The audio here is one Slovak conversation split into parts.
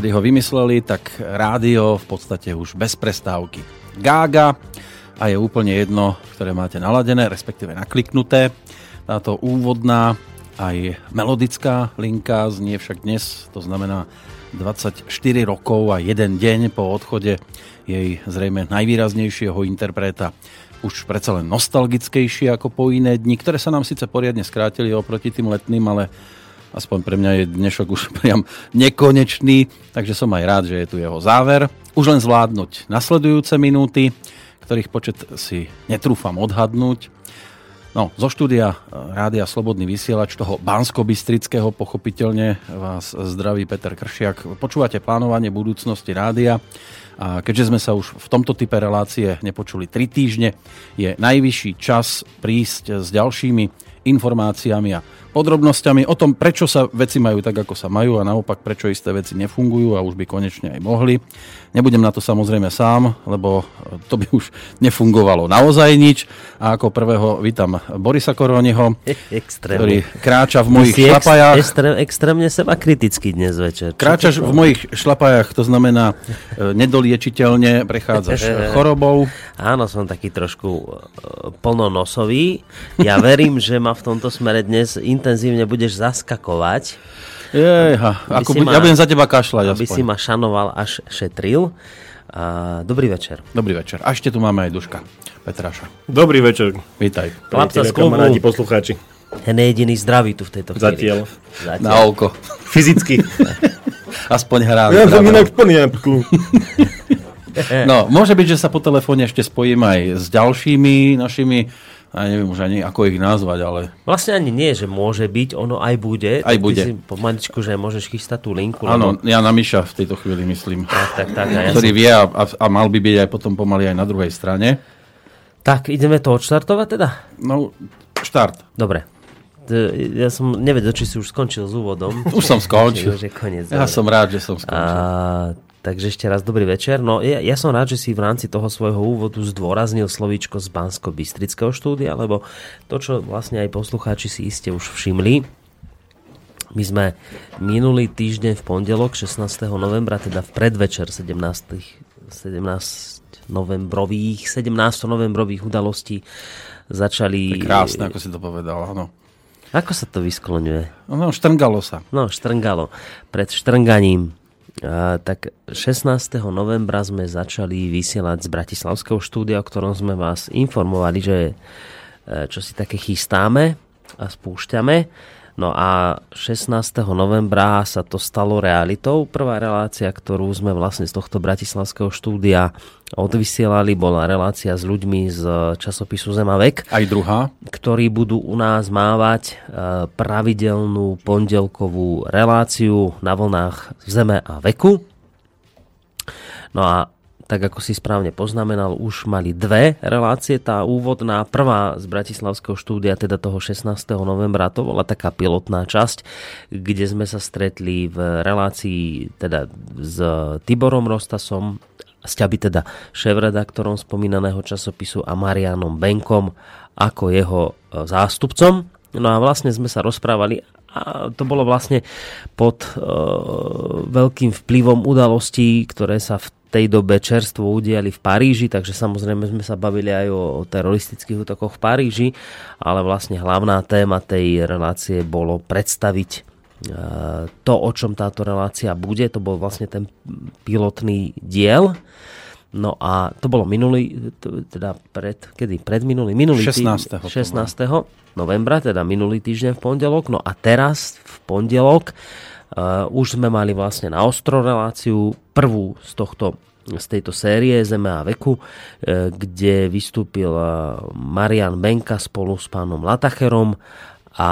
odkedy ho vymysleli, tak rádio v podstate už bez prestávky. Gága a je úplne jedno, ktoré máte naladené, respektíve nakliknuté. Táto úvodná aj melodická linka znie však dnes, to znamená 24 rokov a jeden deň po odchode jej zrejme najvýraznejšieho interpreta už predsa len nostalgickejšie ako po iné dni, ktoré sa nám síce poriadne skrátili oproti tým letným, ale aspoň pre mňa je dnešok už priam nekonečný, takže som aj rád, že je tu jeho záver. Už len zvládnuť nasledujúce minúty, ktorých počet si netrúfam odhadnúť. No, zo štúdia eh, Rádia Slobodný vysielač toho Bansko-Bystrického pochopiteľne vás zdraví Peter Kršiak. Počúvate plánovanie budúcnosti rádia a keďže sme sa už v tomto type relácie nepočuli 3 týždne, je najvyšší čas prísť s ďalšími informáciami a podrobnosťami o tom, prečo sa veci majú tak, ako sa majú a naopak, prečo isté veci nefungujú a už by konečne aj mohli. Nebudem na to samozrejme sám, lebo to by už nefungovalo naozaj nič. A ako prvého vítam Borisa Koroniho, ktorý kráča v mojich šlapajách. Extrém, extrémne seba kriticky dnes večer. Kráčaš v mojich šlapajách, to znamená e, nedoliečiteľne, prechádzaš chorobou. Áno, som taký trošku e, plnonosový. Ja verím, že ma v tomto smere dnes intenzívne budeš zaskakovať. Jeha, ako bu- ma- ja budem za teba kašľať Aby aspoň. si ma šanoval až šetril. A, dobrý večer. Dobrý večer. A ešte tu máme aj Duška Petráša. Dobrý večer, Vítaj. Chlapca z klubu. kamaráti, poslucháči. Ten je jediný zdravý tu v tejto chvíli. Zatiaľ. Zatiaľ. Na oko. Fyzicky. Aspoň hrá. ja som inak v plniapku. No, môže byť, že sa po telefóne ešte spojím aj s ďalšími našimi, ja neviem už ani ako ich nazvať, ale Vlastne ani nie, že môže byť, ono aj bude. Aj Tak ty bude. Si pomaličku, že môžeš chystať tú linku. áno, lebo- ja na Miša v tejto chvíli myslím. Tak, tak, tak. A ja ktorý som... vie a, a, a mal by byť aj potom pomaly aj na druhej strane. Tak, ideme to odštartovať teda? No, štart. Dobre. Ja som nevedel, či si už skončil s úvodom. Už som skončil. Už je koniec. Ja dobre. som rád, že som A, skončil. Takže ešte raz dobrý večer. No ja, ja som rád, že si v rámci toho svojho úvodu zdôraznil slovíčko z Bansko-Bystrického štúdia, lebo to, čo vlastne aj poslucháči si iste už všimli, my sme minulý týždeň v pondelok 16. novembra, teda v predvečer 17. 17 novembrových, 17 novembrových udalostí začali... Krásne, ako si to povedal, áno. Ako sa to vyskloňuje? No, štrngalo sa. No, štrngalo. Pred štrnganím. Tak 16. novembra sme začali vysielať z Bratislavského štúdia, o ktorom sme vás informovali, že e, čo si také chystáme a spúšťame. No a 16. novembra sa to stalo realitou. Prvá relácia, ktorú sme vlastne z tohto bratislavského štúdia odvysielali, bola relácia s ľuďmi z časopisu Zema vek Aj druhá. ktorí budú u nás mávať e, pravidelnú pondelkovú reláciu na vlnách Zeme a veku. No a tak ako si správne poznamenal, už mali dve relácie. Tá úvodná prvá z Bratislavského štúdia, teda toho 16. novembra, to bola taká pilotná časť, kde sme sa stretli v relácii teda s Tiborom Rostasom, s ťaby teda šéf-redaktorom spomínaného časopisu a Marianom Benkom ako jeho e, zástupcom. No a vlastne sme sa rozprávali a to bolo vlastne pod e, veľkým vplyvom udalostí, ktoré sa v tej dobe čerstvo udiali v Paríži, takže samozrejme sme sa bavili aj o, o teroristických útokoch v Paríži, ale vlastne hlavná téma tej relácie bolo predstaviť e, to, o čom táto relácia bude. To bol vlastne ten pilotný diel. No a to bolo minulý, teda pred, kedy? Pred minulý? minulý tý- 16. to 16. novembra, teda minulý týždeň v pondelok. No a teraz v pondelok uh, už sme mali vlastne na ostro reláciu prvú z tohto z tejto série Zeme a veku, e, kde vystúpil e, Marian Benka spolu s pánom Latacherom a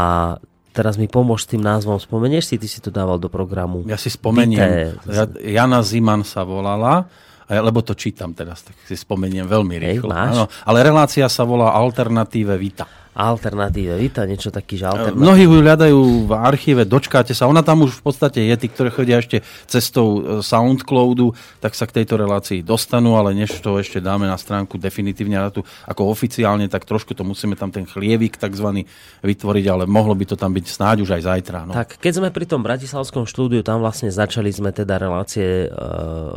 teraz mi pomôž s tým názvom. Spomenieš si, ty si to dával do programu. Ja si spomeniem. Ja- Jana Ziman sa volala, lebo to čítam teraz, tak si spomeniem veľmi Hej, rýchlo. máš. Áno, ale relácia sa volá Alternatíve Vita. Alternatíve, víta niečo taký, že alternatíve. Mnohí ju hľadajú v archíve, dočkáte sa. Ona tam už v podstate je, tí, ktorí chodia ešte cestou e, Soundcloudu, tak sa k tejto relácii dostanú, ale než to ešte dáme na stránku definitívne na tú, ako oficiálne, tak trošku to musíme tam ten chlievik takzvaný vytvoriť, ale mohlo by to tam byť snáď už aj zajtra. No. Tak, keď sme pri tom bratislavskom štúdiu, tam vlastne začali sme teda relácie e,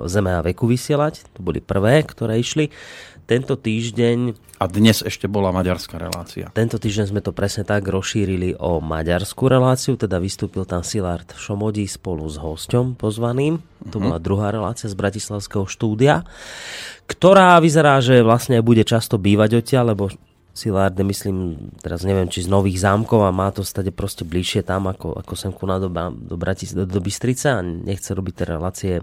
Zeme a veku vysielať. To boli prvé, ktoré išli. Tento týždeň... A dnes ešte bola maďarská relácia. Tento týždeň sme to presne tak rozšírili o maďarskú reláciu, teda vystúpil tam Silard Šomodí spolu s hosťom pozvaným. Uh-huh. To bola druhá relácia z Bratislavského štúdia, ktorá vyzerá, že vlastne bude často bývať odtiaľ, lebo Silard, myslím, teraz neviem, či z Nových zámkov a má to stade proste bližšie tam, ako, ako sem ku do, do, Bratis, do, do Bystrice a nechce robiť tie relácie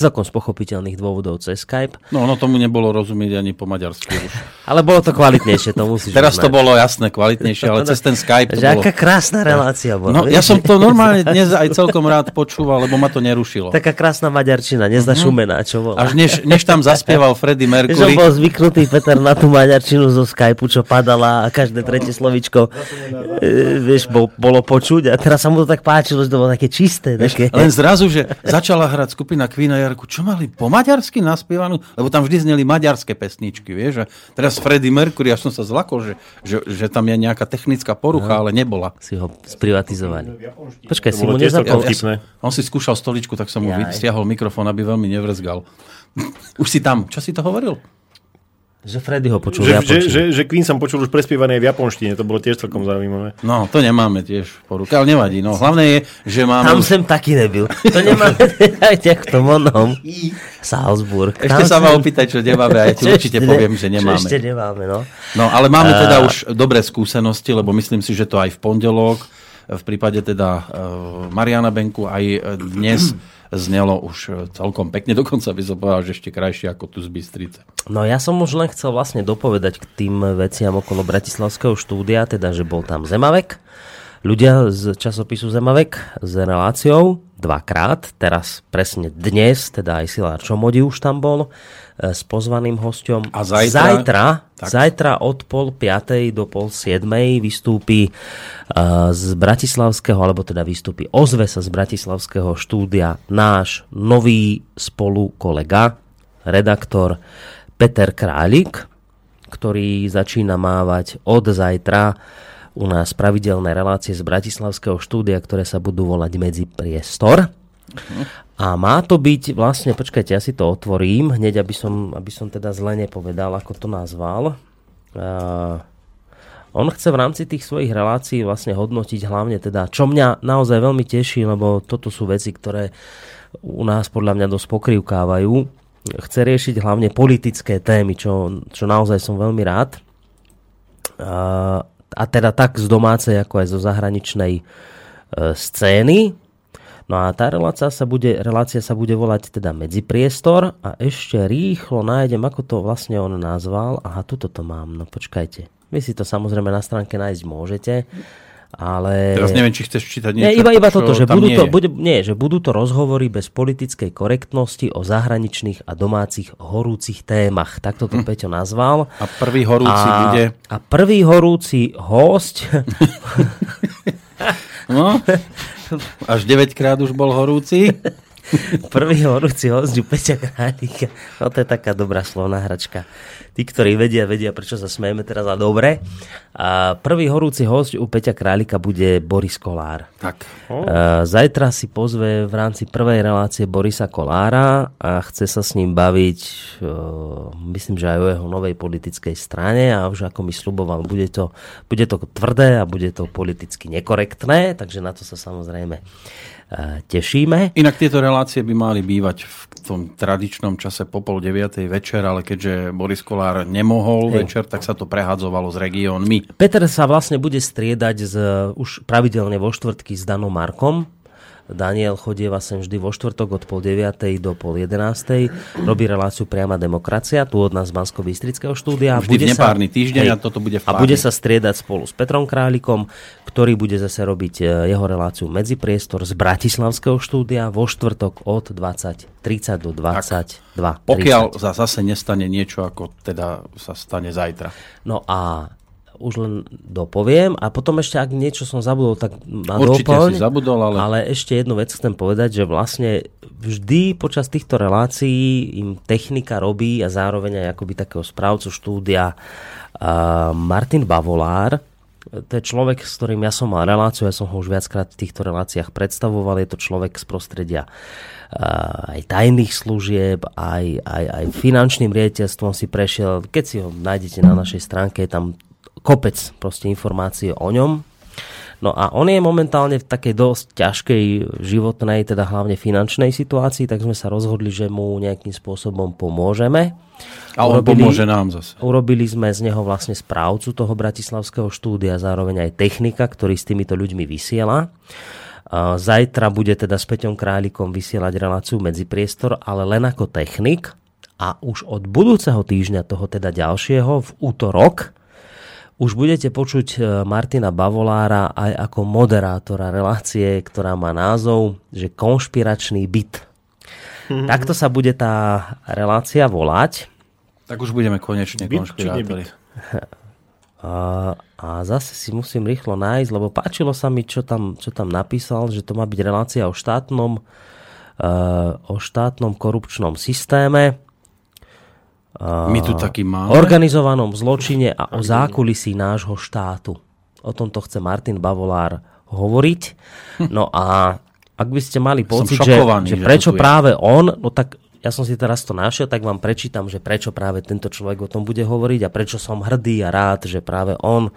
celkom z pochopiteľných dôvodov cez Skype. No ono tomu nebolo rozumieť ani po maďarsky už. ale bolo to kvalitnejšie, to musíš Teraz to bolo jasné, kvalitnejšie, ale cez ten Skype to bolo... Aká krásna relácia bola. No, ja som to normálne dnes aj celkom rád počúval, lebo ma to nerušilo. Taká krásna maďarčina, nezašumená, čo bola. Až než, než tam zaspieval Freddie Mercury. Že bol zvyknutý Peter na tú maďarčinu zo Skypeu, čo padala a každé tretie slovičko e, vieš, bol, bolo počuť a teraz sa mu to tak páčilo, že to bolo také čisté. Také... Len zrazu, že začala hrať skupina Queen a Jarku, čo mali po maďarsky naspievanú? Lebo tam vždy zneli maďarské pesničky, vieš. A teraz Freddie Mercury, až som sa zlakol, že, že, že tam je nejaká technická porucha, no, ale nebola. Si ho sprivatizovali. Počkaj, si mu nezapol. Ja, on si skúšal stoličku, tak som mu stiahol mikrofón, aby veľmi nevrzgal. Už si tam. Čo si to hovoril? Že Freddy ho počul že, že, že, že Queen som počul už prespievané v japonštine, to bolo tiež celkom zaujímavé. No, to nemáme tiež po ruke, ale nevadí. No, hlavné je, že máme... Tam sem taký nebyl. To nemáme aj v tom onom. Salzburg. Ešte sa ma opýtať, čo nemáme, a ja ti určite poviem, že nemáme. ešte nemáme, no. No, ale máme teda už dobré skúsenosti, lebo myslím si, že to aj v pondelok, v prípade teda uh, Mariana Benku, aj dnes znelo už e, celkom pekne, dokonca by som povedal, že ešte krajšie ako tu z Bystrice. No ja som už len chcel vlastne dopovedať k tým veciam okolo Bratislavského štúdia, teda že bol tam Zemavek, ľudia z časopisu Zemavek s reláciou dvakrát, teraz presne dnes, teda aj Silár Čomodi už tam bol, s pozvaným hostom. A zajtra? Zajtra, zajtra od pol piatej do pol siedmej vystúpi uh, z Bratislavského, alebo teda vystúpi, ozve sa z Bratislavského štúdia náš nový spolu kolega, redaktor Peter Králik, ktorý začína mávať od zajtra u nás pravidelné relácie z Bratislavského štúdia, ktoré sa budú volať Medzi priestor. A má to byť vlastne, počkajte, ja si to otvorím, hneď aby som, aby som teda zle nepovedal, ako to nazval. Uh, on chce v rámci tých svojich relácií vlastne hodnotiť hlavne teda, čo mňa naozaj veľmi teší, lebo toto sú veci, ktoré u nás podľa mňa dosť pokrývkávajú. Chce riešiť hlavne politické témy, čo, čo naozaj som veľmi rád. Uh, a teda tak z domácej, ako aj zo zahraničnej uh, scény. No a tá relácia sa bude, relácia sa bude volať teda Medzipriestor a ešte rýchlo nájdem, ako to vlastne on nazval. Aha, tuto to mám, no počkajte. Vy si to samozrejme na stránke nájsť môžete. Ale... Teraz neviem, či chceš čítať niečo, nie, iba, iba toto, že budú to, bude, nie, že budú to rozhovory bez politickej korektnosti o zahraničných a domácich horúcich témach. Tak to hm. Peťo nazval. A prvý horúci a, bude? A prvý horúci host... no, až 9 krát už bol horúci. Prvý horúci host u Peťa Králika. No to je taká dobrá slovná hračka. Tí, ktorí vedia, vedia, prečo sa smejeme teraz a dobre. A prvý horúci host u Peťa Králika bude Boris Kolár. Tak. Zajtra si pozve v rámci prvej relácie Borisa Kolára a chce sa s ním baviť, myslím, že aj o jeho novej politickej strane a už ako mi sluboval, bude to, bude to tvrdé a bude to politicky nekorektné, takže na to sa samozrejme tešíme. Inak tieto relácie by mali bývať v tom tradičnom čase po pol deviatej večer, ale keďže Boris Kolár nemohol Hej. večer, tak sa to prehadzovalo s regiónmi. Peter sa vlastne bude striedať z, už pravidelne vo štvrtky s Danom Markom, Daniel chodieva sem vždy vo štvrtok od pol 9. do pol 11. Robí reláciu Priama demokracia, tu od nás z bansko štúdia. Vždy bude v nepárny sa, týždeň hej, a toto bude v A bude sa striedať spolu s Petrom Králikom, ktorý bude zase robiť e, jeho reláciu Medzipriestor z Bratislavského štúdia vo štvrtok od 20.30 do 22. Pokiaľ sa zase nestane niečo, ako teda sa stane zajtra. No a už len dopoviem. A potom ešte, ak niečo som zabudol, tak na Určite doplň. si zabudol, ale... Ale ešte jednu vec chcem povedať, že vlastne vždy počas týchto relácií im technika robí a zároveň aj akoby takého správcu štúdia uh, Martin Bavolár, to je človek, s ktorým ja som mal reláciu, ja som ho už viackrát v týchto reláciách predstavoval, je to človek z prostredia uh, aj tajných služieb, aj, aj, aj finančným riaditeľstvom si prešiel, keď si ho nájdete na našej stránke, je tam kopec proste informácie o ňom, No a on je momentálne v takej dosť ťažkej životnej, teda hlavne finančnej situácii, tak sme sa rozhodli, že mu nejakým spôsobom pomôžeme. A on urobili, pomôže nám zase. Urobili sme z neho vlastne správcu toho bratislavského štúdia, zároveň aj technika, ktorý s týmito ľuďmi vysiela. Zajtra bude teda s Peťom Králikom vysielať reláciu medzi priestor, ale len ako technik. A už od budúceho týždňa, toho teda ďalšieho, v útorok, už budete počuť e, Martina Bavolára aj ako moderátora relácie, ktorá má názov, že konšpiračný byt. Mm-hmm. Takto sa bude tá relácia volať. Tak už budeme konečne byt, konšpirátori. A, a zase si musím rýchlo nájsť, lebo páčilo sa mi, čo tam, čo tam napísal, že to má byť relácia o štátnom, uh, o štátnom korupčnom systéme my tu taký máme. organizovanom zločine a o zákulisí nášho štátu. O tomto chce Martin Bavolár hovoriť. No a ak by ste mali pocit, že, že prečo že práve on, no tak ja som si teraz to našiel, tak vám prečítam, že prečo práve tento človek o tom bude hovoriť a prečo som hrdý a rád, že práve on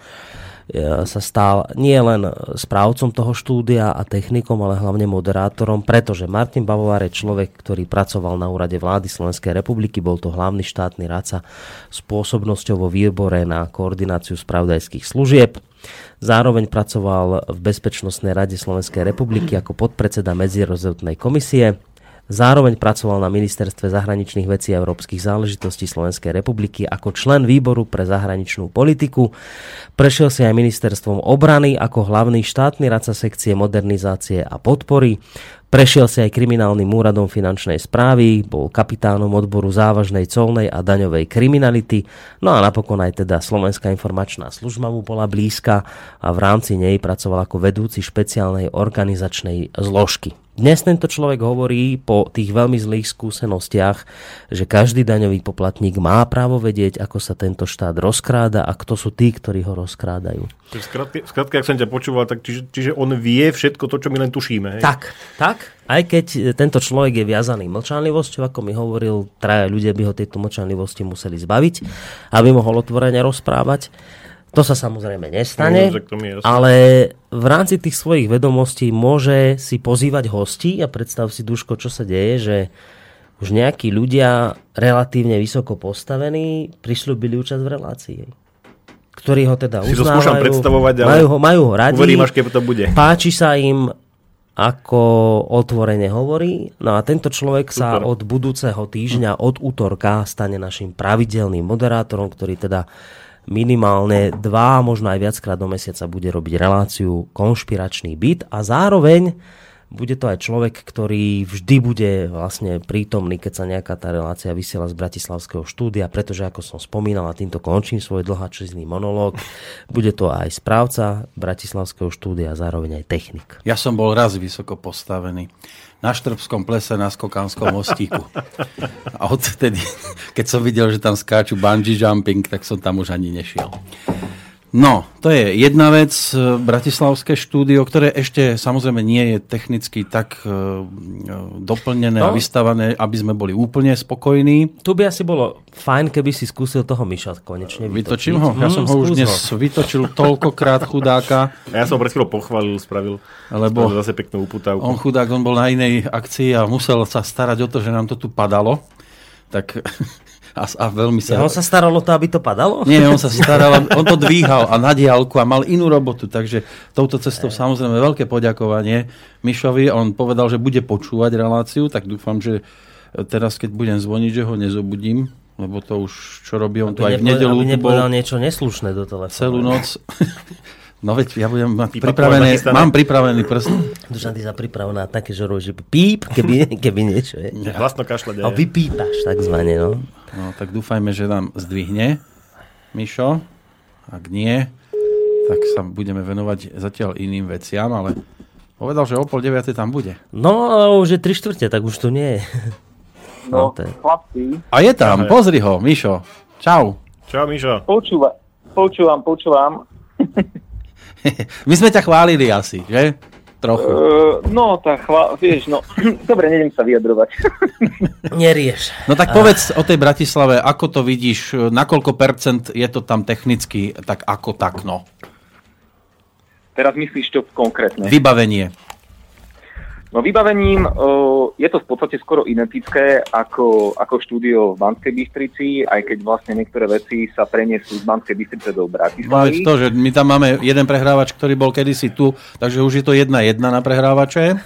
sa stal nie len správcom toho štúdia a technikom, ale hlavne moderátorom, pretože Martin Bavovár je človek, ktorý pracoval na úrade vlády Slovenskej republiky, bol to hlavný štátny radca spôsobnosťou vo výbore na koordináciu spravodajských služieb. Zároveň pracoval v Bezpečnostnej rade Slovenskej republiky ako podpredseda medzirozhodnej komisie Zároveň pracoval na Ministerstve zahraničných vecí a európskych záležitostí Slovenskej republiky ako člen výboru pre zahraničnú politiku. Prešiel si aj ministerstvom obrany ako hlavný štátny radca sekcie modernizácie a podpory. Prešiel si aj kriminálnym úradom finančnej správy, bol kapitánom odboru závažnej colnej a daňovej kriminality, no a napokon aj teda Slovenská informačná služba mu bola blízka a v rámci nej pracoval ako vedúci špeciálnej organizačnej zložky. Dnes tento človek hovorí po tých veľmi zlých skúsenostiach, že každý daňový poplatník má právo vedieť, ako sa tento štát rozkráda a kto sú tí, ktorí ho rozkrádajú. V skratke, ak som ťa počúval, tak čiže, čiže on vie všetko to, čo my len tušíme. Hej? Tak, tak. Aj keď tento človek je viazaný mlčanlivosťou, ako mi hovoril, traja ľudia by ho tejto mlčanlivosti museli zbaviť, aby mohol otvorene rozprávať. To sa samozrejme nestane, ale v rámci tých svojich vedomostí môže si pozývať hostí a predstav si, Duško, čo sa deje, že už nejakí ľudia relatívne vysoko postavení prišľubili účasť v relácii ktorí ho teda si uznávajú, to predstavovať, ale majú ho, majú ho radi, uverím, až keď to bude. páči sa im, ako otvorene hovorí. No a tento človek Super. sa od budúceho týždňa, od útorka, stane našim pravidelným moderátorom, ktorý teda minimálne dva, možno aj viackrát do mesiaca bude robiť reláciu konšpiračný byt a zároveň bude to aj človek, ktorý vždy bude vlastne prítomný, keď sa nejaká tá relácia vysiela z Bratislavského štúdia, pretože ako som spomínal a týmto končím svoj dlhačizný monológ, bude to aj správca Bratislavského štúdia a zároveň aj technik. Ja som bol raz vysoko postavený na Štrbskom plese na Skokanskom mostíku. A odtedy, keď som videl, že tam skáču bungee jumping, tak som tam už ani nešiel. No, to je jedna vec, e, Bratislavské štúdio, ktoré ešte samozrejme nie je technicky tak uh, doplnené no. a vystavané, aby sme boli úplne spokojní. Tu by asi bolo fajn, keby si skúsil toho Myša konečne vytočiť. Vytočím ho? Ja mm, som ho už dnes ho. vytočil toľkokrát chudáka. A ja som pred chvíľou pochválil, spravil. Lebo zase peknú uputávku. On chudák, on bol na inej akcii a musel sa starať o to, že nám to tu padalo. Tak a, a veľmi sa... Ja, on sa staral o to, aby to padalo? Nie, on sa staral, on to dvíhal a na diálku a mal inú robotu, takže touto cestou samozrejme veľké poďakovanie Mišovi. On povedal, že bude počúvať reláciu, tak dúfam, že teraz, keď budem zvoniť, že ho nezobudím, lebo to už, čo robí on tu aj v nedelu. Aby nepovedal niečo neslušné do telefónu. Celú noc. No veď ja budem mať pripravené, mám pripravený prst. Dušan, ty sa pripravená také, že že píp, keby, keby niečo je. Hlasno kašľať. A vypípaš takzvané, no. No tak dúfajme, že nám zdvihne. Mišo. Ak nie, tak sa budeme venovať zatiaľ iným veciam, ale povedal, že o pol deviate tam bude. No, už je tri štvrte, tak už tu nie je. No, No, chlapci, A je tam, pozri ho, Mišo. Čau. Čau, Mišo. počúva, počúvam, počúvam. My sme ťa chválili asi, že? Trochu. Uh, no, tá chvá... Vieš, no... Dobre, nejdem sa vyjadrovať. Nerieš. No tak povedz o tej Bratislave, ako to vidíš, na koľko percent je to tam technicky, tak ako tak, no. Teraz myslíš čo konkrétne? Vybavenie. No vybavením uh, je to v podstate skoro identické ako, ako štúdio v Banskej Bystrici, aj keď vlastne niektoré veci sa preniesú z Banskej Bystrice do No Bratislavy. to, že my tam máme jeden prehrávač, ktorý bol kedysi tu, takže už je to jedna jedna na prehrávače.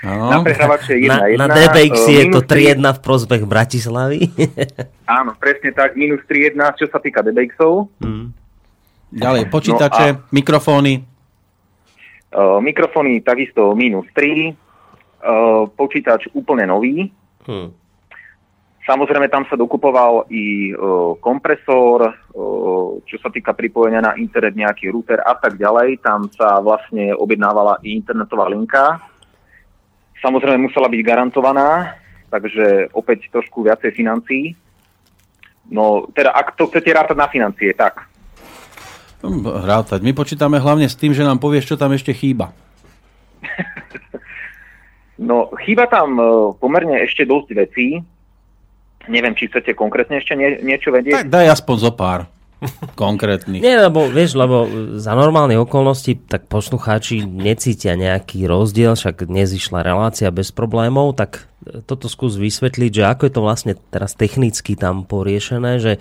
Na Áno. prehrávače Na, 1 na DBX je to 3-1 v prospech Bratislavy. Áno, presne tak, minus 3-1, čo sa týka DBXov. Ďalej, počítače, mikrofóny. Uh, mikrofóny takisto minus 3, uh, počítač úplne nový. Hm. Samozrejme, tam sa dokupoval i uh, kompresor, čo sa týka pripojenia na internet, nejaký router a tak ďalej. Tam sa vlastne objednávala i internetová linka. Samozrejme, musela byť garantovaná, takže opäť trošku viacej financií. No, teda, ak to chcete rátať na financie, tak. Rátať. My počítame hlavne s tým, že nám povieš, čo tam ešte chýba. No, chýba tam uh, pomerne ešte dosť vecí. Neviem, či chcete konkrétne ešte nie, niečo vedieť. Tak daj aspoň zo pár konkrétnych. Nie, lebo vieš, lebo za normálne okolnosti tak poslucháči necítia nejaký rozdiel, však dnes išla relácia bez problémov, tak toto skús vysvetliť, že ako je to vlastne teraz technicky tam poriešené, že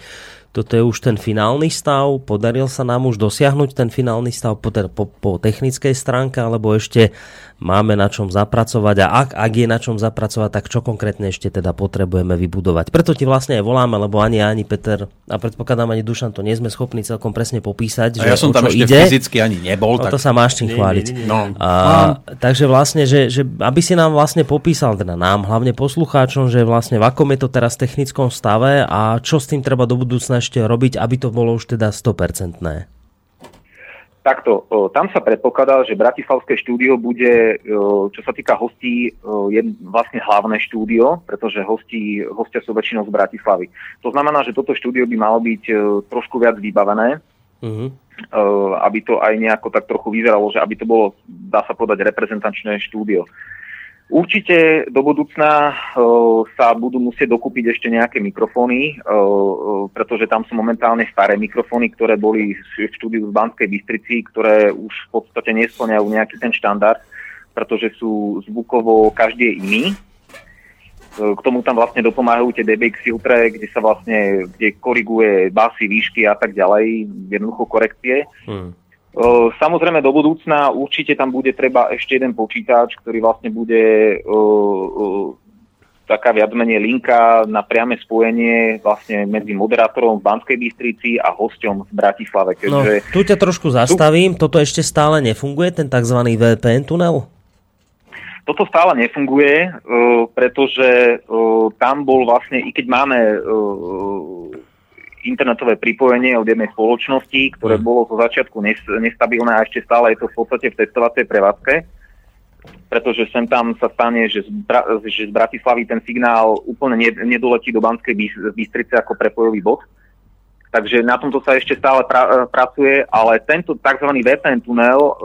toto je už ten finálny stav, podaril sa nám už dosiahnuť ten finálny stav po, po, po technickej stránke, alebo ešte máme na čom zapracovať a ak, ak je na čom zapracovať, tak čo konkrétne ešte teda potrebujeme vybudovať. Preto ti vlastne aj voláme, lebo ani ja, ani Peter a predpokladám ani Dušan to nie sme schopní celkom presne popísať, A že ja som tam ešte ide. fyzicky ani nebol, No tak to sa máš čím chváliť. No. A, takže vlastne, že, že aby si nám vlastne popísal, teda nám, hlavne poslucháčom, že vlastne v akom je to teraz v technickom stave a čo s tým treba do budúcna ešte robiť, aby to bolo už teda 100%. Takto, tam sa predpokladá, že Bratislavské štúdio bude, čo sa týka hostí, je vlastne hlavné štúdio, pretože hostí, hostia sú väčšinou z Bratislavy. To znamená, že toto štúdio by malo byť trošku viac vybavené, Uh-huh. aby to aj nejako tak trochu vyzeralo, že aby to bolo, dá sa povedať, reprezentačné štúdio. Určite do budúcna o, sa budú musieť dokúpiť ešte nejaké mikrofóny, o, o, pretože tam sú momentálne staré mikrofóny, ktoré boli v štúdiu v Banskej Bystrici, ktoré už v podstate nesplňajú nejaký ten štandard, pretože sú zvukovo každý iný. E, K tomu tam vlastne dopomáhajú tie DBX filtre, kde sa vlastne, kde koriguje basy, výšky a tak ďalej, jednoducho korekcie. Hmm. Samozrejme do budúcna určite tam bude treba ešte jeden počítač, ktorý vlastne bude taká viac menej linka na priame spojenie vlastne medzi moderátorom v Banskej Bystrici a hosťom v Bratislave. No, Keďže tu ťa trošku zastavím, toto ešte stále nefunguje, ten tzv. VPN tunel? toto stále nefunguje, pretože tam bol vlastne, i keď máme internetové pripojenie od jednej spoločnosti, ktoré Mm. bolo zo začiatku nes- nestabilné a ešte stále je to v podstate v testovacej prevádzke, pretože sem tam sa stane, že z, Bra- že z Bratislavy ten signál úplne ne- nedoletí do Banskej Bys- Bystrice ako prepojový bod. Takže na tomto sa ešte stále pra- pracuje, ale tento tzv. VPN tunel uh,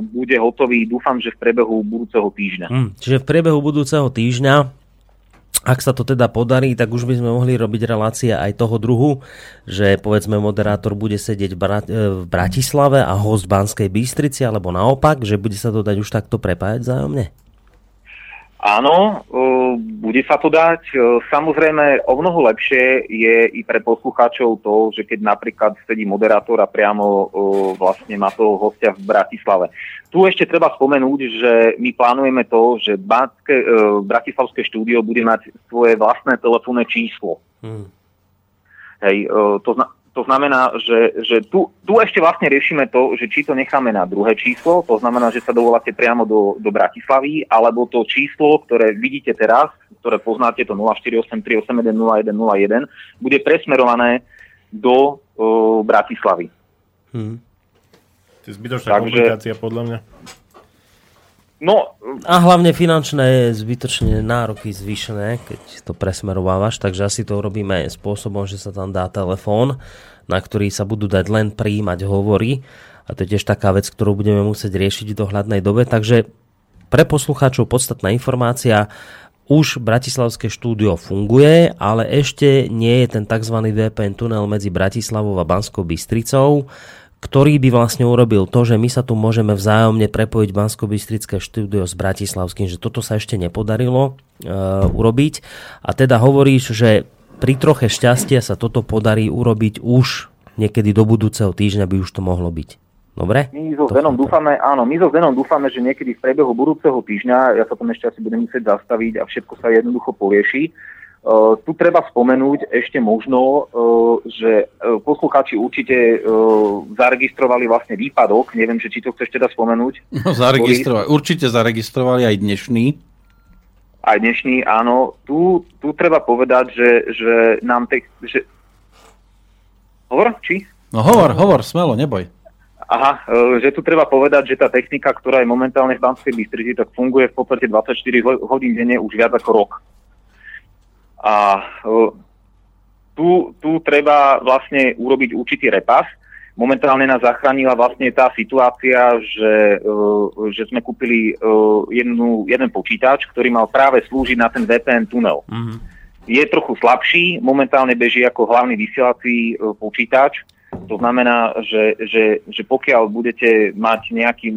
bude hotový, dúfam, že v priebehu budúceho týždňa. Hm, čiže v priebehu budúceho týždňa, ak sa to teda podarí, tak už by sme mohli robiť relácie aj toho druhu, že povedzme moderátor bude sedieť v, e, Bratislave a host v Banskej Bystrici, alebo naopak, že bude sa to dať už takto prepájať vzájomne. Áno, uh, bude sa to dať. Uh, Samozrejme, o mnoho lepšie je i pre poslucháčov to, že keď napríklad sedí moderátor a priamo vlastne má toho hostia v Bratislave. Tu ešte treba spomenúť, že my plánujeme to, že Banské, uh, Bratislavské štúdio bude mať svoje vlastné telefónne číslo. Hm. Hej, uh, to, zna- to znamená, že, že tu, tu ešte vlastne riešime to, že či to necháme na druhé číslo, to znamená, že sa dovoláte priamo do, do Bratislavy, alebo to číslo, ktoré vidíte teraz, ktoré poznáte, to 0483810101, bude presmerované do uh, Bratislavy. Hmm. To je zbytočná Takže, komplikácia podľa mňa. No, a hlavne finančné zbytočne nároky zvýšené, keď to presmerovávaš, takže asi to robíme spôsobom, že sa tam dá telefón, na ktorý sa budú dať len príjmať hovory a to je tiež taká vec, ktorú budeme musieť riešiť v dohľadnej dobe, takže pre poslucháčov podstatná informácia, už Bratislavské štúdio funguje, ale ešte nie je ten tzv. VPN tunel medzi Bratislavou a Banskou Bystricou ktorý by vlastne urobil to, že my sa tu môžeme vzájomne prepojiť bansko štúdio s Bratislavským, že toto sa ešte nepodarilo e, urobiť. A teda hovoríš, že pri troche šťastia sa toto podarí urobiť už niekedy do budúceho týždňa by už to mohlo byť. Dobre? My so Zenom dúfame, áno, my so Zenom dúfame, že niekedy v priebehu budúceho týždňa, ja sa tam ešte asi budem musieť zastaviť a všetko sa jednoducho porieši, Uh, tu treba spomenúť ešte možno, uh, že uh, poslucháči určite zaregistrovali vlastne výpadok. Neviem, že či to chceš teda spomenúť. No, zaregistrovali. Určite zaregistrovali aj dnešný. Aj dnešný, áno. Tu, tu treba povedať, že, že nám... Te, že... Hovor? Či? No hovor, hovor, smelo, neboj. Aha, že tu treba povedať, že tá technika, ktorá je momentálne v Banskej Bystrici, tak funguje v podstate 24 hodín denne už viac ako rok. A e, tu, tu treba vlastne urobiť určitý repas. Momentálne nás zachránila vlastne tá situácia, že, e, že sme kúpili e, jednu, jeden počítač, ktorý mal práve slúžiť na ten VPN tunel. Mm-hmm. Je trochu slabší, momentálne beží ako hlavný vysielací počítač, to znamená, že, že, že pokiaľ budete mať nejaký...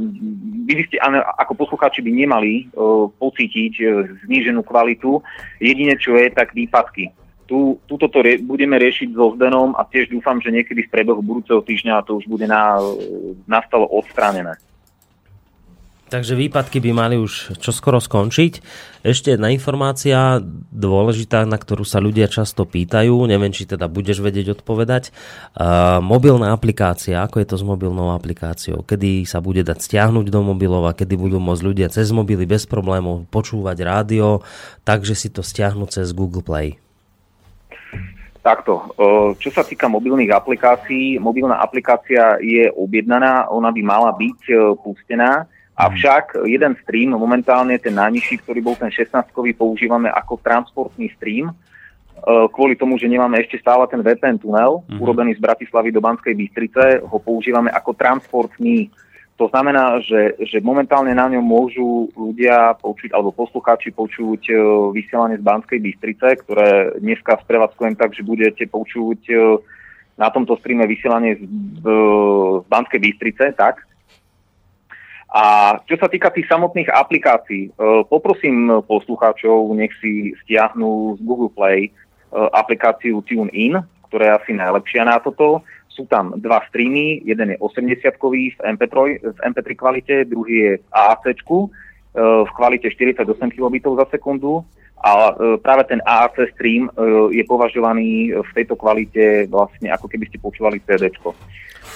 Vy by ste ako poslucháči by nemali uh, pocítiť uh, zníženú kvalitu. Jedine, čo je, tak výpadky. Tu, tuto to rie, budeme riešiť so Zdenom a tiež dúfam, že niekedy v priebehu budúceho týždňa to už bude na, nastalo odstránené. Takže výpadky by mali už čoskoro skončiť. Ešte jedna informácia dôležitá, na ktorú sa ľudia často pýtajú, neviem, či teda budeš vedieť odpovedať. Uh, mobilná aplikácia, ako je to s mobilnou aplikáciou? Kedy sa bude dať stiahnuť do mobilov a kedy budú môcť ľudia cez mobily bez problémov počúvať rádio, takže si to stiahnu cez Google Play. Takto, čo sa týka mobilných aplikácií, mobilná aplikácia je objednaná, ona by mala byť pustená Avšak jeden stream, momentálne ten najnižší, ktorý bol ten 16-kový, používame ako transportný stream, e, kvôli tomu, že nemáme ešte stále ten VPN tunel, uh-huh. urobený z Bratislavy do Banskej Bystrice, ho používame ako transportný. To znamená, že, že momentálne na ňom môžu ľudia počuť, alebo poslucháči počuť e, vysielanie z Banskej Bystrice, ktoré dneska sprevádzkujem tak, že budete počuť e, na tomto streame vysielanie z, z Banskej Bystrice, tak? A čo sa týka tých samotných aplikácií, e, poprosím poslucháčov, nech si stiahnu z Google Play e, aplikáciu TuneIn, ktorá je asi najlepšia na toto. Sú tam dva streamy, jeden je 80-kový v MP3, v MP3 kvalite, druhý je v AAC e, v kvalite 48 kb za sekundu a práve ten AAC stream je považovaný v tejto kvalite vlastne ako keby ste počúvali CD.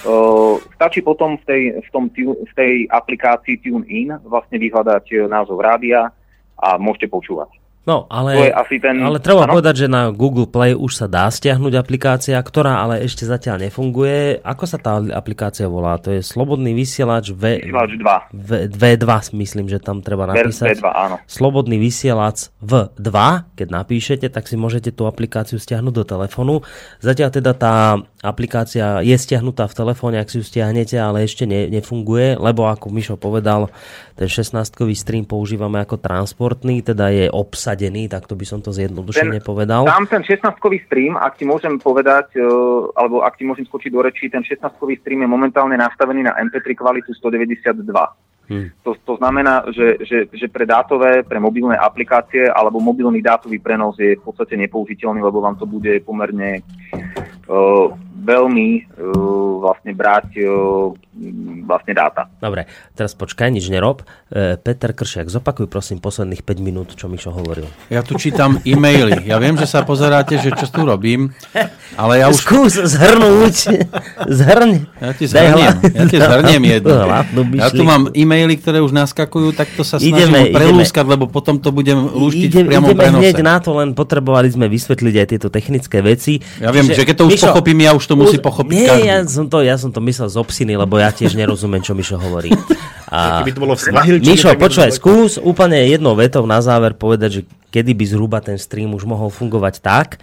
Uh, stačí potom v tej, v, tom, v tej aplikácii TuneIn vlastne vyhľadať e, názov rádia a môžete počúvať. No, ale, asi ten... ale treba ano? povedať, že na Google Play už sa dá stiahnuť aplikácia, ktorá ale ešte zatiaľ nefunguje. Ako sa tá aplikácia volá? To je Slobodný vysielač, v... vysielač 2. V... V2, myslím, že tam treba napísať. V2, áno. Slobodný vysielač V2, keď napíšete, tak si môžete tú aplikáciu stiahnuť do telefónu. Zatiaľ teda tá aplikácia je stiahnutá v telefóne, ak si ju stiahnete, ale ešte ne, nefunguje, lebo ako Mišo povedal, ten 16-kový stream používame ako transportný, teda je obsadený, tak to by som to zjednodušene ten, povedal. Tam ten 16-kový stream, ak ti môžem povedať, e, alebo ak ti môžem skočiť do rečí, ten 16-kový stream je momentálne nastavený na MP3 kvalitu 192. Hmm. To, to znamená, že, že, že pre dátové, pre mobilné aplikácie alebo mobilný dátový prenos je v podstate nepoužiteľný, lebo vám to bude pomerne uh, veľmi uh, vlastne brať uh, vlastne dáta. Dobre, teraz počkaj, nič nerob. E, Peter Kršiak, zopakuj prosím posledných 5 minút, čo Mišo hovoril. Ja tu čítam e-maily. Ja viem, že sa pozeráte, že čo tu robím, ale ja už... Skús zhrnúť. Zhrň. Ja ti zhrniem, ja ti zhrniem jedno. Ja tu mám e-maily, ktoré už naskakujú, tak to sa snažím ideme, prelúskať, ideme. lebo potom to budem lúštiť Ide, v priamom ideme prenose. hneď na to, len potrebovali sme vysvetliť aj tieto technické veci. Ja viem, že, že keď to už Mišo, pochopím, ja už to musí pochopiť nie, každý. Ja som, to, ja som to myslel z obsiny, lebo ja tiež nerozumiem, čo Mišo hovorí. A... Keby to bolo v Mišo, počúvaj, skús úplne jednou vetou na záver povedať, že kedy by zhruba ten stream už mohol fungovať tak.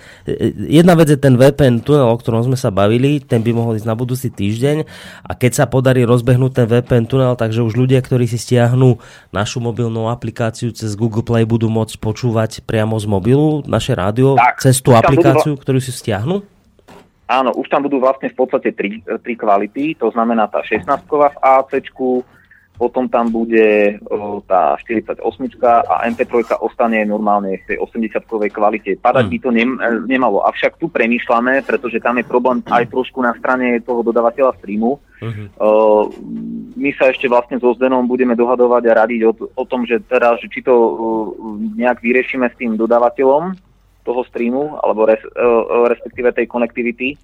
Jedna vec je ten VPN tunel, o ktorom sme sa bavili, ten by mohol ísť na budúci týždeň a keď sa podarí rozbehnúť ten VPN tunel, takže už ľudia, ktorí si stiahnu našu mobilnú aplikáciu cez Google Play budú môcť počúvať priamo z mobilu naše rádio tak, cez tú aplikáciu, budú... ktorú si stiahnu? Áno, už tam budú vlastne v podstate tri, tri kvality, to znamená tá 16 v AC, potom tam bude tá 48 a MP3 ostane normálne v tej 80-kovej kvalite. Padať hmm. by to nem, nemalo. Avšak tu premýšľame, pretože tam je problém aj trošku na strane toho dodavateľa streamu. Uh-huh. O, my sa ešte vlastne so Zdenom budeme dohadovať a radiť o, o tom, že že či to o, nejak vyriešime s tým dodávateľom toho streamu, alebo res, o, respektíve tej konektivity,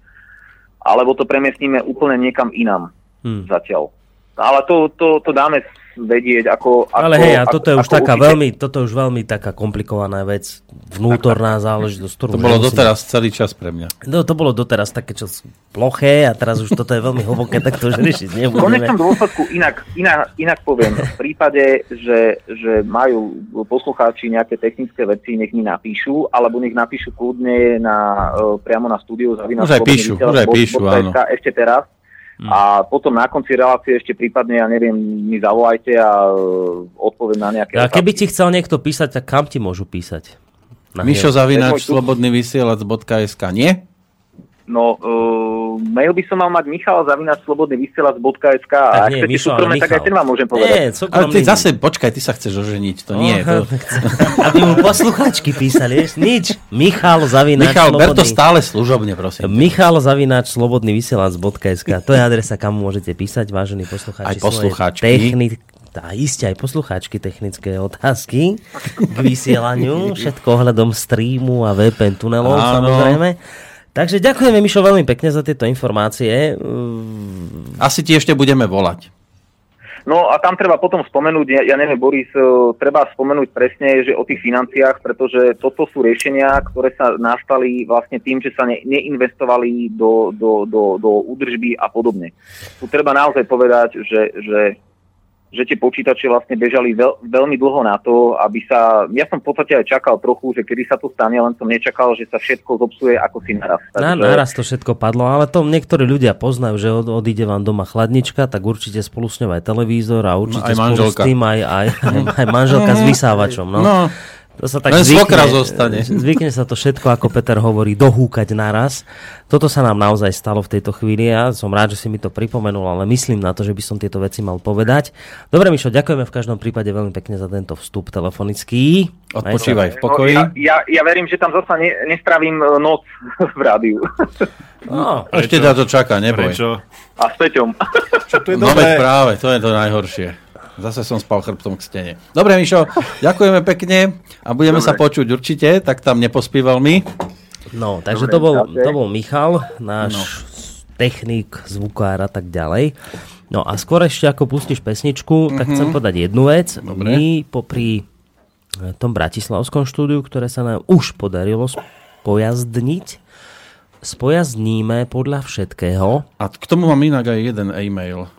alebo to premiestníme úplne niekam inám hmm. zatiaľ ale to, to, to dáme vedieť ako... Ale hej, a toto je už taká veľmi, toto je už veľmi taká komplikovaná vec, vnútorná záležitosť. To bolo musím... doteraz celý čas pre mňa. No, to bolo doteraz také čo ploché a teraz už toto je veľmi hlboké, tak to už riešiť nebudeme. V konečnom dôsledku inak, inak, inak poviem, v prípade, že, že majú poslucháči nejaké technické veci, nech mi napíšu, alebo nech napíšu kľudne na, e, priamo na studiu. Už aj píšu, už aj píšu, áno. Ešte teraz Hmm. A potom na konci relácie ešte prípadne, ja neviem, mi zavolajte a e, odpoviem na nejaké A keby ti chcel niekto písať, tak kam ti môžu písať? Mišo Zavinač, slobodný vysielač.sk, nie? No, uh, mail by som mal mať Michal Zavinač slobodný vysielač.sk a ak nie, chcete Mišo, súkromne, tak aj ten vám môžem povedať. Nie, ale ty zase, počkaj, ty sa chceš oženiť, to nie. To... Aby mu posluchačky písali, vieš, nič. Michal Zavinač Michal, slobodný... ber to stále služobne, prosím. Michal Zavinač slobodný vysielač.sk to je adresa, kam môžete písať, vážení poslucháči. Aj poslucháčky. Technik, a iste aj poslucháčky technické otázky k vysielaniu, všetko ohľadom streamu a VPN tunelov Áno. samozrejme. Takže ďakujeme, Mišo, veľmi pekne za tieto informácie. Asi ti ešte budeme volať. No a tam treba potom spomenúť, ja, ja neviem, Boris, e, treba spomenúť presne, že o tých financiách, pretože toto sú riešenia, ktoré sa nastali vlastne tým, že sa ne, neinvestovali do, do, do, do údržby a podobne. Tu treba naozaj povedať, že, že že tie počítače vlastne bežali veľ, veľmi dlho na to, aby sa... Ja som v podstate aj čakal trochu, že kedy sa to stane, len som nečakal, že sa všetko zopsuje ako si naraz. Takže... Na, naraz to všetko padlo, ale to niektorí ľudia poznajú, že od, odíde vám doma chladnička, tak určite spolu s ňou aj televízor a určite no, aj spolu manželka. s tým aj, aj, aj, aj manželka s vysávačom. No. no. To sa tak Len zvykne, zostane. Zvykne sa to všetko, ako Peter hovorí, dohúkať naraz. Toto sa nám naozaj stalo v tejto chvíli. Ja som rád, že si mi to pripomenul, ale myslím na to, že by som tieto veci mal povedať. Dobre, Mišo, ďakujeme v každom prípade veľmi pekne za tento vstup telefonický. Odpočívaj v pokoji. No, ja, ja, ja verím, že tam zase ne, nestravím e, noc v rádiu. No, ešte ťa to čaká, neboj. Prečo? A s Peťom. Čo to je no práve, to je to najhoršie. Zase som spal chrbtom k stene. Dobre, Mišo, ďakujeme pekne a budeme Dobre. sa počuť určite, tak tam nepospíval mi. No, takže Dobre, to, bol, to bol Michal, náš no. technik, zvukár a tak ďalej. No a skôr ešte ako pustíš pesničku, mm-hmm. tak chcem mhm. povedať jednu vec. Dobre. My popri eh, tom bratislavskom štúdiu, ktoré sa nám už podarilo spojazdniť, spojazníme podľa všetkého. A k tomu mám inak aj jeden e-mail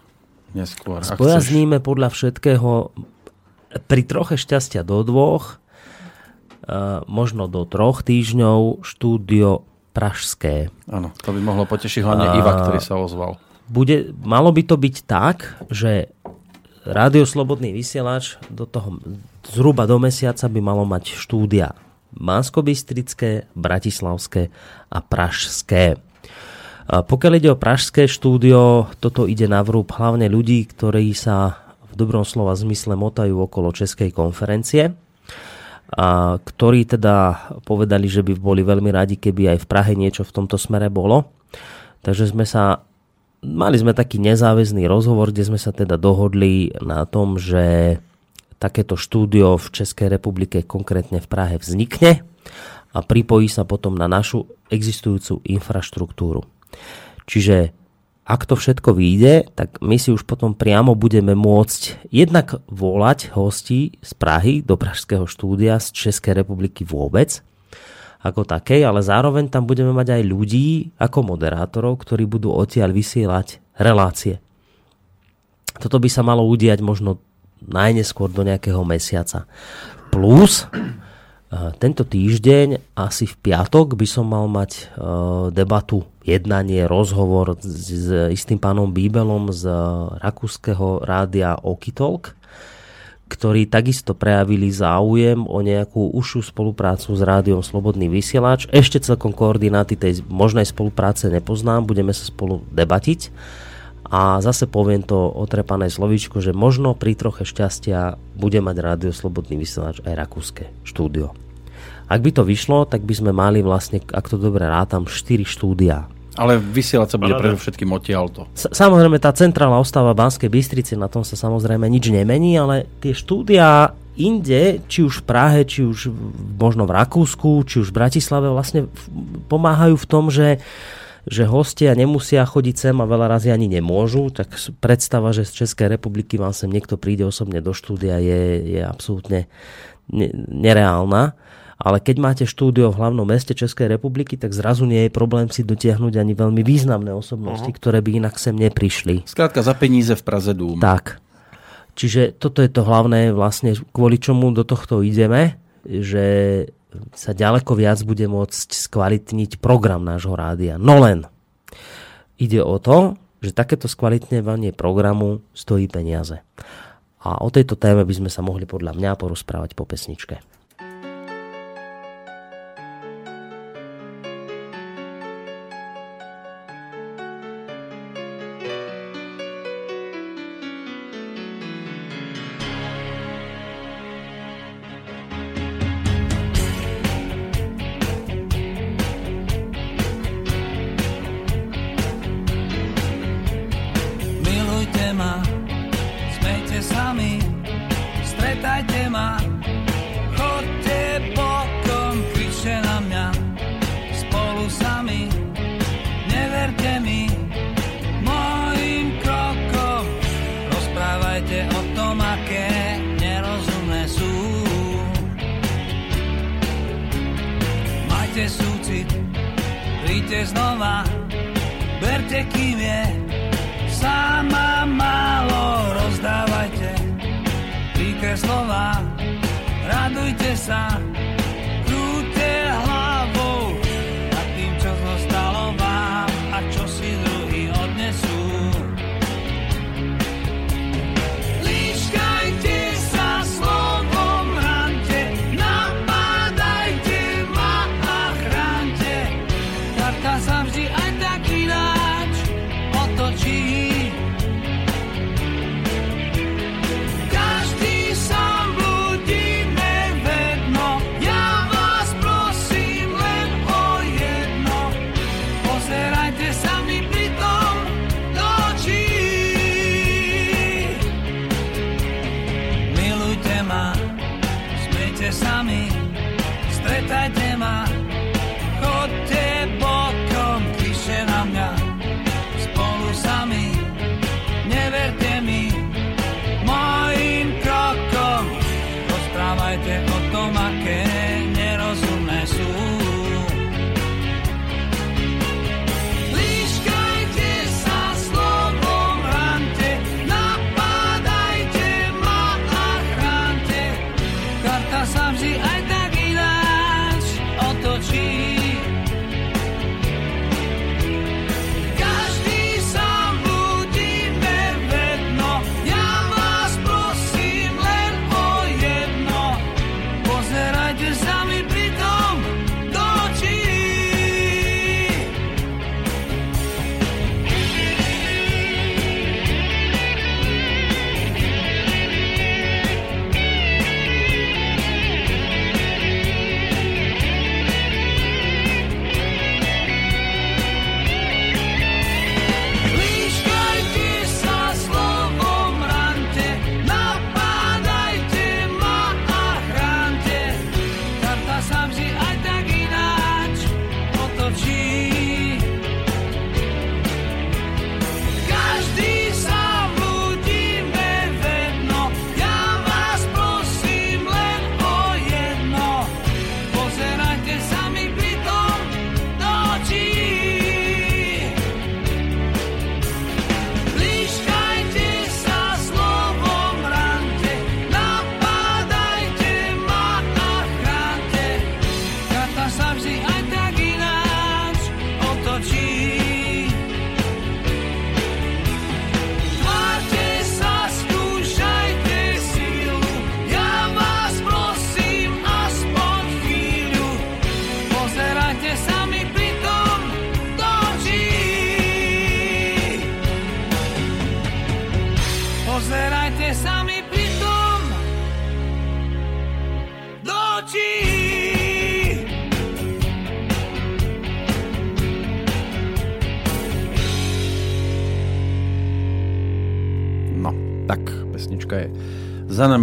neskôr. Spojazníme podľa všetkého pri troche šťastia do dvoch, uh, možno do troch týždňov štúdio Pražské. Áno, to by mohlo potešiť hlavne Iva, ktorý sa ozval. Bude, malo by to byť tak, že Rádio Slobodný vysielač do toho zhruba do mesiaca by malo mať štúdia Mansko-Bystrické, Bratislavské a Pražské. Pokiaľ ide o pražské štúdio, toto ide na vrúb hlavne ľudí, ktorí sa v dobrom slova zmysle motajú okolo Českej konferencie, a ktorí teda povedali, že by boli veľmi radi, keby aj v Prahe niečo v tomto smere bolo. Takže sme sa mali sme taký nezáväzný rozhovor, kde sme sa teda dohodli na tom, že takéto štúdio v Českej republike, konkrétne v Prahe, vznikne a pripojí sa potom na našu existujúcu infraštruktúru. Čiže ak to všetko vyjde, tak my si už potom priamo budeme môcť jednak volať hostí z Prahy do Pražského štúdia z Českej republiky vôbec ako takej, ale zároveň tam budeme mať aj ľudí ako moderátorov, ktorí budú odtiaľ vysielať relácie. Toto by sa malo udiať možno najneskôr do nejakého mesiaca. Plus tento týždeň, asi v piatok, by som mal mať e, debatu, jednanie, rozhovor s istým pánom Bíbelom z rakúskeho rádia Okitalk, ktorí takisto prejavili záujem o nejakú užšiu spoluprácu s rádiom Slobodný vysielač. Ešte celkom koordináty tej možnej spolupráce nepoznám, budeme sa spolu debatiť. A zase poviem to otrepané slovíčko, že možno pri troche šťastia bude mať rádio Slobodný vysielač aj rakúske štúdio. Ak by to vyšlo, tak by sme mali vlastne, ak to dobre rátam, 4 štúdia. Ale vysielať sa bude predovšetkým odtiaľto. Samozrejme, tá centrálna ostáva Banskej Bystrice, na tom sa samozrejme nič nemení, ale tie štúdia inde, či už v Prahe, či už možno v Rakúsku, či už v Bratislave, vlastne pomáhajú v tom, že že hostia nemusia chodiť sem a veľa razy ani nemôžu, tak predstava, že z Českej republiky vám sem niekto príde osobne do štúdia je, je absolútne nereálna. Ale keď máte štúdio v hlavnom meste Českej republiky, tak zrazu nie je problém si dotiahnuť ani veľmi významné osobnosti, uh-huh. ktoré by inak sem neprišli. Skrátka za peníze v Praze Dúm. Tak. Čiže toto je to hlavné vlastne, kvôli čomu do tohto ideme, že sa ďaleko viac bude môcť skvalitniť program nášho rádia. No len, ide o to, že takéto skvalitňovanie programu stojí peniaze. A o tejto téme by sme sa mohli podľa mňa porozprávať po pesničke.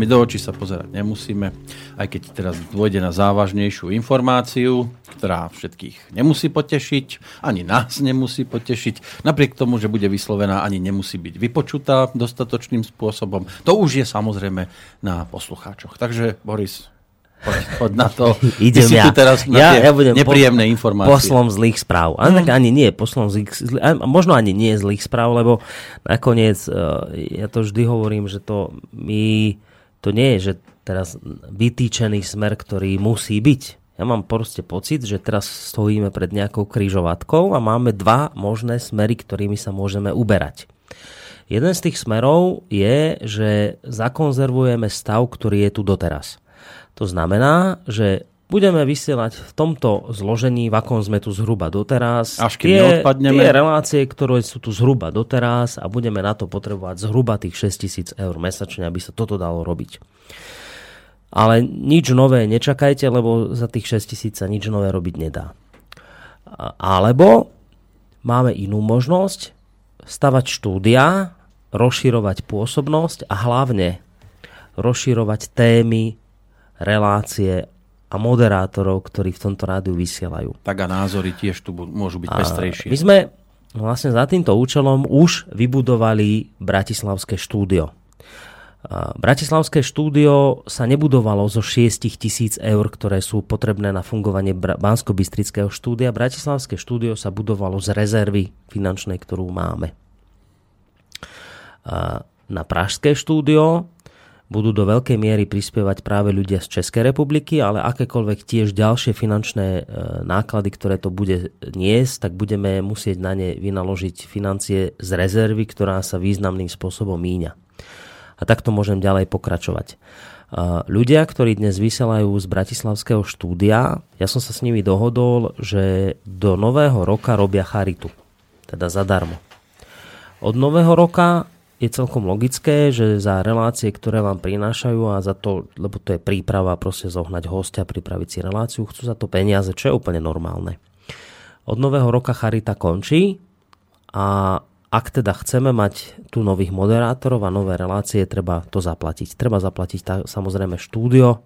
Nami do očí sa pozerať nemusíme, aj keď teraz dôjde na závažnejšiu informáciu, ktorá všetkých nemusí potešiť, ani nás nemusí potešiť. Napriek tomu, že bude vyslovená, ani nemusí byť vypočutá dostatočným spôsobom. To už je samozrejme na poslucháčoch. Takže Boris, poď, poď na to. Idem ja. tu teraz na ja, tie ja budem nepríjemné po, informácie. Poslom zlých správ. Ale tak ani nie poslom zlých, zlých, možno ani nie zlých správ, lebo nakoniec, eh, ja to vždy hovorím, že to my, to nie je, že teraz vytýčený smer, ktorý musí byť. Ja mám proste pocit, že teraz stojíme pred nejakou kryžovatkou a máme dva možné smery, ktorými sa môžeme uberať. Jeden z tých smerov je, že zakonzervujeme stav, ktorý je tu doteraz. To znamená, že budeme vysielať v tomto zložení, v akom sme tu zhruba doteraz. Až kým tie, neodpadneme. tie relácie, ktoré sú tu zhruba doteraz a budeme na to potrebovať zhruba tých 6000 eur mesačne, aby sa toto dalo robiť. Ale nič nové nečakajte, lebo za tých 6000 sa nič nové robiť nedá. Alebo máme inú možnosť stavať štúdia, rozširovať pôsobnosť a hlavne rozširovať témy, relácie a moderátorov, ktorí v tomto rádiu vysielajú. Tak a názory tiež tu môžu byť pestrejšie. My sme vlastne za týmto účelom už vybudovali Bratislavské štúdio. A Bratislavské štúdio sa nebudovalo zo 6 tisíc eur, ktoré sú potrebné na fungovanie Bra- Bansko-Bystrického štúdia. Bratislavské štúdio sa budovalo z rezervy finančnej, ktorú máme. A Na Pražské štúdio budú do veľkej miery prispievať práve ľudia z Českej republiky, ale akékoľvek tiež ďalšie finančné e, náklady, ktoré to bude niesť, tak budeme musieť na ne vynaložiť financie z rezervy, ktorá sa významným spôsobom míňa. A takto môžem ďalej pokračovať. A Ľudia, ktorí dnes vysielajú z Bratislavského štúdia, ja som sa s nimi dohodol, že do nového roka robia charitu. Teda zadarmo. Od nového roka je celkom logické, že za relácie, ktoré vám prinášajú a za to, lebo to je príprava, proste zohnať hostia, pripraviť si reláciu, chcú za to peniaze, čo je úplne normálne. Od nového roka Charita končí a ak teda chceme mať tu nových moderátorov a nové relácie, treba to zaplatiť. Treba zaplatiť tá, samozrejme štúdio,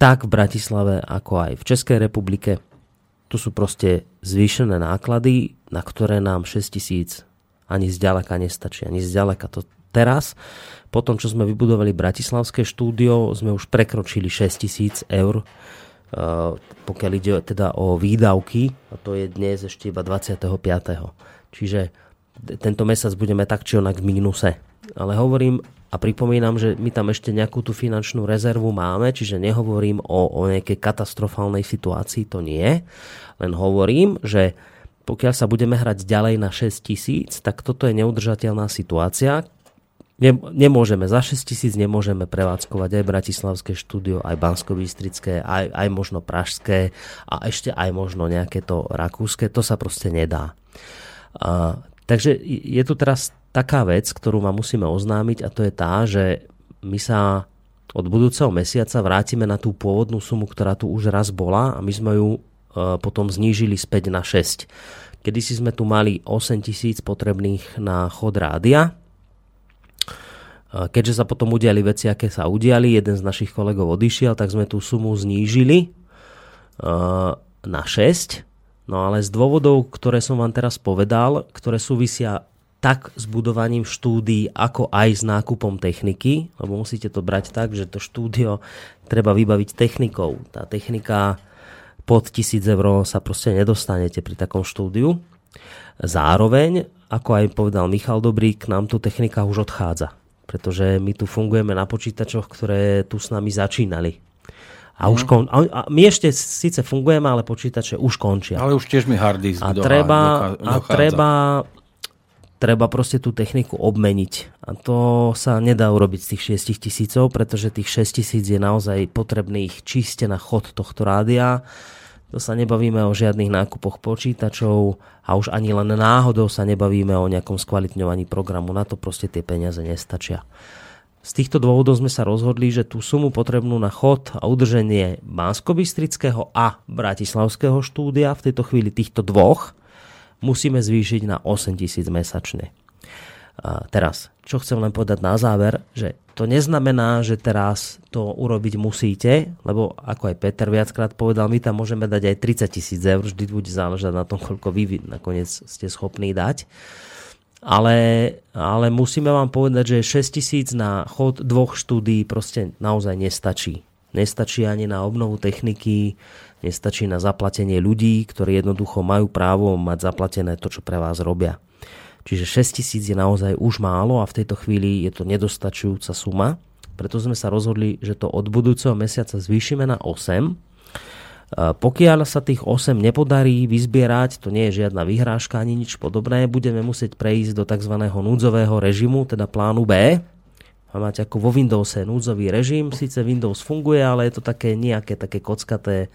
tak v Bratislave, ako aj v Českej republike. Tu sú proste zvýšené náklady, na ktoré nám 6 tisíc ani zďaleka nestačí, ani zďaleka to teraz. Po tom, čo sme vybudovali Bratislavské štúdio, sme už prekročili 6 tisíc eur, uh, pokiaľ ide teda o výdavky, a to je dnes ešte iba 25. Čiže tento mesiac budeme tak či onak v mínuse. Ale hovorím a pripomínam, že my tam ešte nejakú tú finančnú rezervu máme, čiže nehovorím o, o nejakej katastrofálnej situácii, to nie. Len hovorím, že pokiaľ sa budeme hrať ďalej na 6 tisíc, tak toto je neudržateľná situácia. Ne, nemôžeme, za 6 tisíc nemôžeme prevádzkovať aj Bratislavské štúdio, aj bansko aj, aj možno Pražské a ešte aj možno nejaké to Rakúske. To sa proste nedá. A, takže je tu teraz taká vec, ktorú vám musíme oznámiť a to je tá, že my sa od budúceho mesiaca vrátime na tú pôvodnú sumu, ktorá tu už raz bola a my sme ju potom znížili späť na 6. Kedy si sme tu mali 8 tisíc potrebných na chod rádia. Keďže sa potom udiali veci, aké sa udiali, jeden z našich kolegov odišiel, tak sme tú sumu znížili na 6. No ale z dôvodov, ktoré som vám teraz povedal, ktoré súvisia tak s budovaním štúdií, ako aj s nákupom techniky, lebo musíte to brať tak, že to štúdio treba vybaviť technikou. Tá technika pod 1000 eur sa proste nedostanete pri takom štúdiu. Zároveň, ako aj povedal Michal Dobrík, nám tu technika už odchádza. Pretože my tu fungujeme na počítačoch, ktoré tu s nami začínali. A, už kon, a, a my ešte síce fungujeme, ale počítače už končia. Ale už tiež mi hard disk A dochá- treba, dochá- a treba, treba proste tú techniku obmeniť. A to sa nedá urobiť z tých 6 tisícov, pretože tých 6 tisíc je naozaj potrebných čiste na chod tohto rádia. To sa nebavíme o žiadnych nákupoch počítačov a už ani len náhodou sa nebavíme o nejakom skvalitňovaní programu. Na to proste tie peniaze nestačia. Z týchto dôvodov sme sa rozhodli, že tú sumu potrebnú na chod a udrženie bansko a Bratislavského štúdia, v tejto chvíli týchto dvoch, musíme zvýšiť na 8 tisíc mesačne. A teraz, čo chcem len povedať na záver, že to neznamená, že teraz to urobiť musíte, lebo ako aj Peter viackrát povedal, my tam môžeme dať aj 30 tisíc eur, vždy bude záležať na tom, koľko vy nakoniec ste schopní dať. Ale, ale musíme vám povedať, že 6 tisíc na chod dvoch štúdí proste naozaj nestačí. Nestačí ani na obnovu techniky, nestačí na zaplatenie ľudí, ktorí jednoducho majú právo mať zaplatené to, čo pre vás robia. Čiže 6 tisíc je naozaj už málo a v tejto chvíli je to nedostačujúca suma. Preto sme sa rozhodli, že to od budúceho mesiaca zvýšime na 8. Pokiaľ sa tých 8 nepodarí vyzbierať, to nie je žiadna vyhrážka ani nič podobné, budeme musieť prejsť do tzv. núdzového režimu, teda plánu B. A máte ako vo Windowse núdzový režim, síce Windows funguje, ale je to také nejaké také kockaté,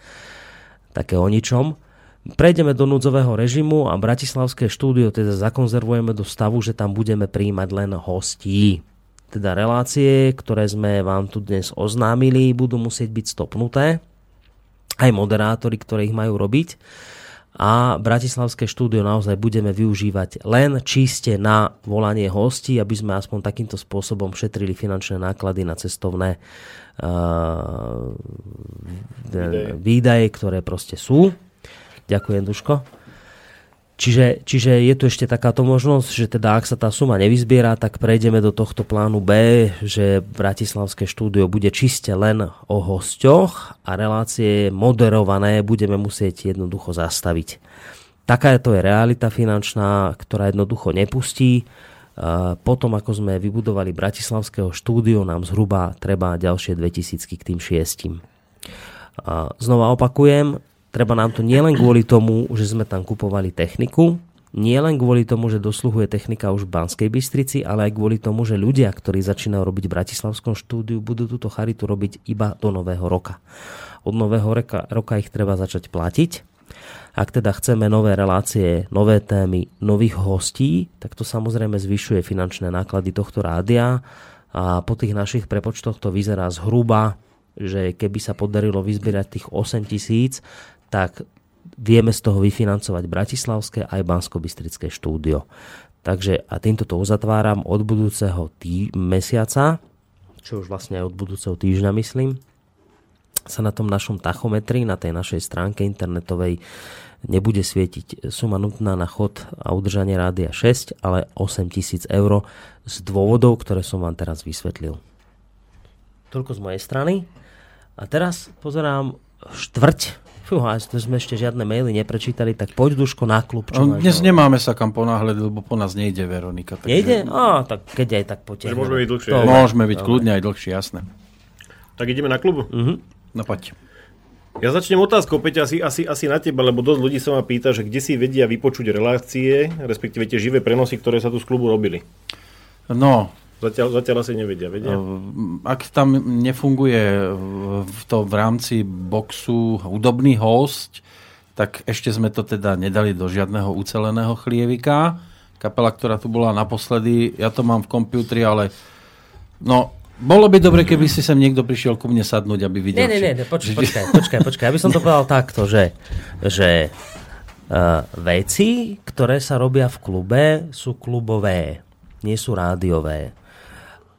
také o ničom. Prejdeme do núdzového režimu a Bratislavské štúdio teda zakonzervujeme do stavu, že tam budeme príjmať len hostí. Teda relácie, ktoré sme vám tu dnes oznámili, budú musieť byť stopnuté. Aj moderátori, ktoré ich majú robiť. A Bratislavské štúdio naozaj budeme využívať len čiste na volanie hostí, aby sme aspoň takýmto spôsobom šetrili finančné náklady na cestovné uh, výdaje. výdaje, ktoré proste sú. Ďakujem, Duško. Čiže, čiže je tu ešte takáto možnosť, že teda ak sa tá suma nevyzbiera, tak prejdeme do tohto plánu B, že Bratislavské štúdio bude čiste len o hosťoch a relácie moderované budeme musieť jednoducho zastaviť. Taká to je realita finančná, ktorá jednoducho nepustí. Potom, ako sme vybudovali Bratislavského štúdio, nám zhruba treba ďalšie 2000 k tým šiestim. Znova opakujem, Treba nám to nielen kvôli tomu, že sme tam kupovali techniku, nie len kvôli tomu, že dosluhuje technika už v Banskej Bystrici, ale aj kvôli tomu, že ľudia, ktorí začínajú robiť v Bratislavskom štúdiu, budú túto charitu robiť iba do nového roka. Od nového roka, roka ich treba začať platiť. Ak teda chceme nové relácie, nové témy, nových hostí, tak to samozrejme zvyšuje finančné náklady tohto rádia a po tých našich prepočtoch to vyzerá zhruba, že keby sa podarilo vyzbierať tých 8 tisíc, tak vieme z toho vyfinancovať Bratislavské aj bansko štúdio. Takže a týmto to uzatváram od budúceho tý- mesiaca, čo už vlastne aj od budúceho týždňa myslím, sa na tom našom tachometri, na tej našej stránke internetovej nebude svietiť suma nutná na chod a udržanie rádia 6, ale 8 tisíc eur z dôvodov, ktoré som vám teraz vysvetlil. Toľko z mojej strany. A teraz pozerám štvrť Fúha, sme ešte žiadne maily neprečítali, tak poď Duško na klub. Čo no, dnes nemáme sa kam ponáhľať, lebo po nás nejde Veronika. Takže... Nejde? Á, tak keď aj tak poďte. Môžeme byť dlhšie. To, môžeme byť kľudne aj dlhšie, jasné. Tak ideme na klub? Uh-huh. No poď. Ja začnem otázkou, Peťa, asi, asi, asi na teba, lebo dosť ľudí sa ma pýta, že kde si vedia vypočuť relácie, respektíve tie živé prenosy, ktoré sa tu z klubu robili. No, Zatiaľ, zatiaľ asi nevedia, vedia? Ak tam nefunguje v, to v rámci boxu hudobný host, tak ešte sme to teda nedali do žiadneho uceleného chlievika. Kapela, ktorá tu bola naposledy, ja to mám v kompútri, ale no, bolo by dobre, keby si sem niekto prišiel ku mne sadnúť, aby videl. Nie, nie, nie, poč, počkaj, počkaj, počkaj. Aby som to povedal takto, že, že uh, veci, ktoré sa robia v klube, sú klubové, nie sú rádiové.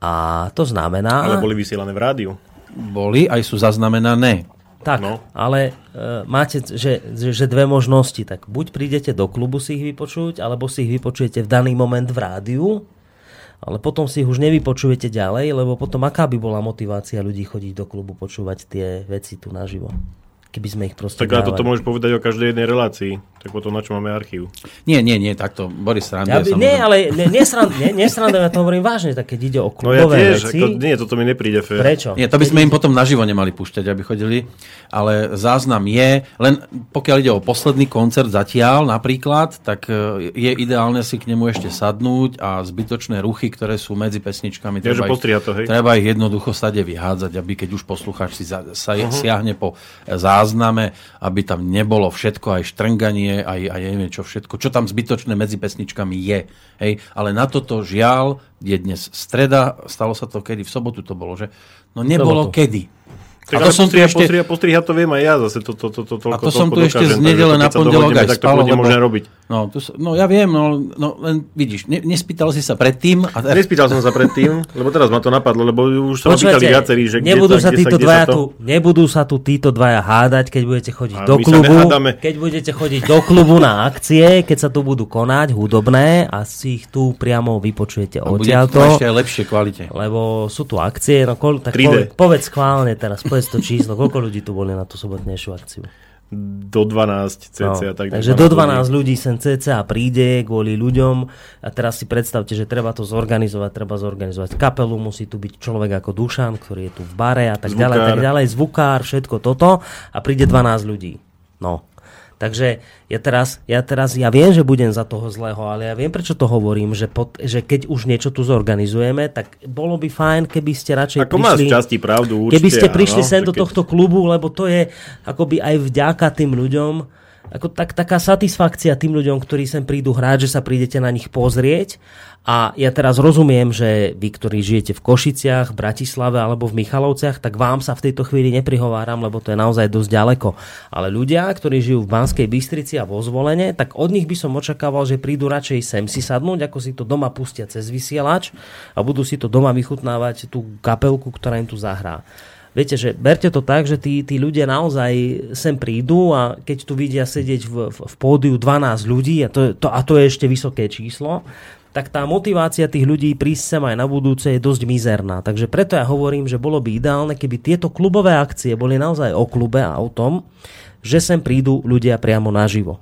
A to znamená... Ale boli vysielané v rádiu. Boli, aj sú zaznamenané. Tak, no. ale e, máte, že, že dve možnosti. Tak buď prídete do klubu si ich vypočuť, alebo si ich vypočujete v daný moment v rádiu, ale potom si ich už nevypočujete ďalej, lebo potom aká by bola motivácia ľudí chodiť do klubu počúvať tie veci tu naživo? Keby sme ich proste Tak ale toto môžeš povedať o každej jednej relácii. Tak potom na čo máme archív? Nie, nie, nie, takto, Boris Ja sranduje. by, nie, ale ne, nesrand, ne, ja to hovorím vážne, tak keď ide o No ja klubové tiež, veci. ako, nie, toto mi nepríde fér. Prečo? Nie, to by sme im potom naživo nemali púšťať, aby chodili, ale záznam je, len pokiaľ ide o posledný koncert zatiaľ napríklad, tak e, je ideálne si k nemu ešte sadnúť a zbytočné ruchy, ktoré sú medzi pesničkami, že treba, ich, to, hej. treba ich jednoducho stade vyhádzať, aby keď už poslucháč si za, sa uh-huh. siahne po zázname, aby tam nebolo všetko, aj štrnganie, aj, aj neviem čo všetko, čo tam zbytočné medzi pesničkami je. Hej? Ale na toto žiaľ je dnes streda, stalo sa to kedy, v sobotu to bolo, že? No nebolo kedy. Tak a to som tu postriha, ešte, postriha, postriha, to viem aj ja zase. To, to, to, to, toľko, a to som tu ešte z nedele na pondelok aj tak to spal, bude lebo, robiť. no, tu, s- no ja viem, no, no len vidíš, ne, nespýtal si sa predtým a Nespýtal som sa predtým, lebo teraz ma to napadlo, lebo už sa ma pýtali viacerí, že nebudú sa kde títo sa, kde dvaja sa to... tu, nebudú sa tu títo dvaja hádať, keď budete chodiť A do klubu. Keď budete chodiť do klubu na akcie, keď sa tu budú konať hudobné a si ich tu priamo vypočujete a bude to odtiaľto. ešte aj lepšie kvalite. Lebo sú tu akcie, no tak 3D. povedz, povedz schválne teraz, povedz to číslo, koľko ľudí tu boli na tú sobotnejšiu akciu. Do 12 cca. No, tak takže do 12 ľudí sem cca príde kvôli ľuďom a teraz si predstavte, že treba to zorganizovať, treba zorganizovať kapelu, musí tu byť človek ako Dušan, ktorý je tu v bare a tak ďalej, Zvukár. tak ďalej, zvukár, všetko toto a príde 12 ľudí. No. Takže ja teraz, ja teraz, ja viem, že budem za toho zlého, ale ja viem, prečo to hovorím, že, pod, že keď už niečo tu zorganizujeme, tak bolo by fajn, keby ste radšej Ako prišli... časti pravdu, určite. Keby ste prišli áno, sem do keď- tohto klubu, lebo to je akoby aj vďaka tým ľuďom, ako tak, taká satisfakcia tým ľuďom, ktorí sem prídu hrať, že sa prídete na nich pozrieť. A ja teraz rozumiem, že vy, ktorí žijete v Košiciach, Bratislave alebo v Michalovciach, tak vám sa v tejto chvíli neprihováram, lebo to je naozaj dosť ďaleko. Ale ľudia, ktorí žijú v Banskej Bystrici a vo Zvolene, tak od nich by som očakával, že prídu radšej sem si sadnúť, ako si to doma pustia cez vysielač a budú si to doma vychutnávať tú kapelku, ktorá im tu zahrá. Viete, že berte to tak, že tí, tí ľudia naozaj sem prídu a keď tu vidia sedieť v, v, v pódiu 12 ľudí a to, to, a to je ešte vysoké číslo, tak tá motivácia tých ľudí prísť sem aj na budúce je dosť mizerná. Takže preto ja hovorím, že bolo by ideálne, keby tieto klubové akcie boli naozaj o klube a o tom, že sem prídu ľudia priamo naživo.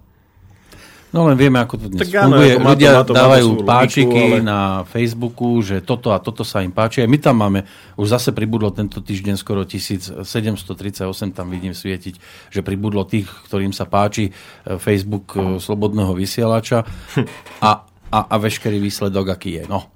No len vieme, ako to dnes Tak áno, funguje. ako to- Ľudia má to- má to dávajú logiku, páčiky ale- na Facebooku, že toto a toto sa im páči. Aj my tam máme, už zase pribudlo tento týždeň skoro 1738, tam vidím svietiť, že pribudlo tých, ktorým sa páči e, Facebook e, Slobodného vysielača a, a, a veškerý výsledok, aký je. No.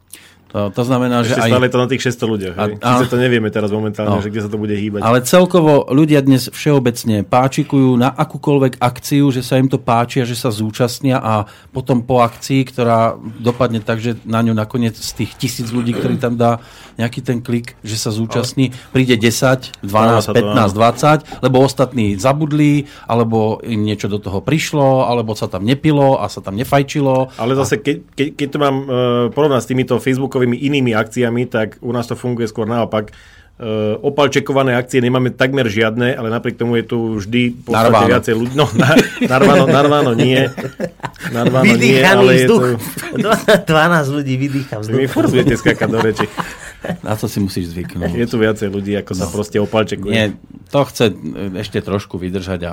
To, to znamená, že Ešte aj... stále to na tých 600 ľuďoch. A- a- Sice to nevieme teraz momentálne, No. že kde sa to bude hýbať. Ale celkovo ľudia dnes všeobecne páčikujú na akúkoľvek akciu, že sa im to páči a že sa zúčastnia a potom po akcii, ktorá dopadne tak, že na ňu nakoniec z tých tisíc ľudí, ktorí tam dá nejaký ten klik, že sa zúčastní, príde 10, 12, Stáva sa to, 15, 20, lebo ostatní zabudli, alebo im niečo do toho prišlo, alebo sa tam nepilo a sa tam nefajčilo. Ale zase, keď, keď, keď to mám uh, porovnať s týmito facebookovými inými akciami, tak u nás to funguje skôr naopak. Uh, opalčekované akcie nemáme takmer žiadne, ale napriek tomu je tu vždy podstate Narváno. viacej ľudí. No, na, narváno, narváno nie. Narváno nie, ale je vzduch. to... 12 ľudí vydýcha Vy vzduch. mi furt budete skákať do reči. Na to si musíš zvyknúť. Je tu viacej ľudí, ako sa proste opalčekuje. Nie, to chce e, ešte trošku vydržať a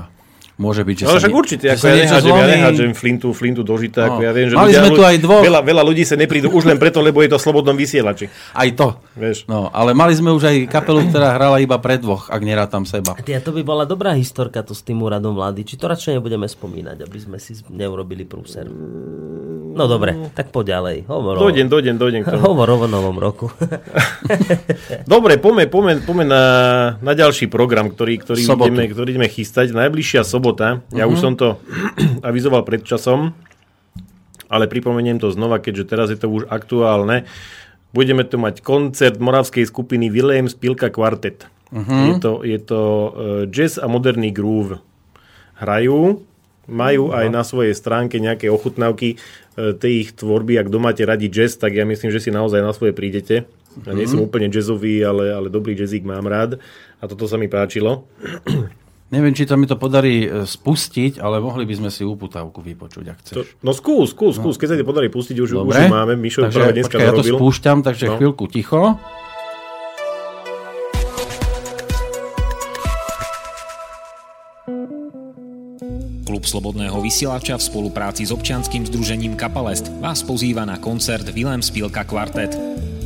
môže byť, že No, sa však určite, ako ja niečo nehádžem, ja nehádžem flintu, flintu do žita, No. ako ja viem, že Mali ľudia, sme tu aj dvoch. Veľa, veľa ľudí sa neprídu už len preto, lebo je to slobodnom vysielači. Aj to. Vieš. No, ale mali sme už aj kapelu, ktorá hrala iba pre dvoch, ak nerátam seba. Tia, to by bola dobrá historka to s tým úradom vlády. Či to radšej nebudeme spomínať, aby sme si neurobili prúser. No dobre, tak poď ďalej. Hovor, Dojdem, dojdem, dojdem hovor o novom roku. Dobre, poďme, poďme, poďme na, na ďalší program, ktorý, ktorý, Sobotu. ideme, ktorý ideme chystať. Najbližšia sobota, ja už som to avizoval pred časom, ale pripomeniem to znova, keďže teraz je to už aktuálne. Budeme tu mať koncert moravskej skupiny Williams Pilka Quartet. Je to, je to uh, jazz a moderný groove. Hrajú, majú aj na svojej stránke nejaké ochutnávky uh, tej ich tvorby. Ak doma máte radi jazz, tak ja myslím, že si naozaj na svoje prídete. Ja nie som úplne jazzový, ale, ale dobrý jazzík mám rád a toto sa mi páčilo. Neviem, či to mi to podarí e, spustiť, ale mohli by sme si uputávku vypočuť, ak To, chceš. no skús, skús, skús, keď sa ti podarí pustiť, už, už Dobre. ju máme. Mišo takže, práve dneska počkaj, ja to spúšťam, takže No. chvíľku ticho. Klub Klub Slobodného vysielača v spolupráci s občianským združením Kapalest vás pozýva na koncert Willem Spilka Quartet.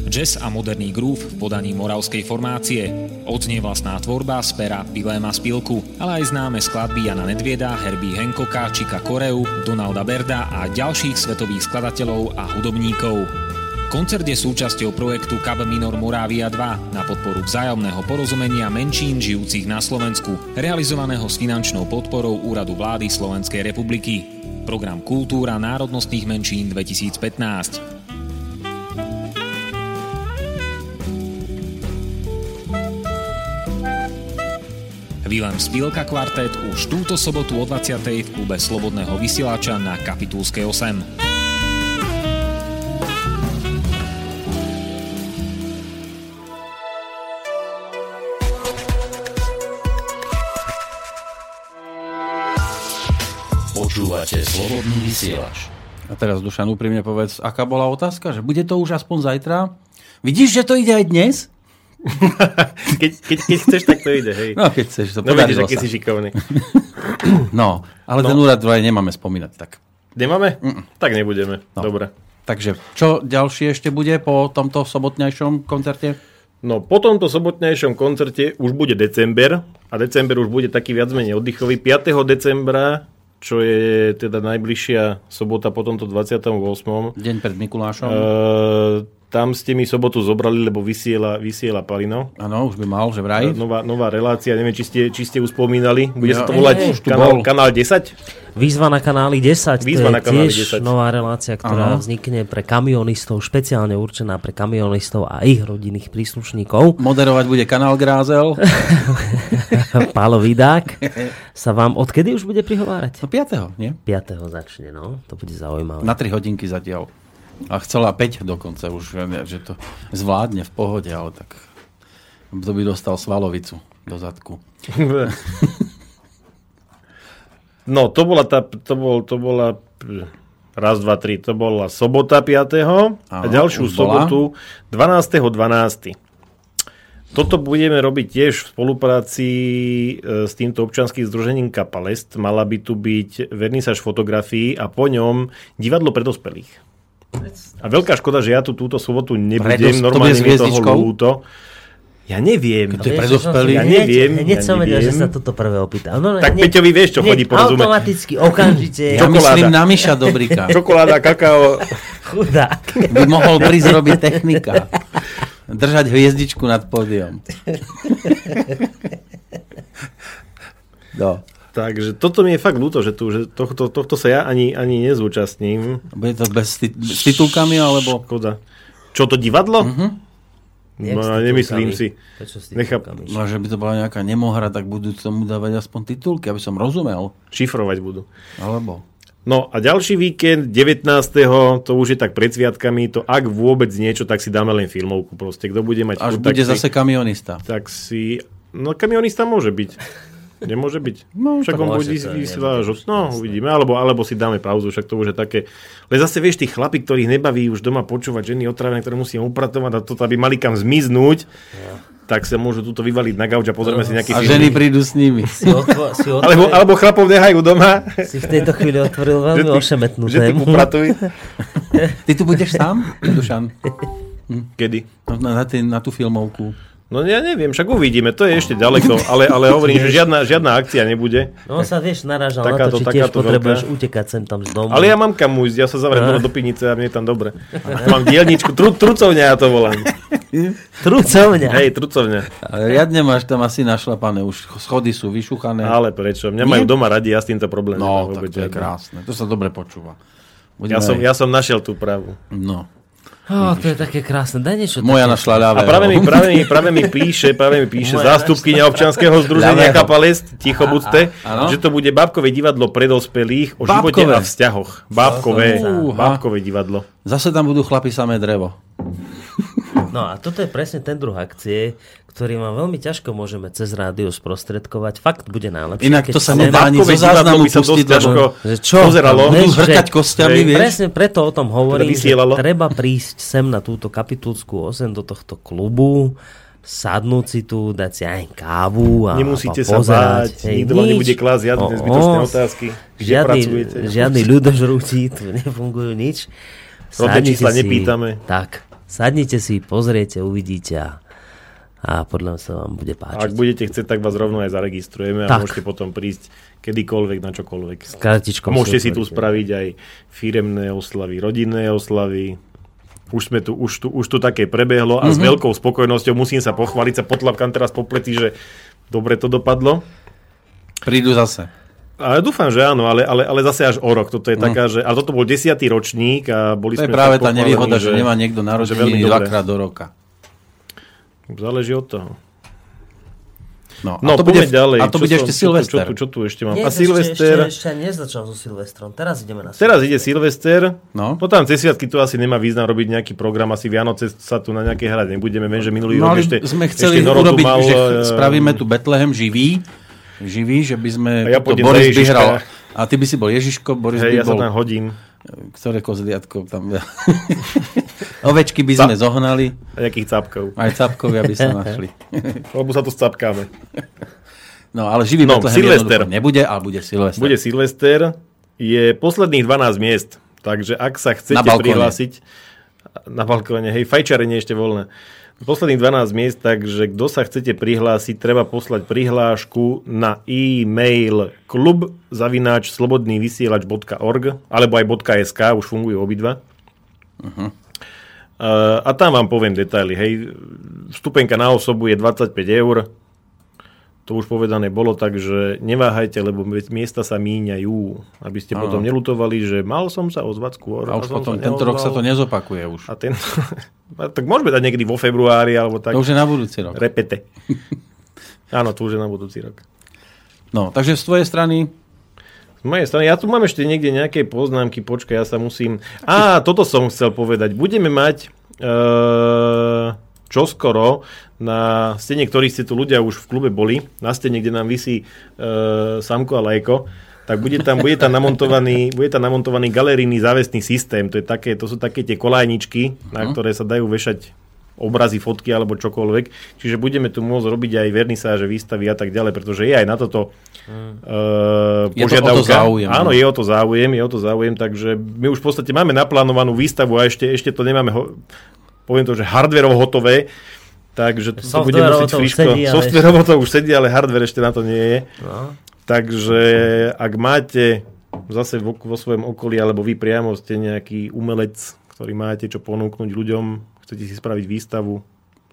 Jazz a moderný groove v podaní moravskej formácie. Odznie vlastná tvorba z pera Viléma Spilku, ale aj známe skladby Jana Nedvieda, Herbie Hancocka, Čika Koreu, Donalda Berda a ďalších svetových skladateľov a hudobníkov. Koncert je súčasťou projektu Cab Minor Moravia 2 na podporu vzájomného porozumenia menšín žijúcich na Slovensku, realizovaného s finančnou podporou Úradu vlády Slovenskej republiky. Program Kultúra národnostných menšín 2015. Willem Spilka kvartet už túto sobotu o 20. v klube Slobodného vysielača na Kapitulskej 8. Počúvate slobodný vysielač. A teraz, Dušan, úprimne povedz, aká bola otázka? Že bude to už aspoň zajtra? Vidíš, že to ide aj dnes? keď, keď, keď chceš, tak to ide, hej. No, keď chceš, to No vidíš, aký si šikovný. No, ale No. ten úrad vraj nemáme spomínať. Tak. Nemáme? Tak nebudeme. No. Dobre. Takže, čo ďalšie ešte bude po tomto sobotnejšom koncerte? No po tomto sobotnejšom koncerte už bude december a december už bude taký viac menej oddychový. 5. decembra, čo je teda najbližšia sobota po tomto 28. Deň pred Mikulášom? E, tam ste mi sobotu zobrali, lebo vysiela, vysiela Palino. Áno, už by mal, že vraj. Nová, nová relácia, neviem, či ste, či ste už spomínali. Bude sa to Ja- volať už kanál, bol. kanál 10? Výzva na kanáli 10, Výzva to je na kanáli tiež 10. nová relácia, ktorá Áno. vznikne pre kamionistov, špeciálne určená pre kamionistov a ich rodinných príslušníkov. Moderovať bude kanál Grázel. Pálo Vidák sa vám odkedy už bude prihovárať? No 5. nie? 5. začne, no, to bude zaujímavé. Na 3 hodinky zatiaľ. A chcela 5 dokonca už, že to zvládne v pohode, ale tak to by dostal svalovicu do zadku. No, to bola tá, to, bol, to bola raz, dva, tri, to bola sobota 5. a Áno, ďalšiu už bola. sobotu 12.12. Toto budeme robiť tiež v spolupráci e, s týmto občanským združením Kapalest. Mala by tu byť vernisáž fotografií a po ňom divadlo pre dospelých. A veľká škoda, že ja tu túto sobotu nebudem. Pre dos- to Normálne mi toho ľúto. Ja neviem. To je pre Vieš, že som dospelých? si- Ja neviem, Hneď som vedel, že sa toto prvé opýtal. No, Tak hneď- Peťovi vieš, čo chodí porozumieť. Automaticky, okamžite. Ja Čokoláda. myslím na Miša Dobrika. Čokoláda, kakao. Chudák. By mohol prísť robiť technika. Držať hviezdičku nad pódium. No. Takže toto mi je fakt ľúto, že, tu, že tohto, tohto sa ja ani, ani nezúčastním. Bude to bez tit- s titulkami, alebo... Škoda. Čo to divadlo? Jak No, nemyslím si. Prečo s titulkami? No, že by to bola nejaká nemohra, tak budú tomu dávať aspoň titulky, aby som rozumel. Šifrovať budú. Alebo... No a ďalší víkend, 19. to už je tak pred sviatkami, to ak vôbec niečo, tak si dáme len filmovku proste. Kto bude mať Až tak bude si, zase kamionista. Tak si... No kamionista môže byť. Nemôže byť. No, však on bude vysvážať. No, uvidíme. Alebo, alebo si dáme pauzu, však to už je také... Ale zase vieš, tí chlapi, ktorých nebaví už doma počúvať ženy otrávené, ktoré musia upratovať a toto, aby mali kam zmiznúť, tak sa môžu túto vyvaliť na gauč a pozrieme si nejaký A film. ženy prídu s nimi. Si, otvo- si, otvoril, Alebo, alebo chlapov nehajú doma. si v tejto chvíli otvoril veľmi ty- ošemetnú že tému. Ty tu budeš sám, Dušan? Kedy? No, Na, na, na tú filmovku. No ja neviem, však uvidíme, to je ešte ďaleko, ale, ale hovorím, že žiadna, žiadna akcia nebude. No on sa vieš narážal na to, či tiež potrebuješ veľká. utekať sem tam z domu. Ale ja mám kam ujsť, ja sa zavriem do pivnice a mne je tam dobre. Mám dielničku, tru, trucovňa ja to volám. Trúcovňa. Hej, trucovňa. Riadne máš tam asi našlapané, už schody sú vyšuchané. Ale prečo? Mňa majú doma radi, ja s týmto problém. No, tak to je krásne. To sa dobre počúva. Ja som, ja som našiel tú pravú. No. Ó, to je také krásne. Daj niečo Moja také. našla A ľavého. práve mi, práve mi, práve mi píše, práve mi píše Moja zástupkynia občanského združenia Ľavého. Kapalest, ticho buďte, áno. že to bude bábkové divadlo pre dospelých o živote Bábkové. a vzťahoch. Bábkové, bábkové divadlo. Zase tam budú chlapi samé drevo. No a toto je presne ten druh akcie, ktorý vám veľmi ťažko môžeme cez rádio sprostredkovať. Fakt bude najlepšie. Inak to sa nedá ani zo záznamu sa dosť ťažko Že čo? pozeralo. Že- hrkať kostiami, Hej. vieš? Presne preto o tom hovorím, Teda vysielalo. že treba prísť sem na túto kapitulskú 8 do tohto klubu sadnúť si tu, dať si aj kávu a Nemusíte a sa pozerať. báť, nikto vám nebude klásť žiadne zbytočné otázky. Kde žiadny, pracujete? žiadny ľudožrúti, tu nefungujú nič. Rodné Sadnite čísla si- nepýtame. Tak, sadnite si, pozriete, uvidíte a, a podľa mňa sa vám bude A páčiť. ak budete chcieť, tak vás rovno aj zaregistrujeme a Tak. môžete potom prísť kedykoľvek na čokoľvek. Kartičkou A môžete si tu spraviť aj firemné oslavy, rodinné oslavy. Už, sme tu, už, tu, už tu také prebehlo a Mhm. s veľkou spokojnosťou musím sa pochváliť, sa potlapkám teraz po plety, že dobre to dopadlo. Prídu zase. Ale dúfam, že áno, ale, ale, ale zase až o rok. Toto je taká, že, ale toto bol desiatý ročník a boli To je sme práve tak tá pochválení, nevýhoda, že nemá niekto dobre. dvakrát do roka. Záleží od toho. No, No, a to bude, ďalej. A to Čo bude som- ešte čo tu- Silvester. Čo tu, čo tu ešte mám? Nie, a Silvester... Ešte, ešte nezačal so Silvestrom. Teraz ideme na Teraz ide Silvester, No. no. potom cez sviatky tu asi nemá význam robiť nejaký program, asi Vianoce sa tu na nejaké hrať nebudeme, viem, že minulý No rok ešte, sme chceli ešte urobiť, mal, že eh, spravíme tu Betlehem živý, živý, že by sme, A ja to Boris by hral, a ty by si bol Ježiško, Boris Hej, by ja sa bol, tam hodím. Ktoré kozliatko tam, ovečky by sme zohnali, A nejakých cápkov. aj capkovia by sa našli. Lebo sa tu scapkáme. No ale živý No, Silvester. nebude, ale bude Silvester. Bude Silvester, je posledných 12 miest, takže ak sa chcete Na balkóne. prihlásiť, na balkóne, hej, fajčarenie ešte voľné. Posledných 12 miest, takže kto sa chcete prihlásiť, treba poslať prihlášku na e-mail klub zavináč slobodnývysielač.org alebo aj .sk, už fungujú obidva. Uh, a tam vám poviem detaily. Hej, vstupenka na osobu je 25 eur, to už povedané bolo, takže neváhajte, lebo miesta sa míňajú, aby ste Áno. potom nelutovali, že mal som sa ozvať skôr. A už potom tento rok sa to nezopakuje už. A ten, a tak môžeme dať niekedy vo februári, alebo tak. To už je na budúci rok. Repete. Áno, to už je na budúci rok. No, takže z tvojej strany Z mojej strany, ja tu mám ešte niekde nejaké poznámky, počkaj, ja sa musím... Á, toto som chcel povedať. Budeme mať uh, čoskoro na stene, ktorí ste tu ľudia už v klube boli, na stene, kde nám vysí uh, Samko a Lajko, tak bude tam, bude tam namontovaný, bude tam namontovaný galerijný závesný systém. To, je také, to sú také tie kolajničky, na ktoré sa dajú vešať obrazy, fotky alebo čokoľvek. Čiže budeme tu môcť robiť aj vernisáže, výstavy a tak ďalej, pretože je aj na toto uh, Je to o to záujem, Áno, no. je o to záujem, je o to záujem, takže my už v podstate máme naplánovanú výstavu a ešte, ešte to nemáme, ho, poviem to, že hardverov hotové, takže to, to bude musieť to už friško. sedí, ale Softwarovo to už sedí, ale hardware ešte na to nie je. No. Takže ak máte zase vo, vo svojom okolí, alebo vy priamo ste nejaký umelec, ktorý máte čo ponúknuť ľuďom, chcete si spraviť výstavu,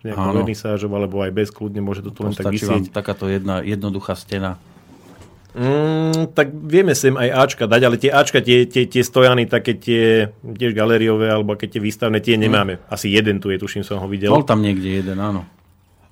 nejakú Áno. vernisážov, alebo aj bez kľudne, môže to tu len tak vysieť. takáto jedna jednoduchá stena. Mm, tak vieme sem aj Ačka dať, ale tie Ačka, tie, tie, tie stojany, také tie tiež galériové, alebo keď tie výstavné, tie nemáme. Asi jeden tu je, tuším, som ho videl. Bol tam niekde jeden, áno.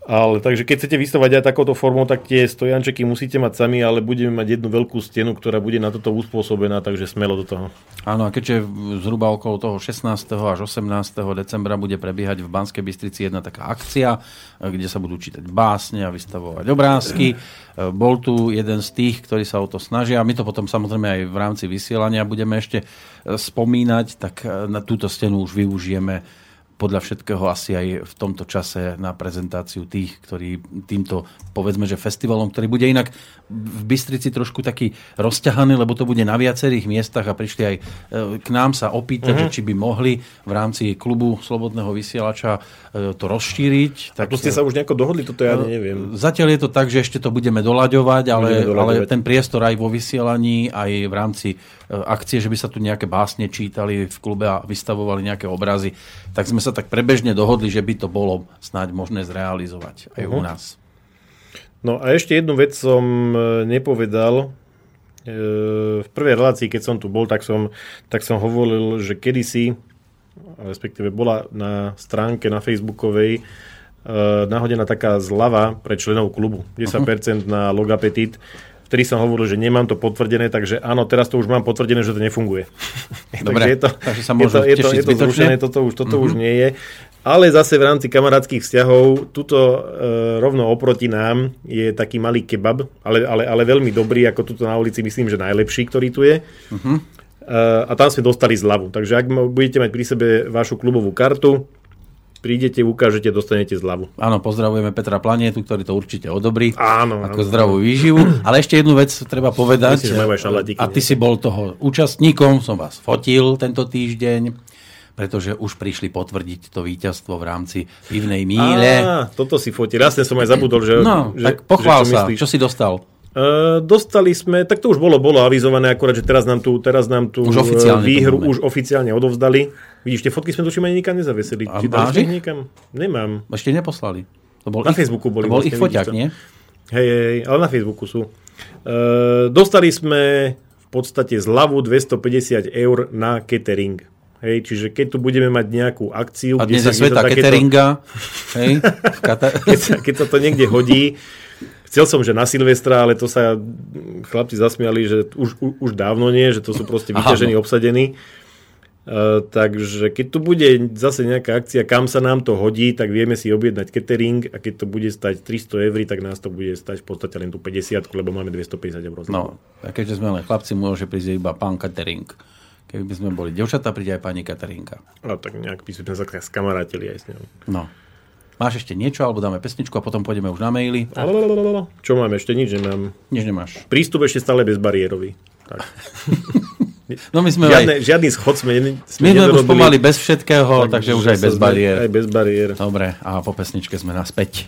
Ale takže keď chcete vystavať aj takouto formou, tak tie stojančeky musíte mať sami, ale budeme mať jednu veľkú stenu, ktorá bude na toto uspôsobená, takže smelo do toho. Áno, a keďže zhruba okolo toho 16. až 18. decembra bude prebiehať v Banskej Bystrici jedna taká akcia, kde sa budú čítať básne a vystavovať obrázky. Bol tu jeden z tých, ktorí sa o to snažia my to potom samozrejme aj v rámci vysielania budeme ešte spomínať, tak na túto stenu už využijeme podľa všetkého asi aj v tomto čase na prezentáciu tých, ktorí týmto, povedzme, že festivalom, ktorý bude inak v Bystrici trošku taký rozťahaný, lebo to bude na viacerých miestach a prišli aj e, k nám sa opýtať, Mhm. že či by mohli v rámci klubu Slobodného vysielača e, to rozšíriť. Tak to ste sa už nejako dohodli, toto ja neviem. Zatiaľ je to tak, že ešte to budeme doľaďovať, ale, Budeme doľaďovať. ale ten priestor aj vo vysielaní, aj v rámci e, akcie, že by sa tu nejaké básne čítali v klube a vystavovali nejaké obrazy, tak sme sa tak prebežne dohodli, že by to bolo snáď možné zrealizovať aj Mhm. u nás. No a ešte jednu vec som e, nepovedal. E, V prvej relácii, keď som tu bol, tak som, tak som hovoril, že kedysi, respektíve bola na stránke na Facebookovej e, nahodená taká zľava pre členov klubu. 10% na logapetit. Vtedy som hovoril, že nemám to potvrdené, takže áno, teraz to už mám potvrdené, že to nefunguje. Dobre, takže je to, takže sa je to, je to, je to zrušené, toto už, toto už nie je. Ale zase v rámci kamarátskych vzťahov, tuto e, rovno oproti nám je taký malý kebab, ale, ale, ale veľmi dobrý, ako tuto na ulici, myslím, že najlepší, ktorý tu je. E, a tam sme dostali zľavu. Takže ak budete mať pri sebe vašu klubovú kartu, prídete, ukážete, dostanete zľavu. Áno, pozdravujeme Petra Planietu, ktorý to určite odobrí. Áno, Ako áno. zdravú výživu. Ale ešte jednu vec treba povedať. Šalatíky, a ty nie? si bol toho účastníkom, som vás fotil tento týždeň, pretože už prišli potvrdiť to víťazstvo v rámci pivnej míle. Á, toto si fotil. Jasne som aj zabudol, že... No, že, tak pochvál že, sa, myslíš. čo si dostal? Uh, dostali sme, tak to už bolo, bolo avizované, akurát, že teraz nám tu, teraz nám tu Už oficiálne eh, výhru už oficiálne odovzdali. Vidíš, tie fotky sme tuším ani nikam nezavesili. A Či dali niekam? Nemám. Ešte neposlali. To bol Na ich, Facebooku boli To bol vlastne, ich foťák, nie? Hej, hej, ale na Facebooku sú. Uh, dostali sme v podstate zľavu 250 eur na catering. Hej, čiže keď tu budeme mať nejakú akciu, A dnes je sveta cateringa. Hej, Kata- keď, sa, keď sa to niekde hodí. Chcel som, že na Silvestra, ale to sa chlapci zasmiali, že už, už, už dávno nie, že to sú proste vyťažení, no. obsadení. Uh, takže keď tu bude zase nejaká akcia, kam sa nám to hodí, tak vieme si objednať catering a keď to bude stať 300 eur, tak nás to bude stať v podstate len tú 50, lebo máme 250 eur. No, a keďže sme len chlapci, môže prísť iba pán catering. Keby by sme boli devčatá, príde aj pani cateringa. A tak nejak by sme sa skamarátili aj s ňou. No. Máš ešte niečo, alebo dáme pesničku a potom pôjdeme už na maily? Lalalala. Čo mám ešte? Nič nemám. Nič nemáš. Prístup ešte stále bezbariérový. Tak. No my sme, Žiadne, aj, žiadny schod sme, ne- my sme už pomaly bez všetkého, takže, už aj bez sme- bariér. Aj bez bariér. Dobre, a po pesničke sme naspäť.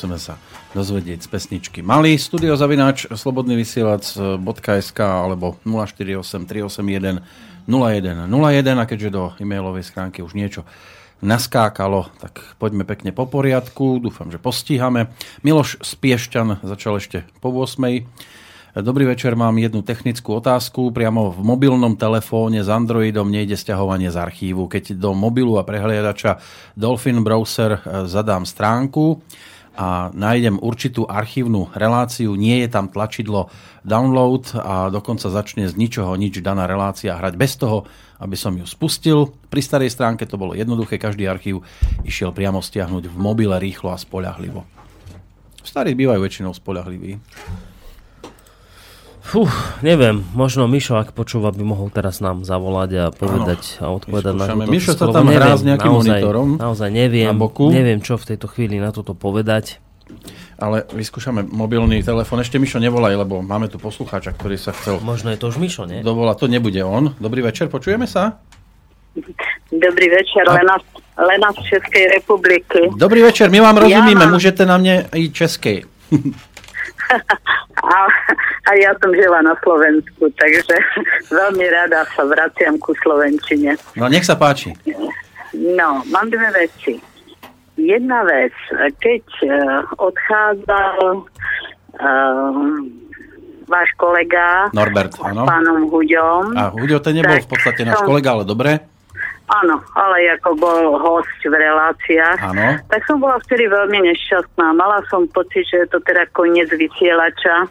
Sme sa, dozvedieť z pesničky mali. Studio zavináč slobodnyvysielac.sk alebo 048 381 0101 a keďže do e-mailovej schránky už niečo naskákalo, tak poďme pekne po poriadku. Dúfam, že postíhame. Miloš Spiešťan začal ešte po 8. Dobrý večer, mám jednu technickú otázku. Priamo v mobilnom telefóne s Androidom nejde stiahovanie z archívu. Keď do mobilu a prehliadača Dolphin Browser e, zadám stránku a nájdem určitú archívnu reláciu, nie je tam tlačidlo download a dokonca začne z ničoho nič daná relácia hrať bez toho, aby som ju spustil. Pri starej stránke to bolo jednoduché, každý archív išiel priamo stiahnuť v mobile rýchlo a spoľahlivo. Starí bývajú väčšinou spoľahliví. Fú, neviem, možno Mišo, ak počúva, by mohol teraz nám zavolať a povedať a odpovedať na túto Mišo sa tam hrá s Neviem, nejakým naozaj, monitorom Naozaj neviem, na boku. neviem, čo v tejto chvíli na toto povedať. Ale vyskúšame mobilný telefón. Ešte Mišo nevolaj, lebo máme tu poslucháča, ktorý sa chcel Možno je to už Mišo, nie? dovolať. To nebude on. Dobrý večer, počujeme sa? Dobrý večer, A- Lena, Lena z Českej republiky. Dobrý večer, my vám rozumíme, mám- môžete na mne i českej. A, a ja som žila na Slovensku, takže veľmi rada sa vraciam ku Slovenčine. No nech sa páči. No, mám dve veci. Jedna vec, keď uh, odchádzal uh, váš kolega Norbert, s áno. pánom Huďom, A Huďo, ten nebol Tak v podstate náš som- kolega, ale dobre. Áno, ale ako bol host v reláciách, Áno. tak som bola vtedy veľmi nešťastná. Mala som pocit, že je to teda koniec vysielača.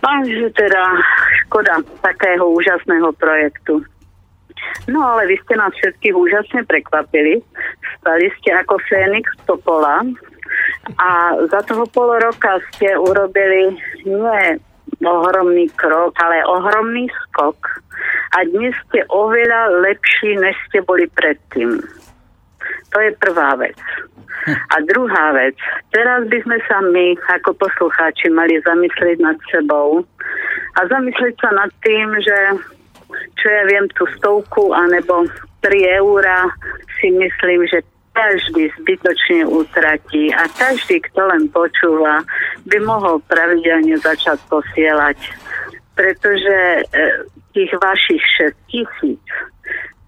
A že teda škoda takého úžasného projektu. No ale vy ste nás všetkých úžasne prekvapili. Stali ste ako Fénix Topola a za toho pol roka ste urobili nie ohromný krok, ale ohromný skok. A dnes ste oveľa lepší, než ste boli predtým. To je prvá vec. A druhá vec. Teraz by sme sa my, ako poslucháči, mali zamyslieť nad sebou a zamyslieť sa nad tým, že čo ja viem, tú stovku anebo 3 eurá si myslím, že každý zbytočne utratí a každý, kto len počúva, by mohol pravidelne začať posielať. Pretože e, tých vašich 6 tisíc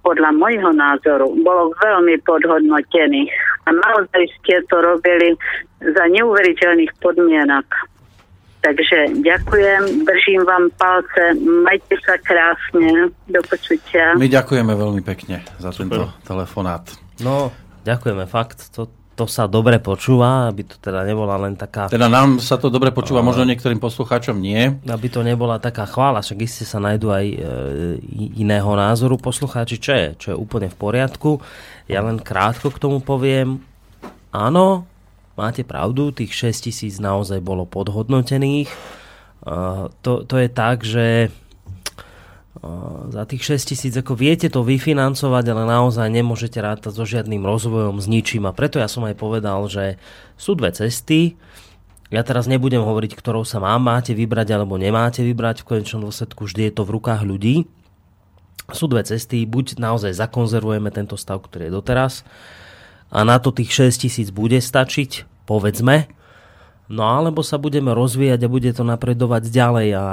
podľa môjho názoru bolo veľmi podhodnotených. A naozaj ste to robili za neuveriteľných podmienok. Takže ďakujem, držím vám palce, majte sa krásne, do počutia. My ďakujeme veľmi pekne za tento telefonát. No, ďakujeme, fakt, to, to sa dobre počúva, aby to teda nebola len taká... Teda nám sa to dobre počúva, možno niektorým poslucháčom nie. aby to nebola taká chvála, však iste sa nájdú aj e, iného názoru poslucháči, čo je, čo je úplne v poriadku. Ja len krátko k tomu poviem, áno, máte pravdu, tých 6 tisíc naozaj bolo podhodnotených. E, to, to je tak, že za tých 6 tisíc, ako viete to vyfinancovať, ale naozaj nemôžete rátať so žiadnym rozvojom, s ničím. A preto ja som aj povedal, že sú dve cesty. Ja teraz nebudem hovoriť, ktorou sa mám, máte vybrať alebo nemáte vybrať. V konečnom dôsledku vždy je to v rukách ľudí. Sú dve cesty. Buď naozaj zakonzervujeme tento stav, ktorý je doteraz a na to tých 6 tisíc bude stačiť, povedzme. No alebo sa budeme rozvíjať a bude to napredovať ďalej a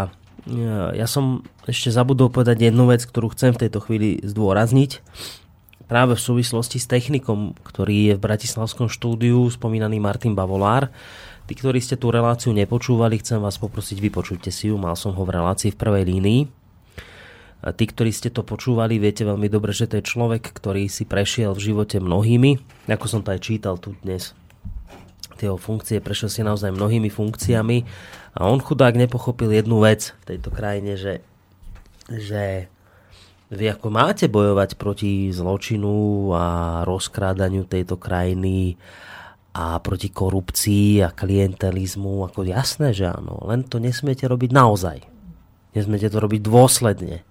ja, ja som ešte zabudol povedať jednu vec, ktorú chcem v tejto chvíli zdôrazniť. Práve v súvislosti s technikom, ktorý je v Bratislavskom štúdiu, spomínaný Martin Bavolár. Tí, ktorí ste tú reláciu nepočúvali, chcem vás poprosiť, vypočujte si ju. Mal som ho v relácii v prvej línii. A tí, ktorí ste to počúvali, viete veľmi dobre, že to je človek, ktorý si prešiel v živote mnohými. Ako som to aj čítal tu dnes. Tie jeho funkcie prešiel si naozaj mnohými funkciami. A on chudák nepochopil jednu vec v tejto krajine, že, že vy ako máte bojovať proti zločinu a rozkrádaniu tejto krajiny a proti korupcii a klientelizmu, ako jasné, že áno, len to nesmiete robiť naozaj. Nesmiete to robiť dôsledne.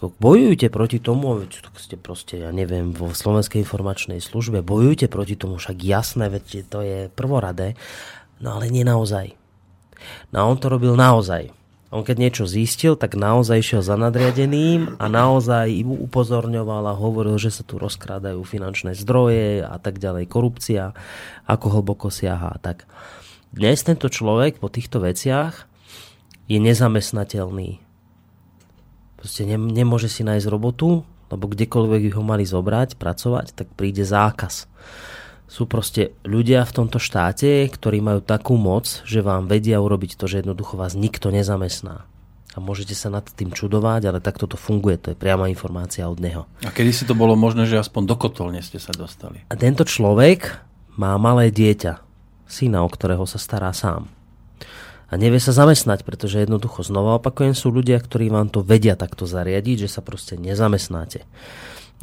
Bojujte proti tomu, veď ste proste, ja neviem, vo Slovenskej informačnej službe, bojujte proti tomu, však jasné, veď to je prvoradé, no ale nie naozaj. No on to robil naozaj. On keď niečo zistil, tak naozaj išiel za nadriadeným a naozaj im upozorňoval a hovoril, že sa tu rozkrádajú finančné zdroje a tak ďalej, korupcia, ako hlboko siaha tak. Dnes tento človek po týchto veciach je nezamestnateľný. Proste ne, nemôže si nájsť robotu, lebo kdekoľvek by ho mali zobrať, pracovať, tak príde zákaz sú proste ľudia v tomto štáte, ktorí majú takú moc, že vám vedia urobiť to, že jednoducho vás nikto nezamestná. A môžete sa nad tým čudovať, ale takto to funguje, to je priama informácia od neho. A kedy si to bolo možné, že aspoň do kotolne ste sa dostali? A tento človek má malé dieťa, syna, o ktorého sa stará sám. A nevie sa zamestnať, pretože jednoducho znova opakujem, sú ľudia, ktorí vám to vedia takto zariadiť, že sa proste nezamestnáte.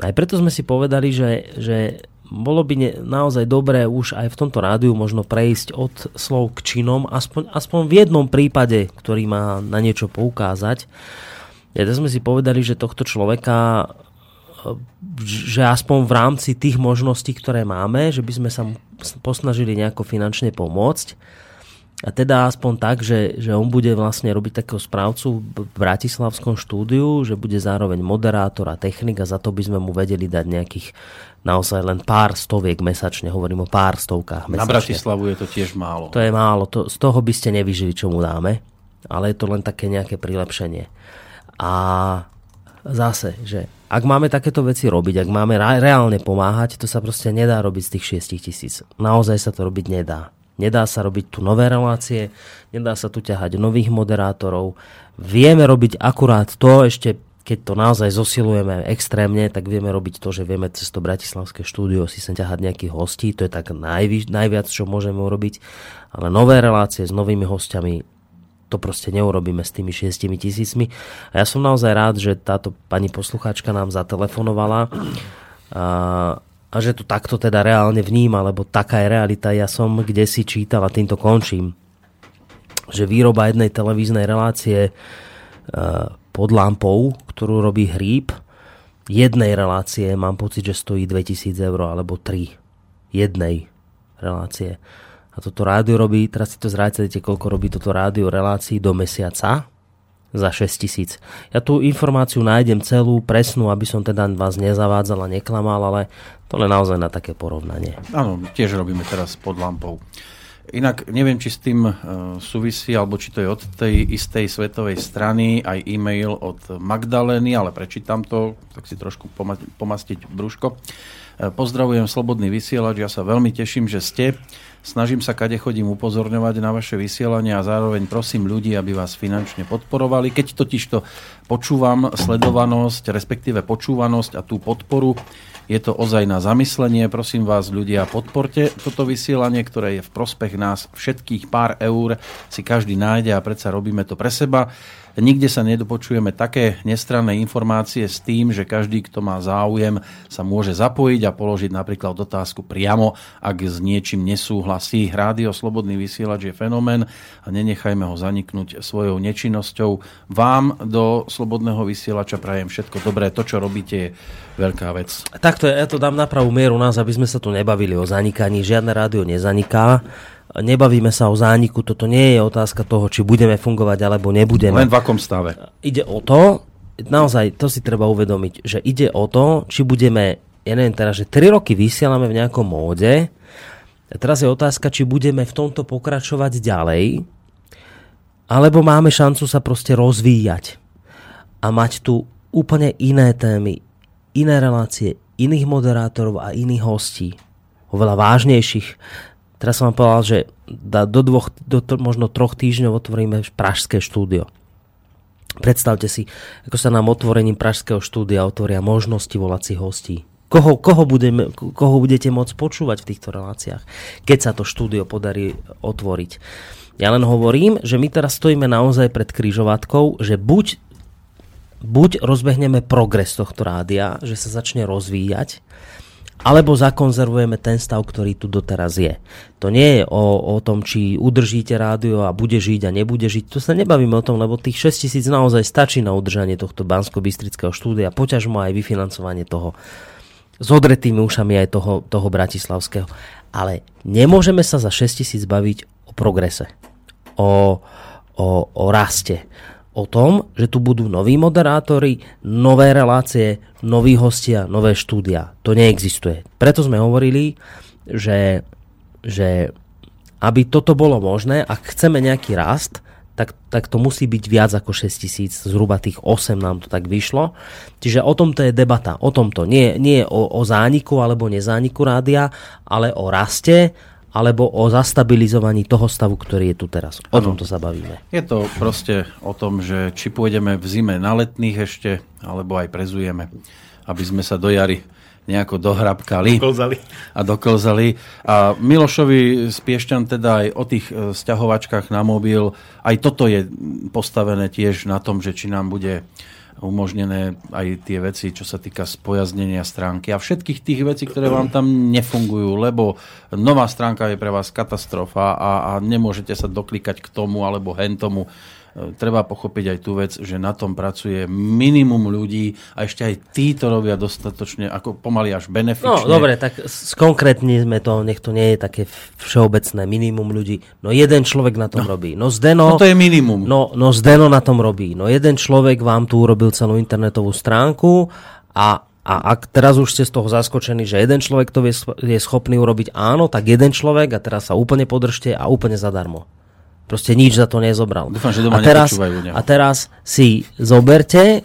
Aj preto sme si povedali, že, že bolo by ne, naozaj dobré už aj v tomto rádiu možno prejsť od slov k činom, aspoň, aspoň v jednom prípade, ktorý má na niečo poukázať. Ja sme si povedali, že tohto človeka že aspoň v rámci tých možností, ktoré máme, že by sme sa posnažili nejako finančne pomôcť. A teda aspoň tak, že, že on bude vlastne robiť takého správcu v Bratislavskom štúdiu, že bude zároveň moderátor a technik a za to by sme mu vedeli dať nejakých naozaj len pár stoviek mesačne, hovorím o pár stovkách mesačne. Na Bratislavu je to tiež málo. To je málo, to, z toho by ste nevyžili, čo mu dáme, ale je to len také nejaké prilepšenie. A zase, že ak máme takéto veci robiť, ak máme reálne pomáhať, to sa proste nedá robiť z tých 6 tisíc. Naozaj sa to robiť nedá. Nedá sa robiť tu nové relácie, nedá sa tu ťahať nových moderátorov. Vieme robiť akurát to, ešte keď to naozaj zosilujeme extrémne, tak vieme robiť to, že vieme cez to bratislavské štúdio si sem ťahať nejakých hostí, to je tak najvi, najviac, čo môžeme urobiť, ale nové relácie s novými hostiami, to proste neurobíme s tými šiestimi tisícmi. A ja som naozaj rád, že táto pani poslucháčka nám zatelefonovala a, a že to takto teda reálne vníma, lebo taká je realita. Ja som kde si čítal a týmto končím, že výroba jednej televíznej relácie pod lampou, ktorú robí hríb, jednej relácie mám pocit, že stojí 2000 eur alebo 3. Jednej relácie. A toto rádio robí, teraz si to zrácete, koľko robí toto rádio relácií do mesiaca za 6000. Ja tú informáciu nájdem celú, presnú, aby som teda vás nezavádzal a neklamal, ale to len naozaj na také porovnanie. Áno, tiež robíme teraz pod lampou. Inak neviem, či s tým uh, súvisí, alebo či to je od tej istej svetovej strany, aj e-mail od Magdalény, ale prečítam to, tak si trošku poma- pomastiť brúško. Uh, pozdravujem Slobodný vysielač, ja sa veľmi teším, že ste. Snažím sa, kade chodím upozorňovať na vaše vysielanie a zároveň prosím ľudí, aby vás finančne podporovali. Keď totiž to počúvam sledovanosť, respektíve počúvanosť a tú podporu, je to ozaj na zamyslenie. Prosím vás, ľudia, podporte toto vysielanie, ktoré je v prospech nás všetkých. Pár eur si každý nájde a predsa robíme to pre seba. Nikde sa nedopočujeme také nestranné informácie s tým, že každý, kto má záujem, sa môže zapojiť a položiť napríklad otázku priamo, ak s niečím nesúhlasí. Rádio Slobodný vysielač je fenomén a nenechajme ho zaniknúť svojou nečinnosťou. Vám do Slobodného vysielača prajem všetko dobré. To, čo robíte, je veľká vec. Takto ja to dám na pravú mieru nás, aby sme sa tu nebavili o zanikaní. Žiadne rádio nezaniká nebavíme sa o zániku, toto nie je otázka toho, či budeme fungovať alebo nebudeme. Len v akom stave? Ide o to, naozaj to si treba uvedomiť, že ide o to, či budeme, ja neviem teraz, že 3 roky vysielame v nejakom móde, a teraz je otázka, či budeme v tomto pokračovať ďalej, alebo máme šancu sa proste rozvíjať a mať tu úplne iné témy, iné relácie, iných moderátorov a iných hostí, oveľa vážnejších, Teraz som vám povedal, že do dvoch, do to, možno troch týždňov otvoríme pražské štúdio. Predstavte si, ako sa nám otvorením pražského štúdia otvoria možnosti volacích hostí. Koho, koho, budeme, koho budete môcť počúvať v týchto reláciách, keď sa to štúdio podarí otvoriť. Ja len hovorím, že my teraz stojíme naozaj pred kryžovatkou, že buď, buď rozbehneme progres tohto rádia, že sa začne rozvíjať, alebo zakonzervujeme ten stav, ktorý tu doteraz je. To nie je o, o tom, či udržíte rádio a bude žiť a nebude žiť. To sa nebavíme o tom, lebo tých 6 tisíc naozaj stačí na udržanie tohto bansko-bystrického štúdia, poťažmo aj vyfinancovanie toho s odretými ušami aj toho, toho bratislavského. Ale nemôžeme sa za 6 tisíc baviť o progrese. O, o, o raste. O tom, že tu budú noví moderátori, nové relácie, noví hostia, nové štúdia. To neexistuje. Preto sme hovorili, že, že aby toto bolo možné, ak chceme nejaký rast, tak, tak to musí byť viac ako 6 tisíc, zhruba tých 8 nám to tak vyšlo. Čiže o tomto je debata, o tomto. Nie, nie o, o zániku alebo nezániku rádia, ale o raste alebo o zastabilizovaní toho stavu, ktorý je tu teraz. O tomto sa bavíme. Je to proste o tom, že či pôjdeme v zime na letných ešte, alebo aj prezujeme, aby sme sa do jary nejako dohrabkali Kolzali. a doklzali. A Milošovi z Piešťan teda aj o tých e, sťahovačkách na mobil, aj toto je postavené tiež na tom, že či nám bude umožnené aj tie veci, čo sa týka spojaznenia stránky a všetkých tých vecí, ktoré vám tam nefungujú, lebo nová stránka je pre vás katastrofa a, a nemôžete sa doklikať k tomu alebo hen tomu. Treba pochopiť aj tú vec, že na tom pracuje minimum ľudí a ešte aj tí to robia dostatočne, ako pomaly až No benefične. dobre, tak skonkrétne sme to, nech to nie je také všeobecné minimum ľudí. No jeden človek na tom robí. No Zdeno, No to je minimum. no, no Zdeno na tom robí. No jeden človek vám tu urobil celú internetovú stránku a a ak teraz už ste z toho zaskočení, že jeden človek to je schopný urobiť áno, tak jeden človek a teraz sa úplne podržte a úplne zadarmo. Proste nič za to nezobral. Dúfam, že doma a teraz, a teraz si zoberte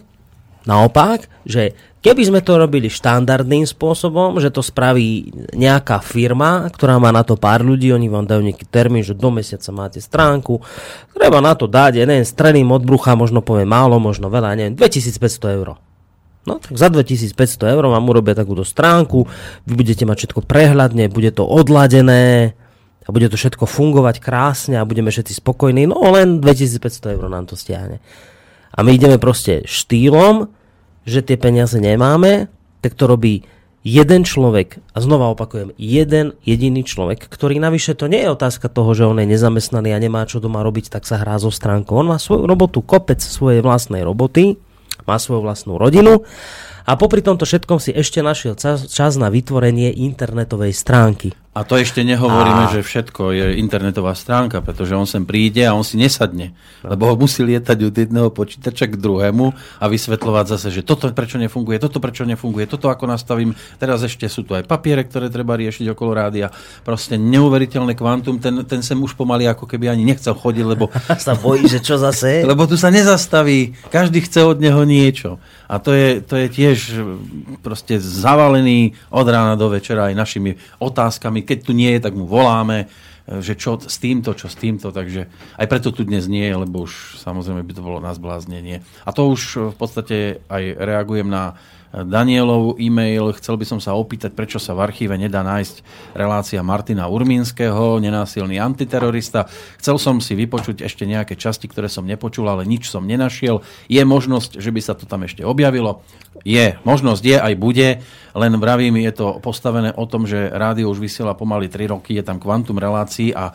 naopak, že keby sme to robili štandardným spôsobom, že to spraví nejaká firma, ktorá má na to pár ľudí, oni vám dajú nejaký termín, že do mesiaca máte stránku, treba na to dať, ja neviem, stredným od brucha, možno poviem málo, možno veľa, neviem, 2500 eur. No tak za 2500 eur vám urobia takúto stránku, vy budete mať všetko prehľadne, bude to odladené a bude to všetko fungovať krásne a budeme všetci spokojní, no len 2500 eur nám to stiahne. A my ideme proste štýlom, že tie peniaze nemáme, tak to robí jeden človek, a znova opakujem, jeden jediný človek, ktorý navyše to nie je otázka toho, že on je nezamestnaný a nemá čo doma robiť, tak sa hrá so stránkou. On má svoju robotu, kopec svojej vlastnej roboty, má svoju vlastnú rodinu a popri tomto všetkom si ešte našiel čas na vytvorenie internetovej stránky. A to ešte nehovoríme, A- že všetko je internetová stránka, pretože on sem príde a on si nesadne. Lebo ho musí lietať od jedného počítača k druhému a vysvetľovať zase, že toto prečo nefunguje, toto prečo nefunguje, toto ako nastavím. Teraz ešte sú tu aj papiere, ktoré treba riešiť okolo rádia. Proste neuveriteľné kvantum, ten, ten sem už pomaly ako keby ani nechcel chodiť, lebo sa bojí, že čo zase? lebo tu sa nezastaví, každý chce od neho niečo. A to je, to je tiež e, proste zavalený od rána do večera aj našimi otázkami. Keď tu nie je, tak mu voláme, e, že čo s týmto, čo s týmto. Takže aj preto tu dnes nie je, lebo už samozrejme by to bolo na zbláznenie. A to už e, v podstate aj reagujem na e, Danielov e-mail. Chcel by som sa opýtať, prečo sa v archíve nedá nájsť relácia Martina Urmínskeho, nenásilný antiterorista. Chcel som si vypočuť ešte nejaké časti, ktoré som nepočul, ale nič som nenašiel. Je možnosť, že by sa to tam ešte objavilo? Je. Možnosť je, aj bude. Len vravím, je to postavené o tom, že rádio už vysiela pomaly 3 roky, je tam kvantum relácií a e,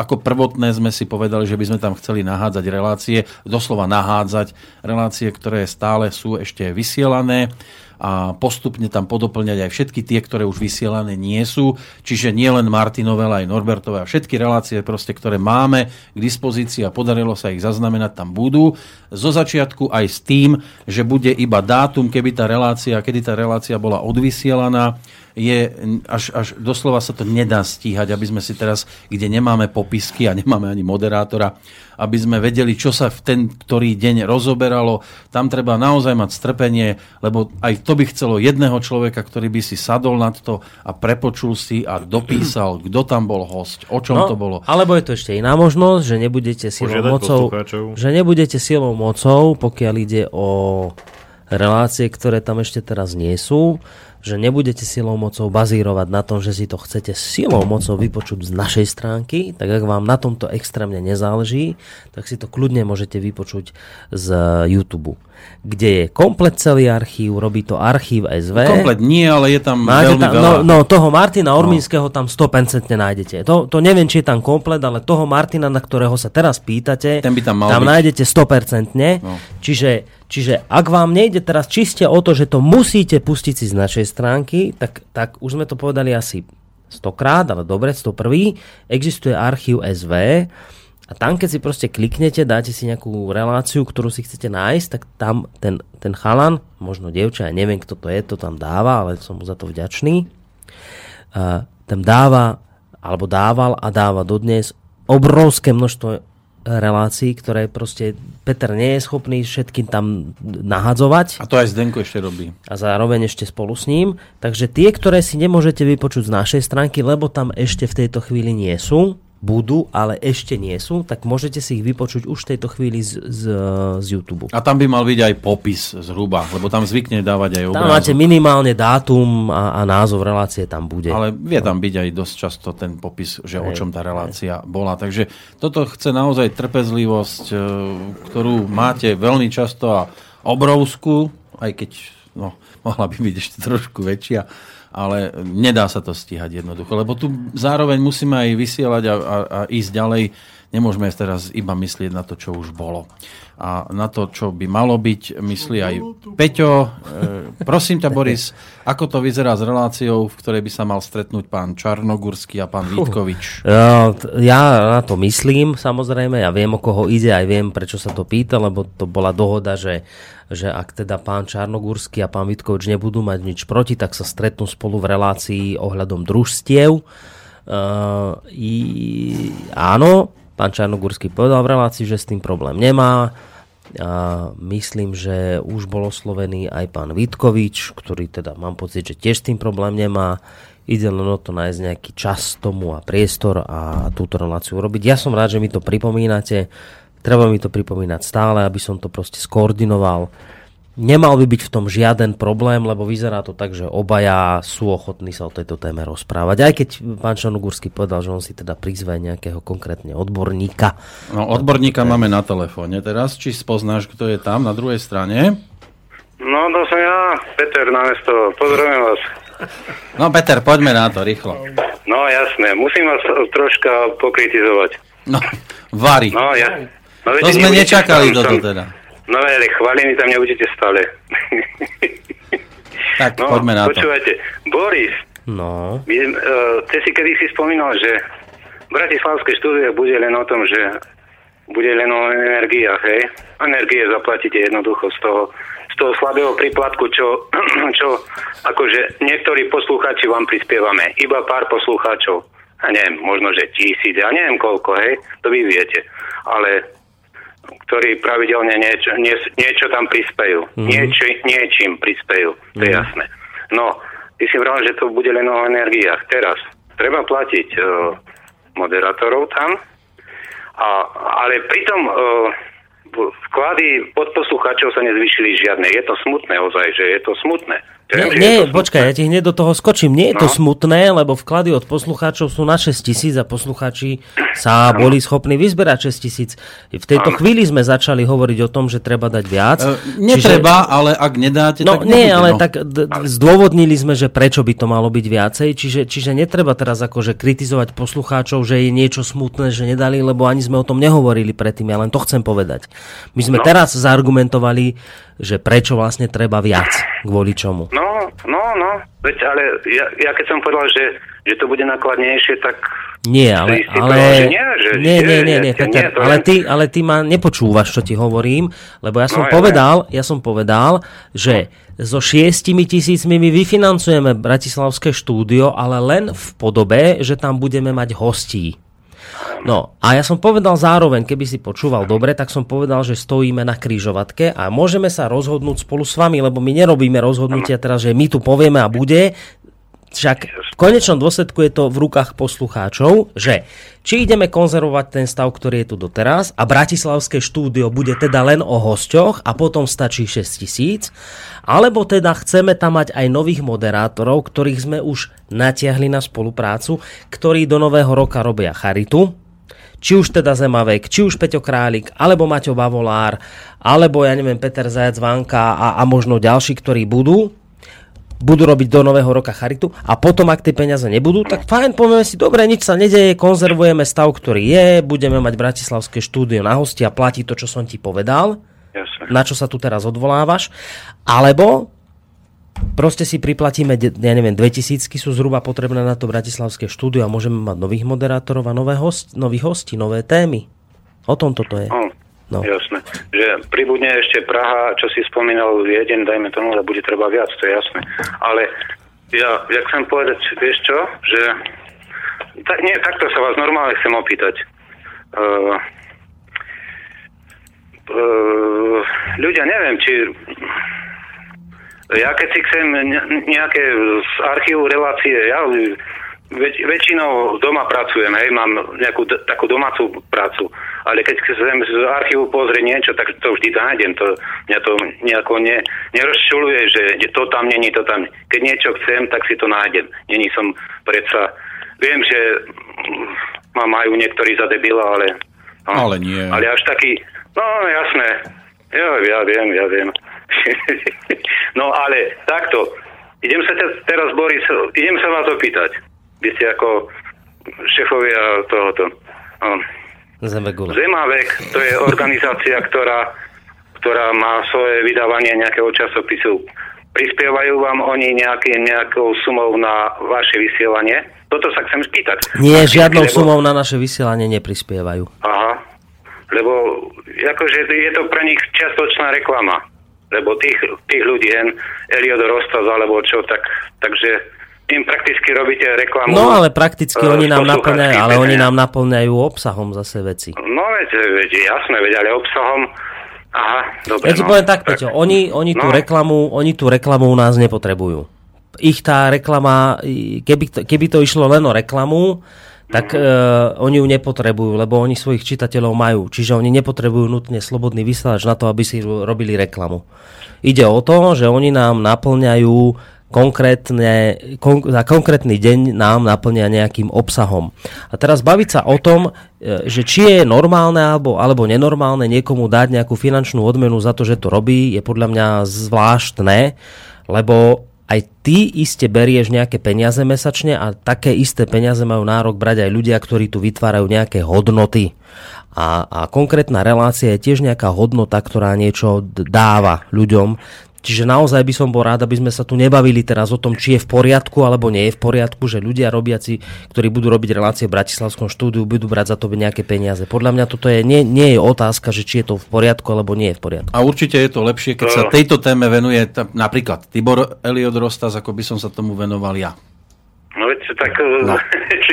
ako prvotné sme si povedali, že by sme tam chceli nahádzať relácie, doslova nahádzať relácie, ktoré stále sú ešte vysielané a postupne tam podoplňať aj všetky tie, ktoré už vysielané nie sú. Čiže nie len Martinové, ale aj Norbertové a všetky relácie, proste, ktoré máme k dispozícii a podarilo sa ich zaznamenať, tam budú. Zo začiatku aj s tým, že bude iba dátum, keby tá relácia, kedy tá relácia bola odvysielaná, je až, až doslova sa to nedá stíhať, aby sme si teraz, kde nemáme popisky a nemáme ani moderátora, aby sme vedeli, čo sa v ten ktorý deň rozoberalo. Tam treba naozaj mať strpenie, lebo aj to by chcelo jedného človeka, ktorý by si sadol nad to a prepočul si a dopísal, kto tam bol host, o čom to bolo. Alebo je to ešte iná možnosť, že nebudete silou Požiadať mocou, že nebudete silou mocou, pokiaľ ide o relácie, ktoré tam ešte teraz nie sú, že nebudete silou mocou bazírovať na tom, že si to chcete silou mocou vypočuť z našej stránky, tak ak vám na tomto extrémne nezáleží, tak si to kľudne môžete vypočuť z YouTube, kde je komplet celý archív, robí to archív SV. Komplet nie, ale je tam Máte veľmi tam, veľa. no, no, toho Martina Ormínskeho tam 100% nájdete. To, to neviem, či je tam komplet, ale toho Martina, na ktorého sa teraz pýtate, Ten by tam mal tam byť. nájdete 100%. No. Čiže, čiže ak vám nejde teraz čiste o to, že to musíte pustiť si z našej stránky, tak, tak už sme to povedali asi 100 krát, ale dobre, 101. Existuje archív SV A tam, keď si proste kliknete, dáte si nejakú reláciu, ktorú si chcete nájsť, tak tam ten, ten chalan, možno dievča, ja neviem, kto to je, to tam dáva, ale som mu za to vďačný, a tam dáva, alebo dával a dáva dodnes obrovské množstvo relácií, ktoré proste Peter nie je schopný všetkým tam nahadzovať A to aj Zdenko ešte robí. a zároveň ešte spolu s ním. Takže tie, ktoré si nemôžete vypočuť z našej stránky, lebo tam ešte v tejto chvíli nie sú, budú, ale ešte nie sú, tak môžete si ich vypočuť už v tejto chvíli z, z, z YouTube. A tam by mal byť aj popis zhruba, lebo tam zvykne dávať aj Tam máte obrázok. minimálne dátum a, a názov relácie tam bude. Ale vie tam byť aj dosť často ten popis, že o čom tá relácia bola. Takže toto chce naozaj trpezlivosť, e, ktorú máte veľmi často a obrovskú, aj keď no, mohla by byť ešte trošku väčšia, ale nedá sa to stíhať jednoducho, lebo tu zároveň musíme aj vysielať a, a, a ísť ďalej. Nemôžeme teraz iba myslieť na to, čo už bolo. A na to, čo by malo byť, myslí aj Peťo. E, prosím ťa, Boris, ako to vyzerá s reláciou, v ktorej by sa mal stretnúť pán Čarnogurský a pán Vítkovič? T- ja na to myslím, samozrejme, ja viem, o koho ide, aj viem, prečo sa to pýta, lebo to bola dohoda, že, že ak teda pán Čarnogurský a pán Vitkovič nebudú mať nič proti, tak sa stretnú spolu v relácii ohľadom družstiev. Uh, i, áno, pán Čarnogurský povedal v relácii, že s tým problém nemá. A myslím, že už bol oslovený aj pán Vitkovič, ktorý teda mám pocit, že tiež s tým problém nemá. Ide len o to nájsť nejaký čas tomu a priestor a túto reláciu robiť. Ja som rád, že mi to pripomínate. Treba mi to pripomínať stále, aby som to proste skoordinoval. Nemal by byť v tom žiaden problém, lebo vyzerá to tak, že obaja sú ochotní sa o tejto téme rozprávať. Aj keď pán Čarnogurský povedal, že on si teda prizve nejakého konkrétne odborníka. No, odborníka máme na telefóne teraz. Či spoznáš, kto je tam na druhej strane? No, to som ja, Peter na mesto. Pozdravujem vás. No, Peter, poďme na to, rýchlo. No, jasné, musím vás troška pokritizovať. No, Vary. No, ja... No, To viete, sme nebudete nečakali toto teda. No, ale chválení tam nebudete stále. Tak, no, poďme na to. počúvajte, Boris, No, my, uh, ty si kedy si spomínal, že Bratislavské štúdie bude len o tom, že bude len o energiách, hej? Energie zaplatíte jednoducho z toho, z toho slabého príplatku, čo, čo akože niektorí poslucháči vám prispievame. Iba pár poslucháčov. A neviem, možno, že tisíc, ja neviem koľko, hej? To vy viete. Ale ktorí pravidelne niečo, nie, niečo tam prispejú. Mm-hmm. Nieči, niečím prispejú, to je jasné. No, ty si vravel, že to bude len o energiách. Teraz treba platiť uh, moderátorov tam, a, ale pritom uh, vklady pod poslucháčov sa nezvyšili žiadne. Je to smutné ozaj, že je to smutné. Nie, nie to počkaj, ja ti hneď do toho skočím. Nie je to No. smutné, lebo vklady od poslucháčov sú na 6 tisíc a poslucháči sa boli schopní vyzberať 6 tisíc. V tejto chvíli sme začali hovoriť o tom, že treba dať viac. E, netreba, ale ak nedáte, No tak nie, nebude, ale no. tak d- zdôvodnili sme, že prečo by to malo byť viacej, čiže, čiže netreba teraz akože kritizovať poslucháčov, že je niečo smutné, že nedali, lebo ani sme o tom nehovorili predtým, ja len to chcem povedať. My sme No. teraz zaargumentovali, že prečo vlastne treba viac, kvôli čomu. No, no, no. Veď, ale ja, ja keď som povedal, že, že to bude nakladnejšie, tak... Nie, ale, ale povedal, nie, že nie, nie, nie, nie, Peter, nie, ale ty, ale ty ma nepočúvaš, čo ti hovorím, lebo ja som No, ja povedal, ja som povedal, že so šiestimi tisícmi my vyfinancujeme Bratislavské štúdio, ale len v podobe, že tam budeme mať hostí. No a ja som povedal zároveň, keby si počúval dobre, tak som povedal, že stojíme na krížovatke a môžeme sa rozhodnúť spolu s vami, lebo my nerobíme rozhodnutia teraz, že my tu povieme a bude, však v konečnom dôsledku je to v rukách poslucháčov, že či ideme konzervovať ten stav, ktorý je tu doteraz a Bratislavské štúdio bude teda len o hosťoch a potom stačí 6 tisíc, alebo teda chceme tam mať aj nových moderátorov, ktorých sme už natiahli na spoluprácu, ktorí do nového roka robia charitu, či už teda Zemavek, či už Peťo Králik, alebo Maťo Bavolár, alebo ja neviem, Peter Zajac Vanka a, a možno ďalší, ktorí budú, budú robiť do nového roka charitu a potom, ak tie peniaze nebudú, tak fajn, povieme si, dobre, nič sa nedeje, konzervujeme stav, ktorý je, budeme mať Bratislavské štúdio na hosti a platí to, čo som ti povedal, Jasne. na čo sa tu teraz odvolávaš, alebo proste si priplatíme, ja neviem, 2000 sú zhruba potrebné na to Bratislavské štúdio a môžeme mať nových moderátorov a nové host, nových hostí, nové témy. O tom toto je. No, No. jasné. Že pribudne ešte Praha, čo si spomínal, jeden, dajme tomu, ale bude treba viac, to je jasné. Ale ja, ja chcem povedať, vieš čo, že tak, nie, takto sa vás normálne chcem opýtať. Uh, ľudia, neviem, či ja keď si chcem ne- nejaké z archívu relácie, ja väč, väčšinou doma pracujem, hej, mám nejakú d- takú domácu prácu, ale keď chcem z archívu pozrieť niečo, tak to vždy nájdem, to mňa to nejako ne, nerozčuluje, že to tam není, to tam. Keď niečo chcem, tak si to nájdem. Není som predsa, viem, že ma majú niektorí za debila, ale... No, Ale nie. Ale až taký, no jasné, ja, ja viem, ja viem. no ale takto, idem sa te, teraz, Boris, idem sa vás opýtať. Vy ste ako šefovia tohoto. No, Zemegule. Zemavek, to je organizácia, ktorá, ktorá má svoje vydávanie nejakého časopisu. Prispievajú vám oni nejaký, nejakou sumou na vaše vysielanie? Toto sa chcem spýtať. Nie, žiadnou Lebo- sumou na naše vysielanie neprispievajú. Aha, lebo akože je to pre nich čiastočná reklama. Lebo tých, tých ľudí, hen Eliot Rostaz alebo čo, tak, takže im prakticky robíte reklamu. No ale prakticky eh, oni nám naplňajú, ale oni nám naplňajú obsahom zase veci. No veď, veď jasné, veď, ale obsahom... Aha, dobre. Ja ti no, poviem tak, Peťo, oni, oni, tú No. reklamu, oni tú reklamu u nás nepotrebujú. Ich tá reklama, keby to, keby to išlo len o reklamu, tak uh, oni ju nepotrebujú, lebo oni svojich čitateľov majú. Čiže oni nepotrebujú nutne slobodný vysielač na to, aby si ro- robili reklamu. Ide o to, že oni nám naplňajú konkrétne, kon, na konkrétny deň nám naplnia nejakým obsahom. A teraz baviť sa o tom, e, že či je normálne alebo, alebo nenormálne niekomu dať nejakú finančnú odmenu za to, že to robí, je podľa mňa zvláštne, lebo aj ty iste berieš nejaké peniaze mesačne a také isté peniaze majú nárok brať aj ľudia, ktorí tu vytvárajú nejaké hodnoty. A, a konkrétna relácia je tiež nejaká hodnota, ktorá niečo dáva ľuďom. Čiže naozaj by som bol rád, aby sme sa tu nebavili teraz o tom, či je v poriadku alebo nie je v poriadku, že ľudia robiaci, ktorí budú robiť relácie v Bratislavskom štúdiu, budú brať za to nejaké peniaze. Podľa mňa toto je, nie, nie je otázka, že či je to v poriadku alebo nie je v poriadku. A určite je to lepšie, keď sa tejto téme venuje ta, napríklad Tibor Eliot Rostas, ako by som sa tomu venoval ja. No veď tak, no. veď,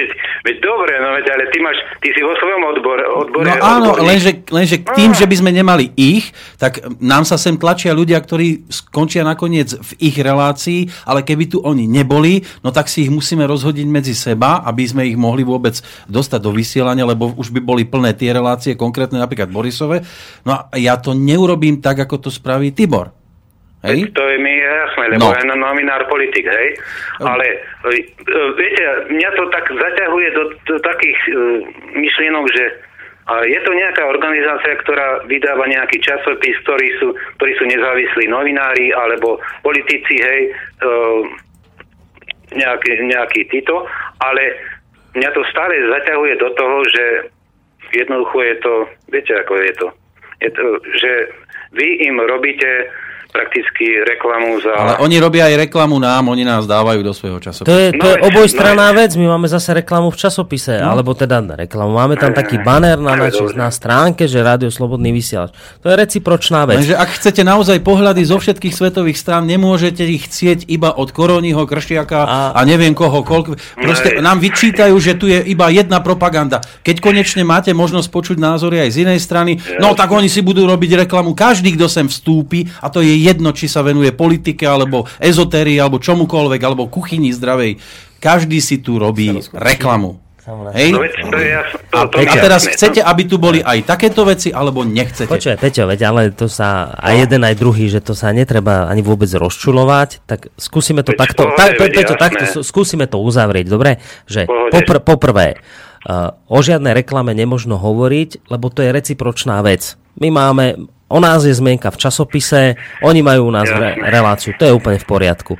veď dobre, no veď, ale ty máš, ty si vo svojom odbore, odbore No áno, odborník. lenže, lenže k tým, že by sme nemali ich, tak nám sa sem tlačia ľudia, ktorí skončia nakoniec v ich relácii, ale keby tu oni neboli, no tak si ich musíme rozhodiť medzi seba, aby sme ich mohli vôbec dostať do vysielania, lebo už by boli plné tie relácie, konkrétne napríklad Borisove. No a ja to neurobím tak, ako to spraví Tibor. Hej? To je mi jasné, lebo No. je nominár politik, hej. Ale e, e, viete, mňa to tak zaťahuje do, do takých e, myšlienok, že a je to nejaká organizácia, ktorá vydáva nejaký časopis, ktorí sú, ktorí sú nezávislí novinári alebo politici, hej, e, nejaký, nejaký títo, ale mňa to stále zaťahuje do toho, že jednoducho je to, viete ako je to, je to že vy im robíte prakticky reklamu za... Ale oni robia aj reklamu nám, oni nás dávajú do svojho času. To je, to No je veď, obojstranná vec, my máme zase reklamu v časopise, No. alebo teda reklamu. Máme tam taký banner na, No, nači, dobre. na stránke, že Rádio Slobodný vysielač. To je recipročná vec. Lenže ak chcete naozaj pohľady zo všetkých svetových strán, nemôžete ich chcieť iba od Koroniho, Kršiaka a, A- neviem koho. Koľko, proste nám vyčítajú, že tu je iba jedna propaganda. Keď konečne máte možnosť počuť názory aj z inej strany, no tak oni si budú robiť reklamu. Každý, kto sem vstúpi, a to je jedno, či sa venuje politike, alebo ezotérii, alebo čomukoľvek, alebo kuchyni zdravej, každý si tu robí reklamu. Hej? No veď to je jasné. To, A to teraz jasné. chcete, aby tu boli aj takéto veci, alebo nechcete? Počuj, Peťo, veď ale to sa aj jeden, aj druhý, že to sa netreba ani vôbec rozčulovať, tak skúsime to Veď takto, pohode, tak, veď Peťo, jasné. takto, skúsime to uzavrieť, dobre? Že popr, poprvé, uh, o žiadnej reklame nemožno hovoriť, lebo to je recipročná vec. My máme, o nás je zmienka v časopise, oni majú u nás re, reláciu, to je úplne v poriadku.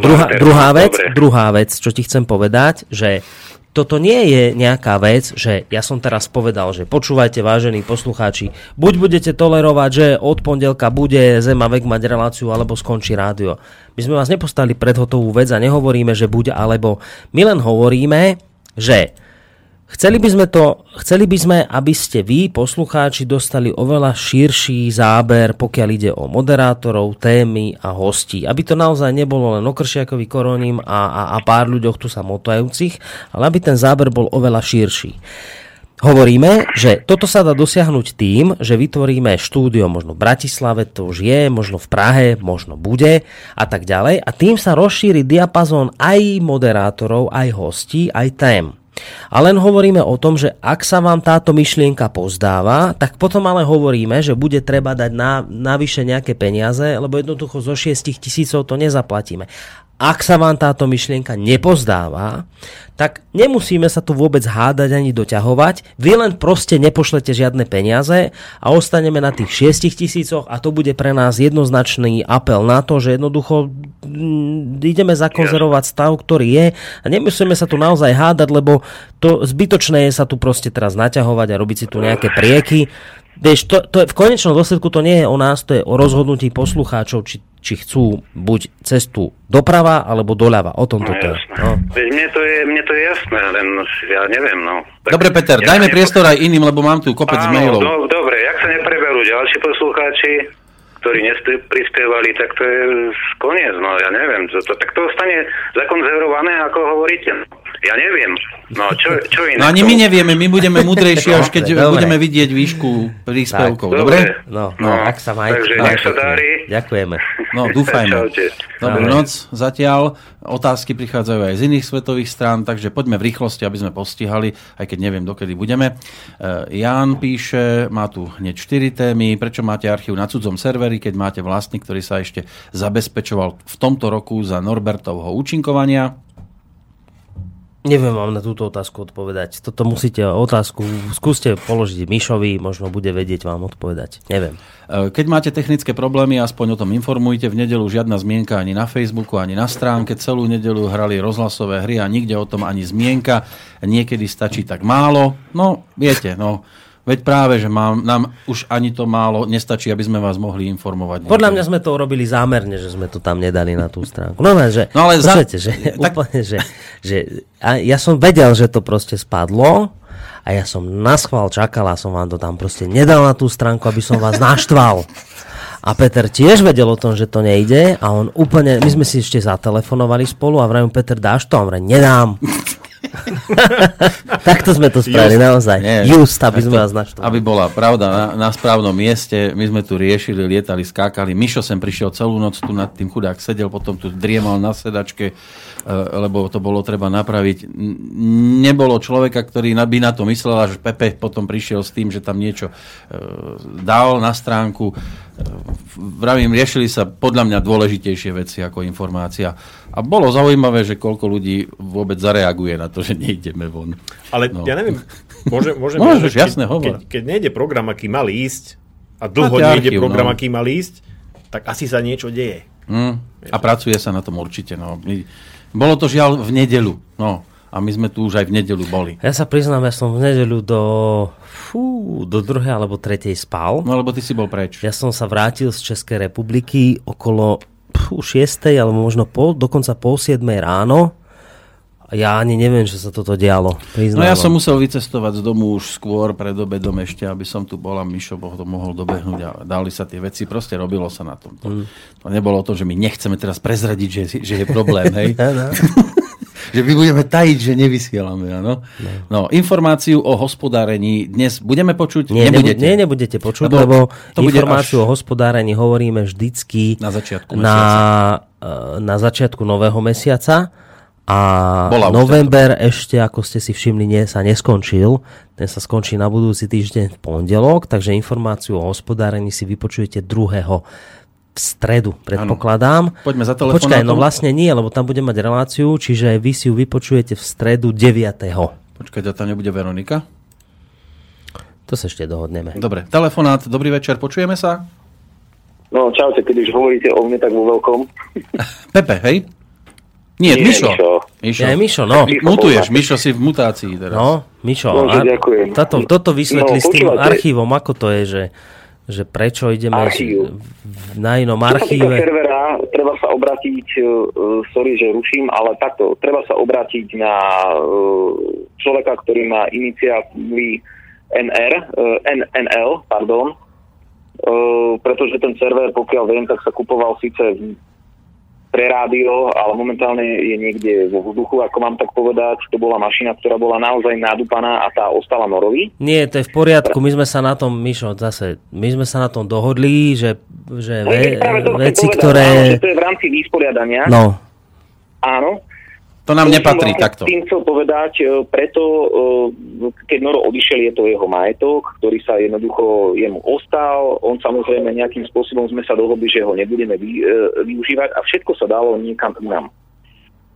Druhá, druhá vec, dobre. druhá vec, čo ti chcem povedať, že toto nie je nejaká vec, že ja som teraz povedal, že počúvajte vážení poslucháči, buď budete tolerovať, že od pondelka bude Zema vek mať reláciu, alebo skončí rádio. My sme vás nepostali pred hotovú vec a nehovoríme, že buď alebo. My len hovoríme, že Chceli by, sme to, chceli by sme, aby ste vy, poslucháči, dostali oveľa širší záber, pokiaľ ide o moderátorov, témy a hostí. Aby to naozaj nebolo len o Kršiakovi koroním a, a, a pár ľuďoch tu sa motajúcich, ale aby ten záber bol oveľa širší. Hovoríme, že toto sa dá dosiahnuť tým, že vytvoríme štúdio možno v Bratislave, to už je, možno v Prahe, možno bude a tak ďalej. A tým sa rozšíri diapazón aj moderátorov, aj hostí, aj tém. A len hovoríme o tom, že ak sa vám táto myšlienka pozdáva, tak potom ale hovoríme, že bude treba dať na, navyše nejaké peniaze, lebo jednoducho zo 6 tisícov to nezaplatíme. Ak sa vám táto myšlienka nepozdáva, tak nemusíme sa tu vôbec hádať ani doťahovať. Vy len proste nepošlete žiadne peniaze a ostaneme na tých 6 tisícoch a to bude pre nás jednoznačný apel na to, že jednoducho ideme zakonzervovať stav, ktorý je a nemusíme sa tu naozaj hádať, lebo to zbytočné je sa tu proste teraz naťahovať a robiť si tu nejaké prieky. Vieš, to, to je, v konečnom dôsledku to nie je o nás, to je o rozhodnutí poslucháčov, či, či chcú buď cestu doprava alebo doľava. O tom No, toto je. No. Veď mne to je, mne to je jasné, len ja neviem, no. Tak Dobre, Peter, ja dajme nepo- priestor aj iným, lebo mám tu kopec Áno, mailov. No, dobre, jak sa nepreberú ďalší poslucháči, ktorí neprispievali, tak to je koniec, no ja neviem. To, to, tak to ostane zakonzervované, ako hovoríte. Ja neviem. No, čo, čo iné? No ani my nevieme, my budeme múdrejší, až keď Dobre, dobre. budeme vidieť výšku príspevkov. Dobre? No, No, no, ak sa majte. takže tak, nech sa darí. Ďakujeme. No, dúfajme. Čaute. Dobrú noc zatiaľ. Otázky prichádzajú aj z iných svetových strán, takže poďme v rýchlosti, aby sme postihali, aj keď neviem, dokedy budeme. E, Jan píše, má tu hneď 4 témy. Prečo máte archív na cudzom serveri, keď máte vlastný, ktorý sa ešte zabezpečoval v tomto roku za Norbertovho účinkovania? Neviem vám na túto otázku odpovedať. Toto musíte otázku, skúste položiť Mišovi, možno bude vedieť vám odpovedať. Neviem. E, Keď máte technické problémy, aspoň o tom informujte. V nedelu žiadna zmienka ani na Facebooku, ani na stránke. Celú nedelu hrali rozhlasové hry a nikde o tom ani zmienka. Niekedy stačí tak málo. No, viete, no. Veď práve, že mám, nám už ani to málo nestačí, aby sme vás mohli informovať. Podľa mňa sme to urobili zámerne, že sme to tam nedali na tú stránku. No, že, No ale za- počujete, že, tak- úplne, že, že a ja som vedel, že to proste spadlo a ja som na schvál čakal a som vám to tam proste nedal na tú stránku, aby som vás naštval. A Peter tiež vedel o tom, že to nejde a on úplne, my sme si ešte zatelefonovali spolu a vravím, Peter, dáš to? A on nedám. Takto sme to spravili, naozaj. Nie, Just, aby sme vás naštvali. Aby bola pravda na, na správnom mieste. My sme tu riešili, lietali, skákali. Mišo sem prišiel celú noc tu nad tým chudák sedel, potom tu driemal na sedačke, lebo to bolo treba napraviť. Nebolo človeka, ktorý by na to myslel, až Pepe potom prišiel s tým, že tam niečo e, dal na stránku. E, Vravím, riešili sa podľa mňa dôležitejšie veci ako informácia. A bolo zaujímavé, že koľko ľudí vôbec zareaguje na to, že nejdeme von. Ale No. ja neviem, môže, môžem Môžeš, keď, jasné, hovor. keď, keď nejde program, aký mal ísť, a dlho nejde archív, program, no. aký mal ísť, tak asi sa niečo deje. Mm, a pracuje sa na tom určite. No. My- Bolo to žiaľ v nedelu. No. A my sme tu už aj v nedelu boli. Ja sa priznám, ja som v nedeľu do, fú, do druhej alebo tretej spal. No lebo ty si bol preč. Ja som sa vrátil z Českej republiky okolo fú, 6. alebo možno pol, dokonca pol 7. ráno. Ja ani neviem, že sa toto dialo. No Priznám ja som musel vycestovať z domu už skôr pred obedom ešte, aby som tu bol a Mišo boh to mohol dobehnúť a dali sa tie veci, proste robilo sa na tom. To, to nebolo to, že my nechceme teraz prezradiť, že, že je problém, hej? že my budeme tajiť, že nevysielame, áno? No, informáciu o hospodárení dnes budeme počuť? Nie, Nebudete? nebu- nie, nebudete počuť, Lebo lebo, to informáciu až- o hospodárení hovoríme vždycky Na začiatku na, e, na začiatku nového mesiaca a Bola november ešte, ako ste si všimli, nie, sa neskončil. Ten sa skončí na budúci týždeň v pondelok, takže informáciu o hospodárení si vypočujete 2. v stredu, predpokladám. Poďme za telefonátom. Počkaj, no vlastne nie, lebo tam budem mať reláciu, čiže vy si ju vypočujete v stredu 9. Počkaj, a tam nebude Veronika? To sa ešte dohodneme. Dobre, telefonát, dobrý večer, počujeme sa? No, čaute, keď už hovoríte o mne, tak vo veľkom. Pepe, hej? Nie, Nie, Mišo. Mišo. Ja, Mišo, no. Mutuješ, bol Mišo si v mutácii teraz. No, Mišo, Bože, a ďakujem. toto, vysvetli No, s tým počúvate. archívom, ako to je, že, že prečo ideme Archív. v- na inom Čo archíve. servera, treba sa obrátiť, uh, sorry, že ruším, ale takto, treba sa obrátiť na uh, človeka, ktorý má iniciatívy NR, uh, N, NL, pardon, uh, pretože ten server, pokiaľ viem, tak sa kupoval síce v- pre rádio, ale momentálne je niekde vo vzduchu, ako mám tak povedať. To bola mašina, ktorá bola naozaj nadúpaná a tá ostala norovi. Nie, to je v poriadku, my sme sa na tom, Mišo, zase, my sme sa na tom dohodli, že, že ve, to chcem veci, povedať, ktoré... áno, že to je v rámci vysporiadania. No, Áno. To nám To som nepatrí vlastne takto. Tým chcel povedať, e, preto e, keď Noro odišiel, je to jeho majetok, ktorý sa jednoducho jemu ostal. On samozrejme nejakým spôsobom sme sa dohodli, že ho nebudeme vy, e, využívať a všetko sa dalo niekam inám.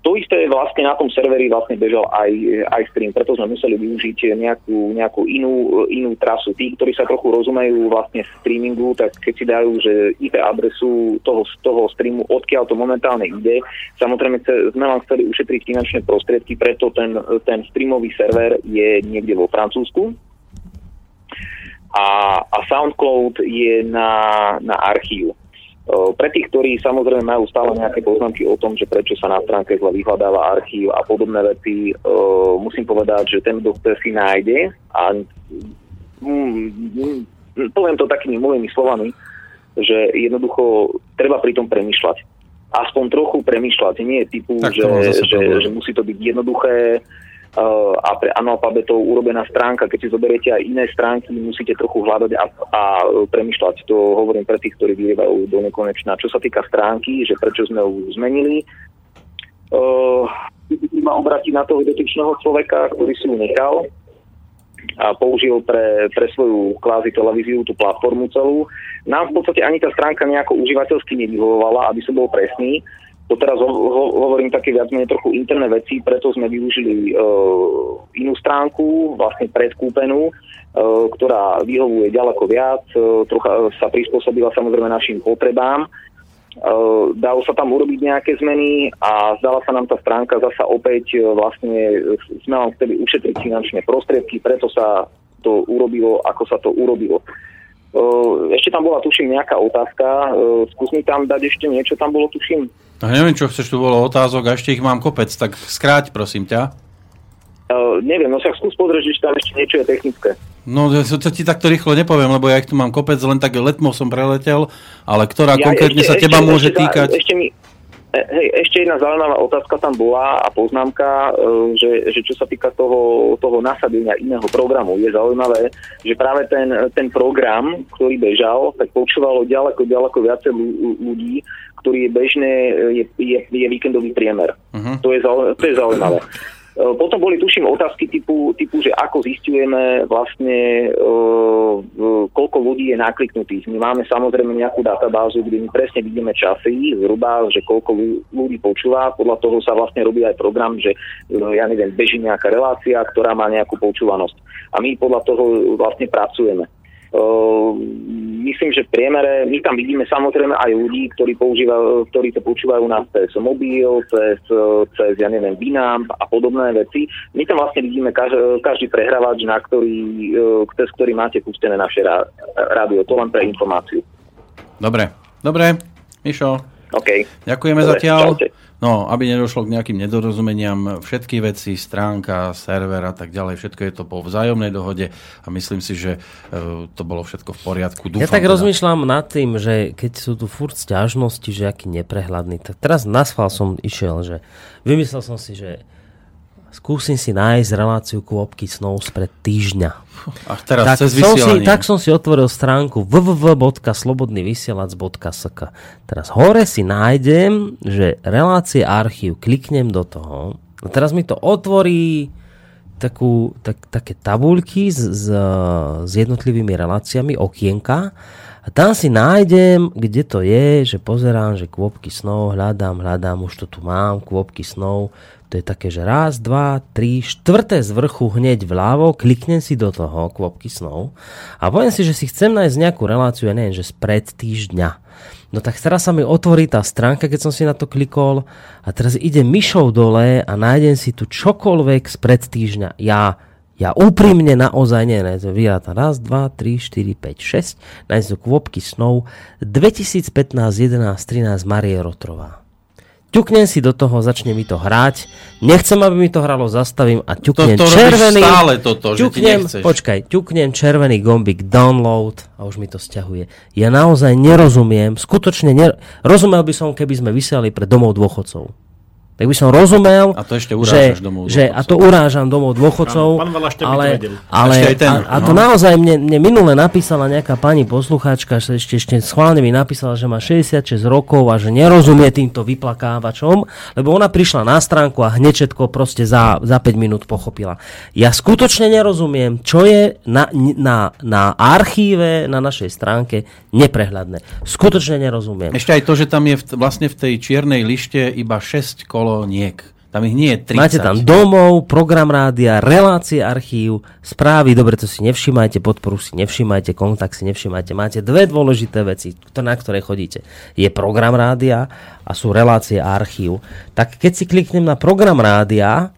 To isté vlastne na tom serveri vlastne bežal aj, aj stream, preto sme museli využiť nejakú, nejakú inú, inú trasu. Tí, ktorí sa trochu rozumejú vlastne streamingu, tak keď si dajú, že IP adresu toho, toho streamu, odkiaľ to momentálne ide, samozrejme sme vám chceli ušetriť finančné prostriedky, preto ten, ten streamový server je niekde vo Francúzsku a, a SoundCloud je na, na archívu. O, Pre tých, ktorí samozrejme majú stále nejaké poznámky o tom, že prečo sa na stránke zle vyhľadáva archív a podobné veci, o, musím povedať, že ten, kto si nájde a mm, mm, poviem to takými mojimi slovami, že jednoducho treba pri tom premyšľať. Aspoň trochu premyšľať. Nie je typu, Tak že, že, že musí to byť jednoduché a pre analfabetov urobená stránka. Keď si zoberiete aj iné stránky, musíte trochu hľadať a, a premyšľať. To hovorím pre tých, ktorí vyrievajú do nekonečna. Čo sa týka stránky, že prečo sme ju zmenili, uh, ma obrátiť na toho dotyčného človeka, ktorý si ju nechal a použil pre, pre svoju kvázi televíziu tú platformu celú. Nám v podstate ani tá stránka nejako užívateľsky nevyhovovala, aby som bol presný. To teraz ho, ho, hovorím také viac menej trochu interné veci, preto sme využili uh, inú stránku, vlastne predkúpenú, uh, ktorá vyhovuje ďaleko viac, uh, trocha sa prispôsobila samozrejme našim potrebám. Uh, dalo sa tam urobiť nejaké zmeny a zdala sa nám tá stránka zasa opäť uh, vlastne sme vám chceli ušetriť finančné prostriedky, preto sa to urobilo, ako sa to urobilo. Uh, ešte tam bola, tuším, nejaká otázka. Uh, skús mi tam dať ešte niečo, tam bolo, tuším. No, neviem, čo chceš, tu bolo otázok a ešte ich mám kopec, tak skráť, prosím ťa. Uh, neviem, no však skús pozrieť, či tam ešte niečo je technické. No, to, to ti takto rýchlo nepoviem, lebo ja ich tu mám kopec, len tak letmo som preletel, ale ktorá Ja konkrétne sa teba môže ešte, týkať? Ešte, mi, hej, ešte jedna zaujímavá otázka tam bola a poznámka, e, že, že čo sa týka toho, toho nasadenia iného programu, je zaujímavé, že práve ten, ten program, ktorý bežal, tak počúvalo ďaleko, ďaleko viacej ľu- ľudí, ktorý je bežné, je, je, je víkendový priemer. Uh-huh. To je, to je zaujímavé. E, Potom boli, tuším, otázky typu, typu že ako zistujeme vlastne, e, koľko ľudí je nakliknutých. My máme samozrejme nejakú databázu, kde my presne vidíme časy, zhruba, že koľko ľu- ľudí počúva. Podľa toho sa vlastne robí aj program, že e, ja neviem, beží nejaká relácia, ktorá má nejakú počúvanosť. A my podľa toho vlastne pracujeme. Uh, myslím, že v priemere, my tam vidíme samozrejme aj ľudí, ktorí, používajú, ktorí to počúvajú na cez mobil, cez, cez ja neviem, Binamp a podobné veci. My tam vlastne vidíme každý, každý prehrávač, na ktorý, uh, cez ktorý máte pustené naše rá- rádio. To len pre informáciu. Dobre, dobre, Mišo, OK. ďakujeme Dobre, zatiaľ. čaute. No, aby nedošlo k nejakým nedorozumeniam, všetky veci, stránka, server a tak ďalej, všetko je to po vzájomnej dohode a myslím si, že e, to bolo všetko v poriadku. Dúfam, ja tak teda. rozmýšľam nad tým, že keď sú tu furt sťažnosti, že aký neprehľadný, tak teraz na som išiel, že vymyslel som si, že skúsim si nájsť reláciu kôpky snov spred týždňa. A teraz tak, cez som si, tak som si otvoril stránku www.slobodnyvysielac.sk Teraz hore si nájdem, že relácie archív, kliknem do toho. A teraz mi to otvorí takú, tak, také tabuľky s, s, s jednotlivými reláciami, okienka. A tam si nájdem, kde to je, že pozerám, že kôpky snov, hľadám, hľadám, už to tu mám, kôpky snov, to je také, že raz, dva, tri, štvrté z vrchu hneď vľavo, kliknem si do toho kvopky snov a poviem si, že si chcem nájsť nejakú reláciu, ja neviem, že spred týždňa. No tak teraz sa mi otvorí tá stránka, keď som si na to klikol a teraz ide myšou dole a nájdem si tu čokoľvek spred týždňa. Ja Ja úprimne naozaj nie, ne, vyráta raz, dva, tri, štyri, 5, 6, nájsť do kvopky snov 2015, 11, 13 Marie Rotrová. Ťuknem si do toho, začne mi to hrať. Nechcem, aby mi to hralo, zastavím a ťuknem To- to červený... stále toto, že ťuknem, nechceš. Počkaj, ťuknem červený gombík download a už mi to stiahuje. Ja naozaj nerozumiem, skutočne ner... rozumel by som, keby sme vysielali pre domov dôchodcov. Tak by som rozumel, A to ešte že, domov že, a to urážam domov dôchodcov, Pán- pán ale, ale Ešte aj ten, a, a to no. naozaj mne, mne minule napísala nejaká pani poslucháčka, že ešte, ešte schválne mi napísala, že má 66 rokov a že nerozumie týmto vyplakávačom, lebo ona prišla na stránku a hneď všetko proste za, za 5 minút pochopila. Ja skutočne nerozumiem, čo je na, na, na archíve na našej stránke neprehľadné. Skutočne nerozumiem. Ešte aj to, že tam je v, vlastne v tej čiernej lište iba 6 kolóniek. Tam ich nie je 30. Máte tam domov, program rádia, relácie, archív, správy, dobre to si nevšimajte, podporu si nevšimajte, kontakt si nevšimajte. Máte dve dôležité veci, na ktoré chodíte. Je program rádia a sú relácie a archív. Tak keď si kliknem na program rádia,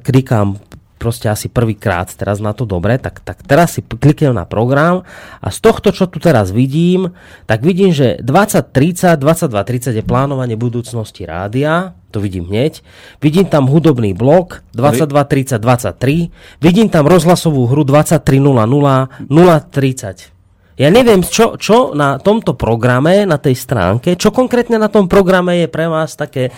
klikám proste asi prvýkrát teraz na to dobre, tak, tak teraz si kliknem na program a z tohto, čo tu teraz vidím, tak vidím, že 2030, 2230 je plánovanie budúcnosti rádia, to vidím hneď. Vidím tam hudobný blok 2230 23, vidím tam rozhlasovú hru 2300 030. Ja neviem, čo, čo na tomto programe, na tej stránke, čo konkrétne na tom programe je pre vás také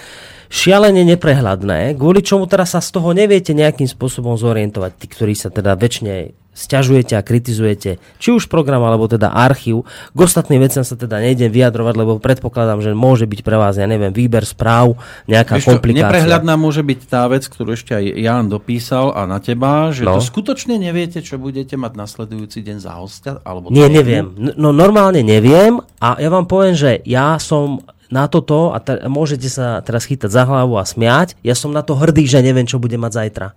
šialene neprehľadné, kvôli čomu teraz sa z toho neviete nejakým spôsobom zorientovať, tí, ktorí sa teda väčšine sťažujete a kritizujete, či už program, alebo teda archív. K ostatným veciam sa teda nejdem vyjadrovať, lebo predpokladám, že môže byť pre vás, ja neviem, výber správ, nejaká Vieš komplikácia. neprehľadná môže byť tá vec, ktorú ešte aj Jan dopísal a na teba, že No. to skutočne neviete, čo budete mať nasledujúci deň za hostia? Alebo Nie, neviem. No normálne neviem a ja vám poviem, že ja som na toto, a te, môžete sa teraz chytať za hlavu a smiať, ja som na to hrdý, že neviem, čo bude mať zajtra.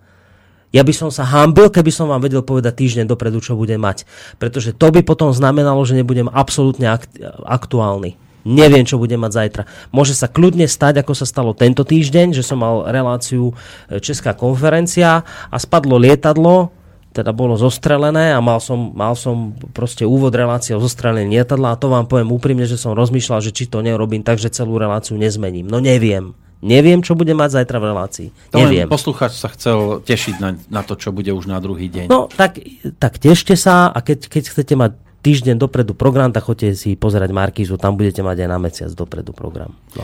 Ja by som sa hambil, keby som vám vedel povedať týždeň dopredu, čo budem mať. Pretože to by potom znamenalo, že nebudem absolútne akt- aktuálny. Neviem, čo budem mať zajtra. Môže sa kľudne stať, ako sa stalo tento týždeň, že som mal reláciu e, Česká konferencia a spadlo lietadlo, teda bolo zostrelené a mal som, mal som proste úvod relácie o zostrelení lietadla a to vám poviem úprimne, že som rozmýšľal, že či to nerobím tak, že celú reláciu nezmením. No neviem. Neviem, čo budem mať zajtra v relácii. To Neviem. posluchač sa chcel tešiť na, na to, čo bude už na druhý deň. No, tak, tak tešte sa a keď, keď chcete mať týždeň dopredu program, tak choďte si pozerať Markízu, tam budete mať aj na mesiac dopredu program. No.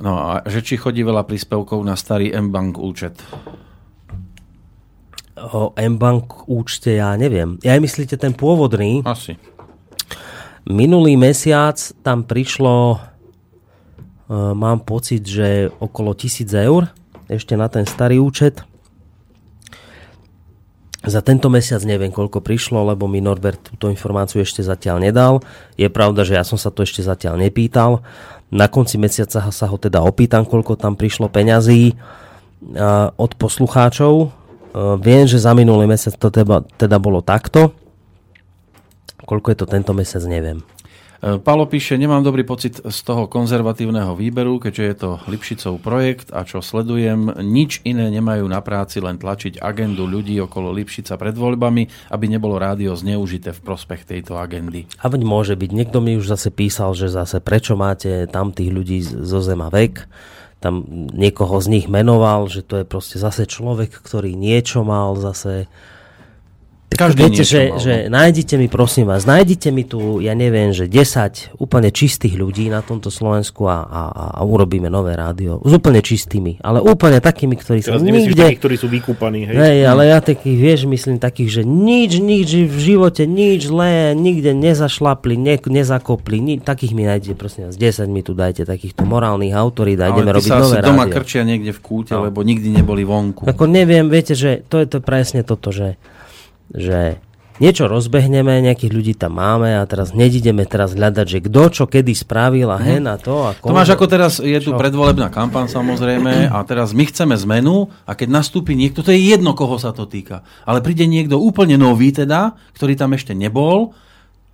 No a že či chodí veľa príspevkov na starý M-Bank účet. O M-Bank účte ja neviem. Ja aj myslíte ten pôvodný? Asi. Minulý mesiac tam prišlo, e, mám pocit, že okolo 1000 eur, ešte na ten starý účet. Za tento mesiac neviem, koľko prišlo, lebo mi Norbert túto informáciu ešte zatiaľ nedal. Je pravda, že ja som sa to ešte zatiaľ nepýtal. Na konci mesiaca sa ho teda opýtam, koľko tam prišlo peňazí e, od poslucháčov. E, Viem, že za minulý mesiac to teda, teda bolo takto. Koľko je to tento mesiac, neviem. E, Palo píše, nemám dobrý pocit z toho konzervatívneho výberu, keďže je to Lipšicov projekt a čo sledujem, nič iné nemajú na práci, len tlačiť agendu ľudí okolo Lipšica pred voľbami, aby nebolo rádio zneužité v prospech tejto agendy. A veď môže byť. Niekto mi už zase písal, že zase prečo máte tam tých ľudí zo zema vek. Tam niekoho z nich menoval, že to je proste zase človek, ktorý niečo mal zase... Každý Viete, že, mal, no. že nájdite mi, prosím vás, nájdite mi tu, ja neviem, že 10 úplne čistých ľudí na tomto Slovensku a, a, a urobíme nové rádio. S úplne čistými, ale úplne takými, ktorí sa Teraz nemyslíš nikde... takých, ktorí sú vykúpaní, hej? Hej, ale ja takých, vieš, myslím takých, že nič, nič v živote, nič zlé, nikde nezašlapli, ne, nezakopli, ni, takých mi nájdete, prosím vás, 10 mi tu dajte, takýchto morálnych autorít a ideme robiť nové asi doma rádio. krčia niekde v kúte, No. lebo nikdy neboli vonku. Ako neviem, viete, že to je to presne toto, že, že niečo rozbehneme, nejakých ľudí tam máme a teraz nedideme teraz hľadať, že kto čo kedy spravil a hen a to. A To máš ako teraz, je tu Čo? predvolebná kampaň samozrejme a teraz my chceme zmenu a keď nastúpi niekto, to je jedno, koho sa to týka, ale príde niekto úplne nový teda, ktorý tam ešte nebol,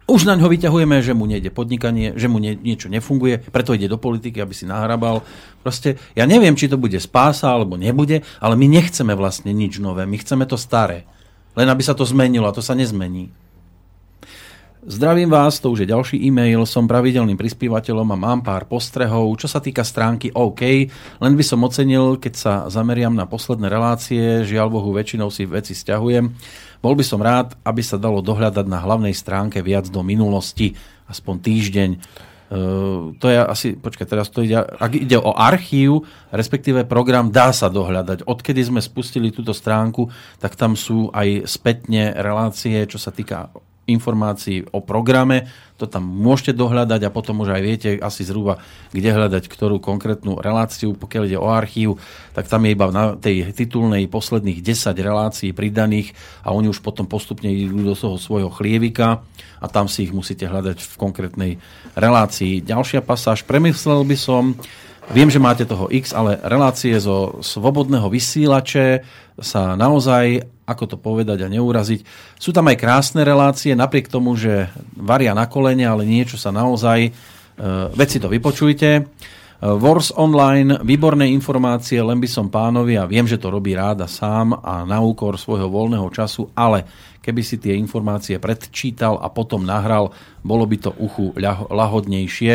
už na ňo vyťahujeme, že mu nejde podnikanie, že mu nie, niečo nefunguje, preto ide do politiky, aby si nahrabal. Proste, ja neviem, či to bude spása alebo nebude, ale my nechceme vlastne nič nové, my chceme to staré. Len aby sa to zmenilo a to sa nezmení. Zdravím vás, to už je ďalší e-mail, som pravidelným prispievateľom a mám pár postrehov. Čo sa týka stránky OK, len by som ocenil, keď sa zameriam na posledné relácie, žiaľ Bohu, väčšinou si veci stiahujem. Bol by som rád, aby sa dalo dohľadať na hlavnej stránke viac do minulosti, aspoň týždeň. Uh, to je asi, počkaj, teraz to ide, ak ide o archív, respektíve program, dá sa dohľadať. Odkedy sme spustili túto stránku, tak tam sú aj spätne relácie, čo sa týka informácií o programe, to tam môžete dohľadať a potom už aj viete asi zhruba, kde hľadať ktorú konkrétnu reláciu. Pokiaľ ide o archív, tak tam je iba na tej titulnej posledných 10 relácií pridaných a oni už potom postupne idú do toho svojho chlievika a tam si ich musíte hľadať v konkrétnej relácii. Ďalšia pasáž, premyslel by som, Viem, že máte toho X, ale relácie zo slobodného vysielače sa naozaj, ako to povedať a neuraziť, sú tam aj krásne relácie, napriek tomu, že varia na kolene, ale niečo sa naozaj, e, veci to vypočujte. E, Wars Online, výborné informácie, len by som pánovi, a viem, že to robí ráda sám a na úkor svojho voľného času, ale keby si tie informácie predčítal a potom nahral, bolo by to uchu lahodnejšie.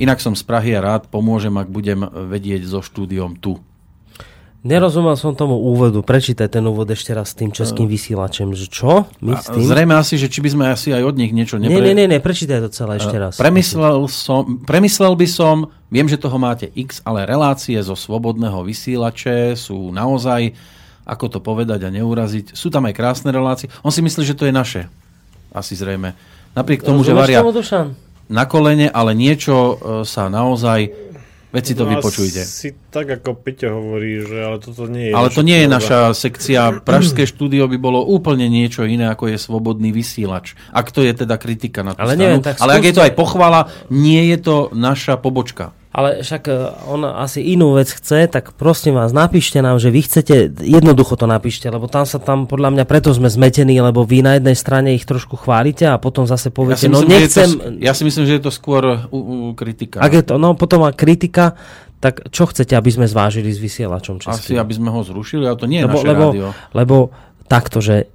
Inak som z Prahy a rád pomôžem, ak budem vedieť so štúdiom tu. Nerozumel som tomu úvodu. Prečítaj ten úvod ešte raz s tým českým vysielačem. Že čo? My s tým? Zrejme asi, že či by sme asi aj od nich niečo Nie, nie, nie, nie, prečítaj to celé ešte raz. Premyslel, som, premyslel by som, viem, že toho máte x, ale relácie zo slobodného vysielače sú naozaj, ako to povedať a neuraziť, sú tam aj krásne relácie. On si myslí, že to je naše. Asi zrejme. Napriek tomu, že Rozumieš varia tomu, na kolene, ale niečo e, sa naozaj, veci to No, vypočujte. Asi tak, ako Peťo hovorí, že ale toto nie je... Ale to nie je naša sekcia. Pražské štúdio by bolo úplne niečo iné, ako je slobodný vysielač. Ak to je teda kritika na tú Ale stranu. neviem, tak Ale ak je to skúste- aj pochvala, nie je to naša pobočka. Ale však e, on asi inú vec chce, tak prosím vás, napíšte nám, že vy chcete, jednoducho to napíšte, lebo tam sa tam, podľa mňa preto sme zmetení, lebo vy na jednej strane ich trošku chválite a potom zase Ja poviete, si, no myslím, je nechcem, to, ja si myslím, že je to skôr u, u, kritika. ak je to, no potom má kritika, tak čo chcete, aby sme zvážili s vysielačom Asi, českým? aby sme ho zrušili, ale to nie je lebo, naše lebo, rádio. lebo takto, že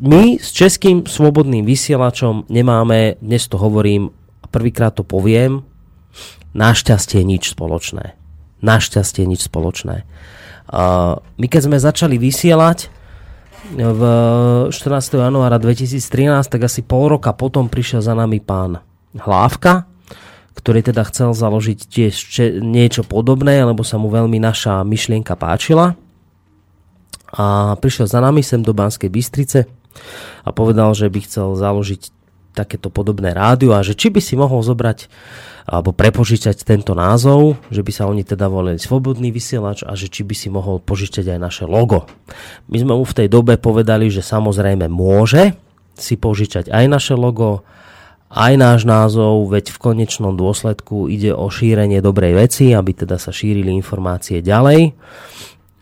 my s českým svobodným vysielačom nemáme, dnes to hovorím, a prvýkrát to poviem, našťastie nič spoločné. Našťastie nič spoločné. My keď sme začali vysielať v 14. januára 2013, tak asi pol roka potom prišiel za nami pán Hlávka, ktorý teda chcel založiť tiež niečo podobné, lebo sa mu veľmi naša myšlienka páčila a prišiel za nami sem do Banskej Bystrice a povedal, že by chcel založiť takéto podobné rádio a že či by si mohol zobrať alebo prepožičať tento názov, že by sa oni teda volili Slobodný vysielač a že či by si mohol požičať aj naše logo. My sme mu v tej dobe povedali, že samozrejme môže si požičať aj naše logo, aj náš názov, veď v konečnom dôsledku ide o šírenie dobrej veci, aby teda sa šírili informácie ďalej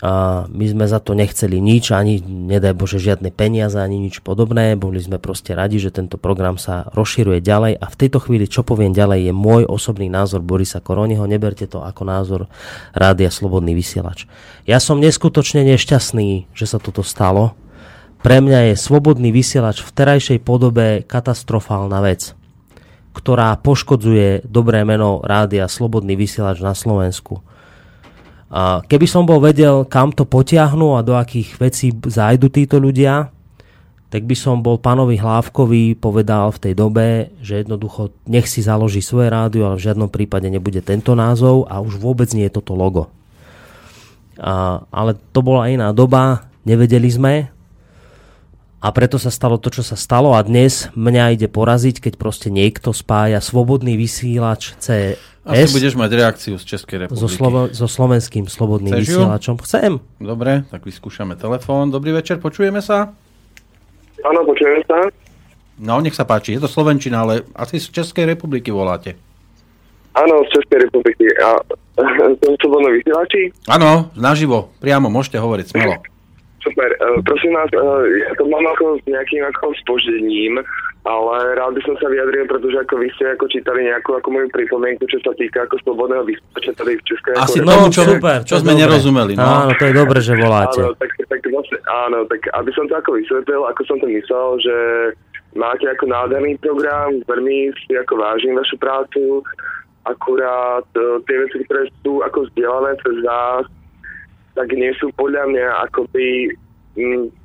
a my sme za to nechceli nič, ani nedaj Bože žiadne peniaze, ani nič podobné. Boli sme proste radi, že tento program sa rozširuje ďalej a v tejto chvíli, čo poviem ďalej, je môj osobný názor Borisa Koroniho. Neberte to ako názor Rádia Slobodný vysielač. Ja som neskutočne nešťastný, že sa toto stalo. Pre mňa je Slobodný vysielač v terajšej podobe katastrofálna vec, ktorá poškodzuje dobré meno Rádia Slobodný vysielač na Slovensku. Keby som bol vedel, kam to potiahnu a do akých vecí zájdu títo ľudia, tak by som bol pánovi Hlávkovi povedal v tej dobe, že jednoducho nech si založí svoje rádio, ale v žiadnom prípade nebude tento názov a už vôbec nie je toto logo. A, ale to bola iná doba, nevedeli sme a preto sa stalo to, čo sa stalo a dnes mňa ide poraziť, keď proste niekto spája slobodný vysielač CS Asi budeš mať reakciu z Českej republiky. so, slovo, so slovenským slobodným Chceš ju? vysielačom. Chcem. Dobre, tak vyskúšame telefón. Dobrý večer, počujeme sa? Áno, počujeme sa. No, nech sa páči, je to Slovenčina, ale asi z Českej republiky voláte. Áno, z Českej republiky. A som slobodný vysielači. Áno, naživo, priamo, môžete hovoriť smelo. Super. Uh, prosím vás, uh, ja to mám ako s nejakým ako spoždením. Ale rád by som sa vyjadril, pretože ako vy ste ako čítali nejakú ako moju pripomienku, čo sa týka ako slobodného vysielača tady v Českej Asi ako- tomu, No, čo, super, čo sme dobre. nerozumeli. No. Áno, to je dobre, že voláte. Áno, tak, tak vlastne, áno, tak aby som to ako vysvetlil, ako som to myslel, že máte ako nádherný program, veľmi si ako vážim vašu prácu, akurát e, tie veci, ktoré sú ako vzdielané cez vás, tak nie sú podľa mňa akoby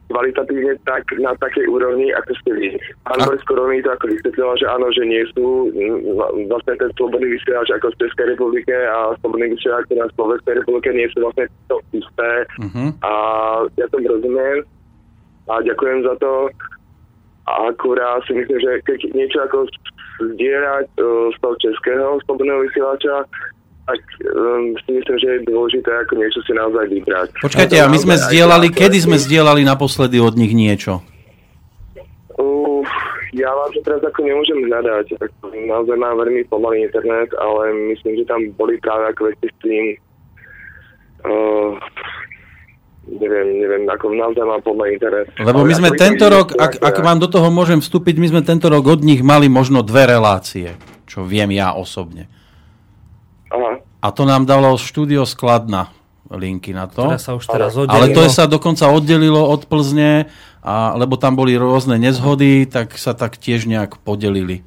kvalitatívne tak, na takej úrovni, ako ste vy. Pán Boris Korony to ako vysvetlila, že áno, že nie sú mm, vlastne ten slobodný vysielač ako v Českej republike a slobodný vysielač na Slovenskej republike nie sú vlastne to isté. Mhm. A ja tomu rozumiem a ďakujem za to. A akurát si myslím, že keď niečo ako zdierať uh, z toho českého slobodného vysielača, tak um, si myslím, že je dôležité ako niečo si naozaj vybrať. Počkajte, a my sme zdieľali, kedy sme zdieľali naposledy od nich niečo? Uh, ja vám to teraz ako nemôžem hľadať. Naozaj mám veľmi pomalý internet, ale myslím, že tam boli práve ako veci s tým uh, neviem, neviem, ako naozaj mám pomalý internet. Lebo my sme tento rok, ak, ak vám do toho môžem vstúpiť, my sme tento rok od nich mali možno dve relácie, čo viem ja osobne. Aha. A to nám dalo štúdio Skladna linky na to. Teraz sa už teraz oddelilo. Ale to je sa dokonca oddelilo od Plzne, a, lebo tam boli rôzne nezhody, tak sa tak tiež nejak podelili.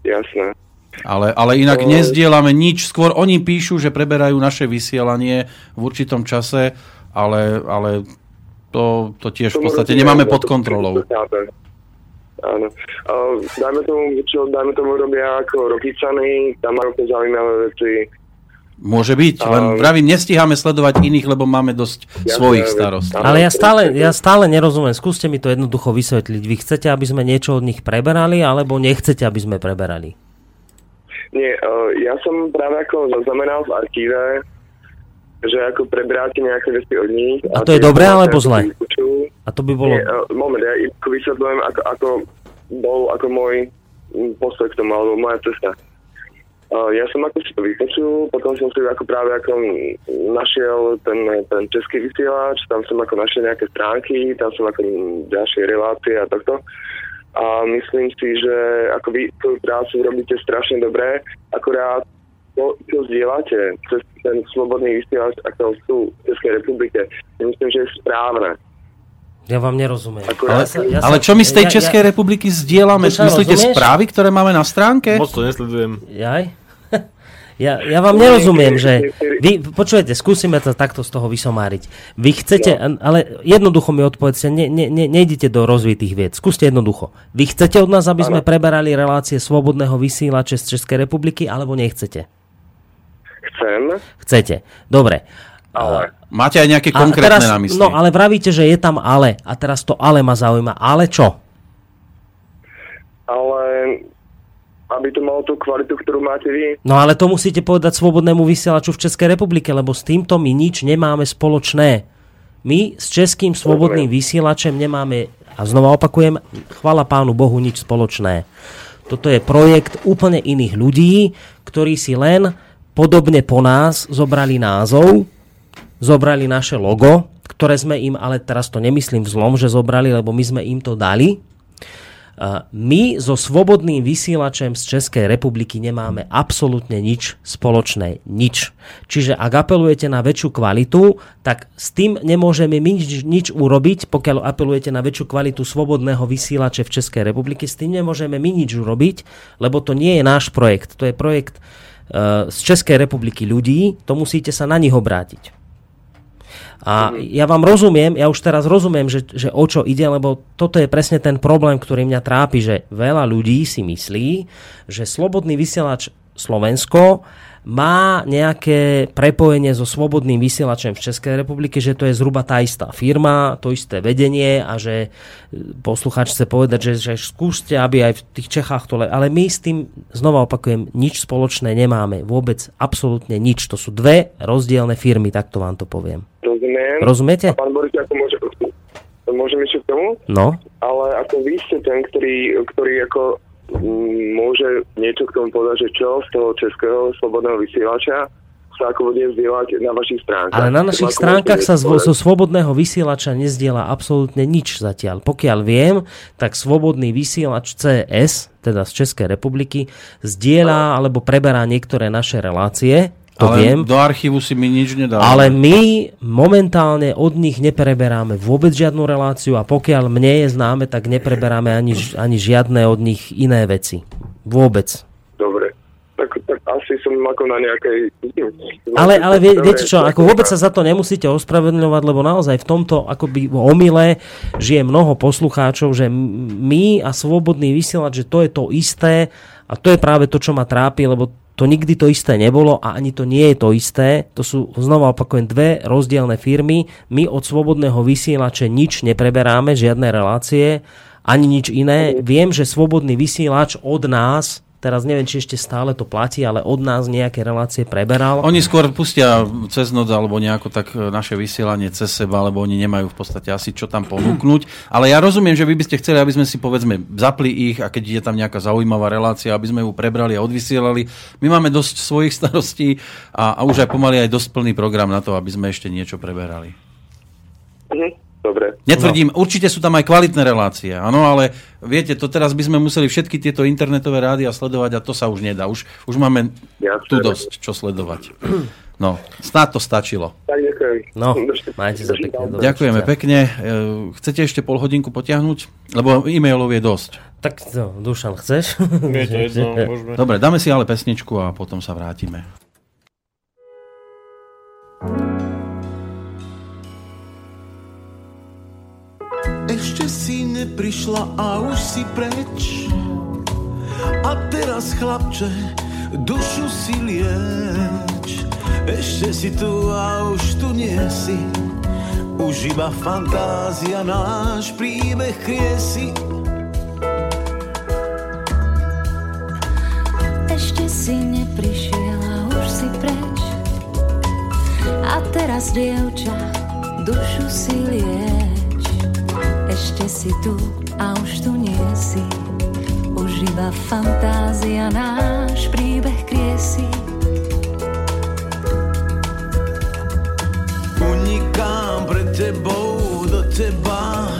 Jasné. Ale, ale inak nezdielame nič, skôr oni píšu, že preberajú naše vysielanie v určitom čase, ale, ale to, to tiež v podstate nemáme pod to- kontrolou. Áno. Uh, dajme tomu, čo dajme tomu robia ako Rokycany, tam majú to zaujímavé veci. Môže byť, len Um, vravím, nestíhame sledovať iných, lebo máme dosť Ja svojich starostí. Ale ja stále, ja stále nerozumiem. Skúste mi to jednoducho vysvetliť. Vy chcete, aby sme niečo od nich preberali, alebo nechcete, aby sme preberali? Nie, uh, ja som práve ako zaznamenal v archíve, že ako preberáte nejaké veci od nich. A to je dobré, alebo zlé? A to by bolo... Nie, uh, moment, ja vysvetľujem, ako, ako bol ako môj postoj k tomu, alebo moja cesta. Uh, ja som ako si to vypočul, potom som si ako práve ako našiel ten, ten český vysielač, tam som ako našiel nejaké stránky, tam som ako ďalšie relácie a takto. A myslím si, že ako vy tú prácu robíte strašne dobré, akorát to, čo zdieľate cez ten slobodný vysielač ako tu v Českej republike, myslím, že je správne. Ja vám nerozumiem. Akurát- Ja sa- ja Ale čo my z tej ja- Českej republiky zdieľame? Myslíte rozumieš? správy, ktoré máme na stránke? Moc to nesledujem. Jaj? Ja, ja vám nerozumiem, že... Vy, počujete, skúsime to takto z toho vysomáriť. Vy chcete, ale jednoducho mi odpovedzte, ne, ne, ne, nejdite do rozvitých vied. Skúste jednoducho. Vy chcete od nás, aby sme preberali relácie slobodného vysielače z Českej republiky, alebo nechcete? Chcem, Chcete. Dobre. ale Máte aj nejaké konkrétne teraz, na mysli? No ale vravíte, že je tam ale. A teraz to ale ma zaujíma. Ale čo? ale aby to malo tú kvalitu, ktorú máte vy. No ale to musíte povedať slobodnému vysielaču v Českej republike, lebo s týmto my nič nemáme spoločné. My s českým slobodným vysielačem nemáme, a znova opakujem, chvala pánu Bohu, nič spoločné. Toto je projekt úplne iných ľudí, ktorí si len podobne po nás zobrali názov, zobrali naše logo, ktoré sme im, ale teraz to nemyslím v zlom, že zobrali, lebo my sme im to dali. My so slobodným vysielačem z Českej republiky nemáme absolútne nič spoločné. Nič. Čiže ak apelujete na väčšiu kvalitu, tak s tým nemôžeme nič, nič urobiť, pokiaľ apelujete na väčšiu kvalitu slobodného vysielače v Českej republiky, s tým nemôžeme my nič urobiť, lebo to nie je náš projekt. To je projekt e, z Českej republiky ľudí, to musíte sa na nich obrátiť. A ja vám rozumiem, ja už teraz rozumiem, že, že o čo ide, lebo toto je presne ten problém, ktorý mňa trápi, že veľa ľudí si myslí, že slobodný vysielač Slovensko má nejaké prepojenie so slobodným vysielačem v Českej republike, že to je zhruba tá istá firma, to isté vedenie a že e, poslucháč chce povedať, že, že skúste, aby aj v tých Čechách to... Le... Ale my s tým, znova opakujem, nič spoločné nemáme. Vôbec, absolútne nič. To sú dve rozdielne firmy, takto vám to poviem. Rozumiem. Rozumiete? A pán Boris, ako môže, môžem ešte k tomu? No, Ale ako vy ste ten, ktorý, ktorý ako môže niečo k tomu povedať, že čo z toho českého slobodného vysielača sa ako budem zdieľať na vašich stránkach. Ale na našich Ako stránkach sa zo, zo slobodného vysielača nezdiela absolútne nič zatiaľ. Pokiaľ viem, tak slobodný vysielač CS, teda z Českej republiky, zdieľa alebo preberá niektoré naše relácie. To Ale viem. do archívu si mi nič nedal. Ale my momentálne od nich nepreberáme vôbec žiadnu reláciu a pokiaľ mne je známe, tak nepreberáme ani, ani žiadne od nich iné veci. Vôbec. Dobre. Tak, tak asi som ako na nejakej... Ale, ale vie, viete čo, ako vôbec sa za to nemusíte ospravedlňovať, lebo naozaj v tomto akoby omyle žije mnoho poslucháčov, že my a slobodný vysielač, že to je to isté a to je práve to, čo ma trápi, lebo to nikdy to isté nebolo a ani to nie je to isté. To sú, znova opakujem, dve rozdielne firmy. My od slobodného vysielače nič nepreberáme, žiadne relácie, ani nič iné. Viem, že slobodný vysielač od nás teraz neviem, či ešte stále to platí, ale od nás nejaké relácie preberal. Oni skôr pustia cez noc alebo nejako tak e, naše vysielanie cez seba, lebo oni nemajú v podstate asi čo tam ponúknuť. Ale ja rozumiem, že vy by ste chceli, aby sme si povedzme zapli ich a keď je tam nejaká zaujímavá relácia, aby sme ju prebrali a odvysielali. My máme dosť svojich starostí a, a už aj pomaly aj dosť plný program na to, aby sme ešte niečo preberali. Mhm, Dobre. Netvrdím, určite sú tam aj kvalitné relácie, áno, ale viete, to teraz by sme museli všetky tieto internetové rádia sledovať a to sa už nedá. Už, už máme Jasné. tu dosť čo sledovať. No, snad to stačilo. Tak ďakujem. No, majte sa pekne. Ďakujeme pekne. E, Chcete ešte pol hodinku potiahnuť? Lebo e-mailov je dosť. Tak no, Dušan, chceš? Je to jedno, môžeme. Dobre, dáme si ale pesničku a potom sa vrátime. Ešte si neprišla a už si preč. A teraz chlapče, dušu si lieč. Ešte si tu a už tu nie si. Už iba fantázia náš príbeh kriesi. Ešte si neprišiel a už si preč. A teraz dievča, dušu si lieč Ešte si tu a už tu nie si. Už iba fantázia náš príbeh kriesi Unikám pred tebou do teba.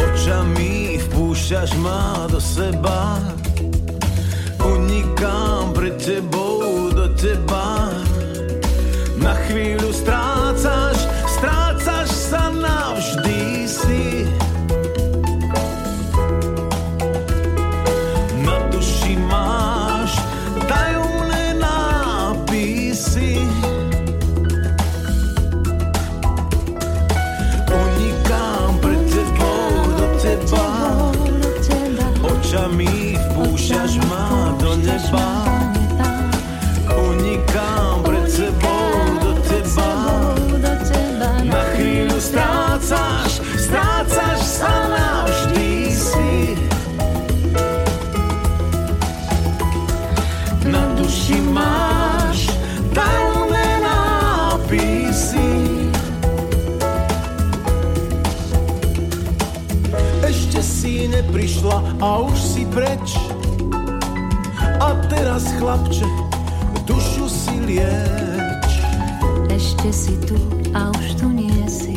Očami vpúšťaš ma do seba. Unikám pred tebou do teba a už si preč. A teraz chlapče, dušu si lieč. Ešte si tu a už tu nie si.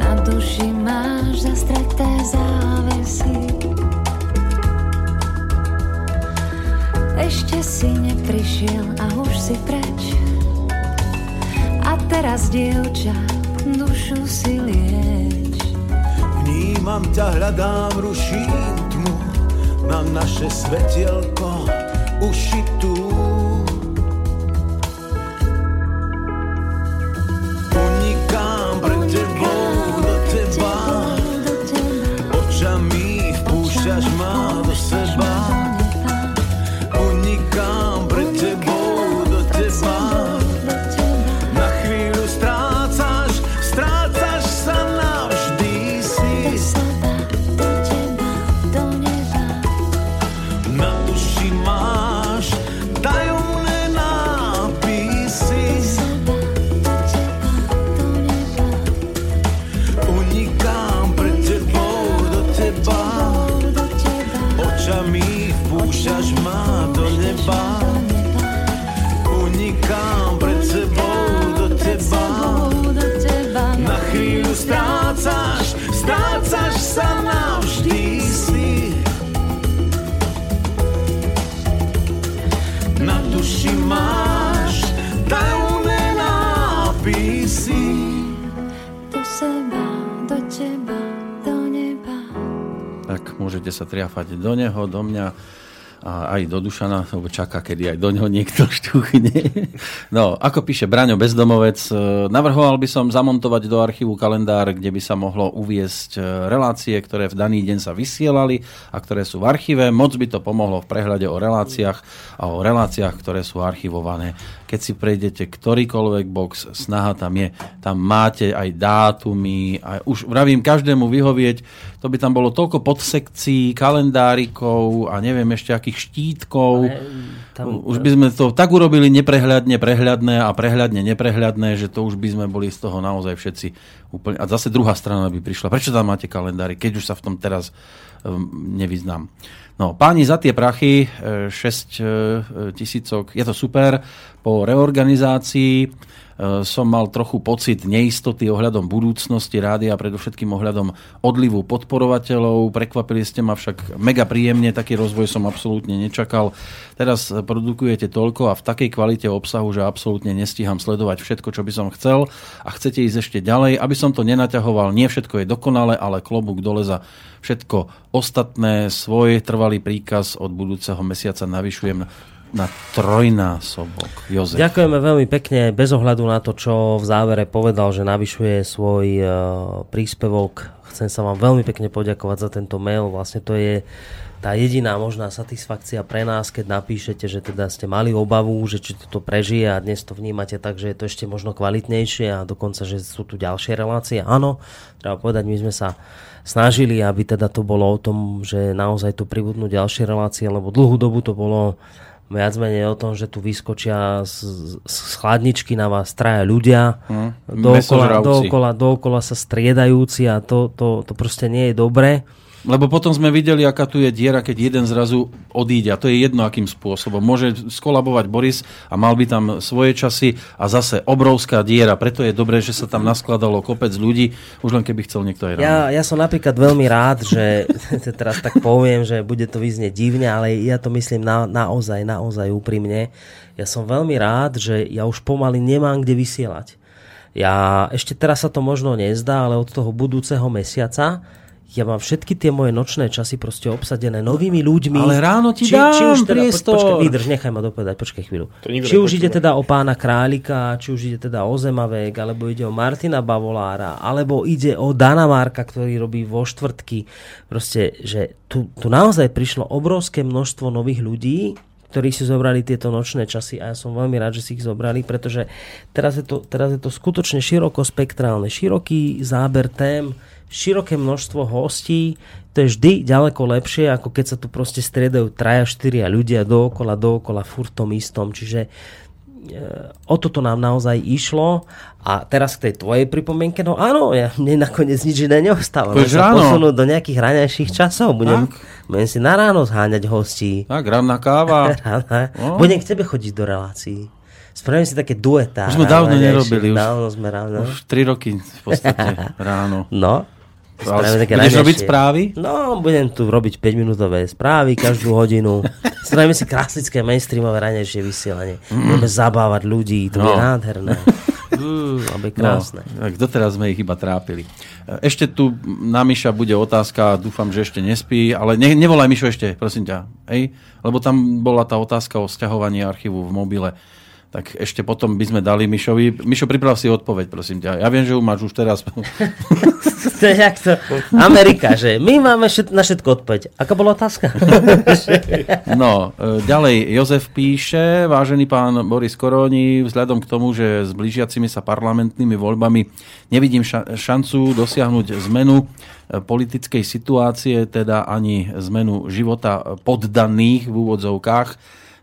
Na duši máš zastreté závesy. Ešte si neprišiel a už si preč. A teraz dievča, dušu si lieč Vnímam ťa, hľadám, ruším tmu Na naše svetielko ušitú Môžete sa triafať do neho, do mňa a aj do Dušana, lebo čaká, kedy aj do neho niekto štuchne. No, ako píše Braňo Bezdomovec, e, navrhoval by som zamontovať do archívu kalendár, kde by sa mohlo uviesť e, relácie, ktoré v daný deň sa vysielali a ktoré sú v archíve. Moc by to pomohlo v prehľade o reláciách a o reláciách, ktoré sú archivované. Keď si prejdete ktorýkoľvek box, snaha tam je. Tam máte aj dátumy, aj už vravím každému vyhovieť, to by tam bolo toľko podsekcií, kalendárikov a neviem ešte akých štítkov. tam- Už by sme to tak urobili neprehľadne prehľadné a prehľadne neprehľadné, že to už by sme boli z toho naozaj všetci úplne... A zase druhá strana by prišla. Prečo tam máte kalendári, keď už sa v tom teraz um, nevyznám. No, páni, za tie prachy, 6 tisícok, je to super. Po reorganizácii e, som mal trochu pocit neistoty ohľadom budúcnosti rádia, predovšetkým ohľadom odlivu podporovateľov. Prekvapili ste ma však mega príjemne, taký rozvoj som absolútne nečakal. Teraz produkujete toľko a v takej kvalite obsahu, že absolútne nestíham sledovať všetko, čo by som chcel a chcete ísť ešte ďalej, aby som to nenaťahoval. Nie všetko je dokonale, ale klobúk dole za všetko ostatné. Svoj trvalý príkaz od budúceho mesiaca navyšujem na trojnásobok. Jozef. Ďakujeme veľmi pekne, bez ohľadu na to, čo v závere povedal, že navyšuje svoj uh, príspevok. Chcem sa vám veľmi pekne poďakovať za tento mail. Vlastne to je tá jediná možná satisfakcia pre nás, keď napíšete, že teda ste mali obavu, že či toto prežije a dnes to vnímate tak, že je to ešte možno kvalitnejšie a dokonca, že sú tu ďalšie relácie. Áno, treba povedať, my sme sa snažili, aby teda to bolo o tom, že naozaj tu pribudnú ďalšie relácie, lebo dlhú dobu to bolo viac menej o tom, že tu vyskočia z, z chladničky na vás traja ľudia, Hm, dookola, dookola, dookola sa striedajúci a to, to, to proste nie je dobré. Lebo potom sme videli, aká tu je diera, keď jeden zrazu odíde. A to je jedno, akým spôsobom. Môže skolabovať Boris a mal by tam svoje časy a zase obrovská diera. Preto je dobré, že sa tam naskladalo kopec ľudí, už len keby chcel niekto aj ráno. Ja, ja som napríklad veľmi rád, že teraz tak poviem, že bude to vyznieť divne, ale ja to myslím na, naozaj, naozaj úprimne. Ja som veľmi rád, že ja už pomaly nemám kde vysielať. Ja ešte teraz sa to možno nezdá, ale od toho budúceho mesiaca ja mám všetky tie moje nočné časy proste obsadené novými ľuďmi. Ale ráno ti dám priestor. Počkaj, vydrž, nechaj ma dopovedať, počkaj chvíľu. Či už ide teda o pána Králika, či už ide teda o Zemavek, alebo ide o Martina Bavolára, alebo ide o Dana Marka, ktorý robí vo štvrtky. Proste, že tu, tu naozaj prišlo obrovské množstvo nových ľudí, ktorí si zobrali tieto nočné časy a ja som veľmi rád, že si ich zobrali, pretože teraz je to, teraz je to skutočne širokospektrálne, široký záber tém, široké množstvo hostí, to je vždy ďaleko lepšie, ako keď sa tu proste striedajú traja, štyria ľudia dookola, dookola, furt tom istom. Čiže e, o toto nám naozaj išlo a teraz k tej tvojej pripomienke, no áno, ja, mne nakoniec nič iné neostáva. Sa ráno. posunúť do nejakých raňajších časov. Budem, budem si na ráno zháňať hostí. Tak, ranná káva. Ráno. No. Budem k tebe chodiť do relácií. Spravím si také duetá. Už sme dávno raňajšie. nerobili. Už, Dávno sme ráno. už 3 roky v podstate ráno. No. Spravíme také budeš robiť správy? No, budem tu robiť 5-minútové správy každú hodinu. Spravíme si klasické mainstreamové raňajšie vysielanie. Budeme zabávať ľudí, to bude No. nádherné. Mm, aby krásne. No, tak doteraz sme ich iba trápili. Ešte tu na Miša bude otázka, dúfam, že ešte nespí, ale ne, nevolaj Mišo ešte, prosím ťa. Hej? Lebo tam bola tá otázka o sťahovaní archívu v mobile. Tak ešte potom by sme dali Mišovi. Mišo, priprav si odpoveď, prosím ťa. Ja viem, že ju máš už teraz. to je jak to... Amerika, že my máme všet, na všetko odpoveď. Aká bola otázka? No, e, ďalej Jozef píše, vážený pán Boris Koroni, vzhľadom k tomu, že s blížiacimi sa parlamentnými voľbami nevidím ša- šancu dosiahnuť zmenu e, politickej situácie, teda ani zmenu života poddaných v úvodzovkách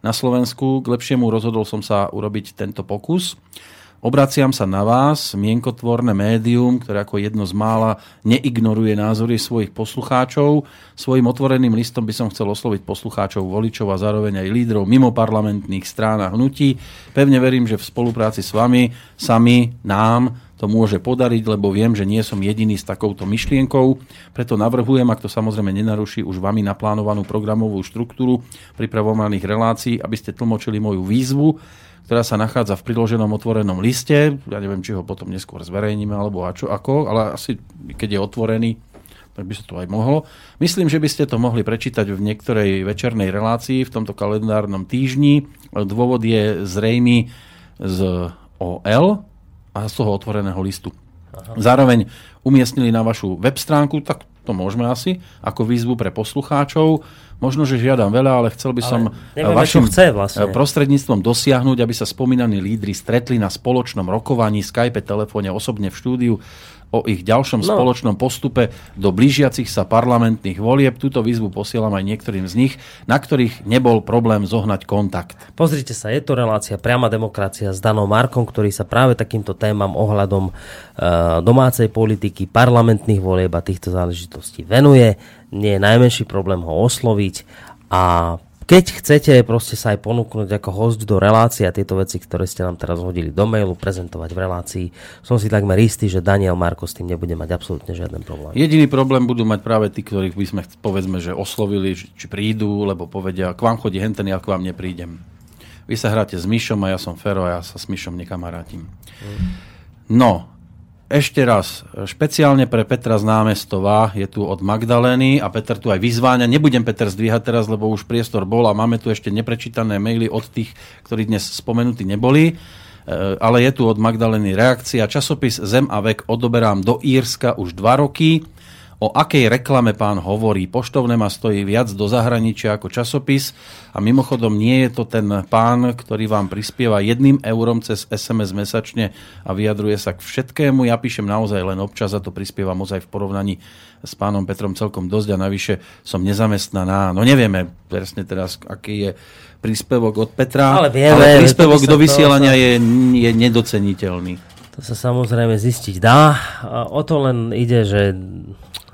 na Slovensku. K lepšiemu rozhodol som sa urobiť tento pokus. Obraciam sa na vás, mienkotvorné médium, ktoré ako jedno z mála neignoruje názory svojich poslucháčov. Svojim otvoreným listom by som chcel osloviť poslucháčov, voličov a zároveň aj lídrov mimo parlamentných strán a hnutí. Pevne verím, že v spolupráci s vami, sami, nám to môže podariť, lebo viem, že nie som jediný s takouto myšlienkou. Preto navrhujem, ak to samozrejme nenaruší už vami naplánovanú programovú štruktúru pripravovaných relácií, aby ste tlmočili moju výzvu, ktorá sa nachádza v priloženom otvorenom liste. Ja neviem, či ho potom neskôr zverejníme, alebo čo, ako, ale asi keď je otvorený, tak by sa to aj mohlo. Myslím, že by ste to mohli prečítať v niektorej večernej relácii v tomto kalendárnom týždni. Dôvod je zrejmy z OL a z toho otvoreného listu. Zároveň umiestnili na vašu web stránku, tak to môžeme asi, ako výzvu pre poslucháčov. Možno, že žiadam veľa, ale chcel by Ale som nevieme, vašim čo chce vlastne. prostredníctvom dosiahnuť, aby sa spomínaní lídry stretli na spoločnom rokovaní, Skype, telefóne, osobne v štúdiu o ich ďalšom No. spoločnom postupe do blížiacich sa parlamentných volieb. Túto výzvu posielam aj niektorým z nich, na ktorých nebol problém zohnať kontakt. Pozrite sa, je to relácia Priama demokracia s Danom Markom, ktorý sa práve takýmto témam ohľadom e, domácej politiky, parlamentných volieb a týchto záležitostí venuje. Nie je najmenší problém ho osloviť a keď chcete proste sa aj ponúknuť ako host do relácie a tieto veci, ktoré ste nám teraz hodili do mailu, prezentovať v relácii, som si takmer istý, že Daniel Marko s tým nebude mať absolútne žiaden problém. Jediný problém budú mať práve tí, ktorých by sme povedzme, že oslovili, či prídu, lebo povedia, k vám chodí henten, ja k vám neprídem. Vy sa hráte s Myšom a ja som Fero a ja sa s Myšom nekamarátim. No, ešte raz, špeciálne pre Petra z námestova je tu od Magdalény a Peter tu aj vyzváňa. Nebudem Peter zdvíhať teraz, lebo už priestor bol a máme tu ešte neprečítané maily od tých, ktorí dnes spomenutí neboli. E, Ale je tu od Magdalény reakcia. Časopis Zem a vek odoberám do Írska už dva roky. O akej reklame pán hovorí? Poštovné ma stojí viac do zahraničia ako časopis a mimochodom nie je to ten pán, ktorý vám prispieva jedným eurom cez SMS mesačne a vyjadruje sa k všetkému. Ja píšem naozaj len občas a to prispievam ozaj v porovnaní s pánom Petrom celkom dosť a navyše som nezamestnaná. No nevieme presne teraz, aký je príspevok od Petra, Ale vieme, ale príspevok to do to vysielania sa- je, je nedoceniteľný. To sa samozrejme zistiť dá. A o to len ide, že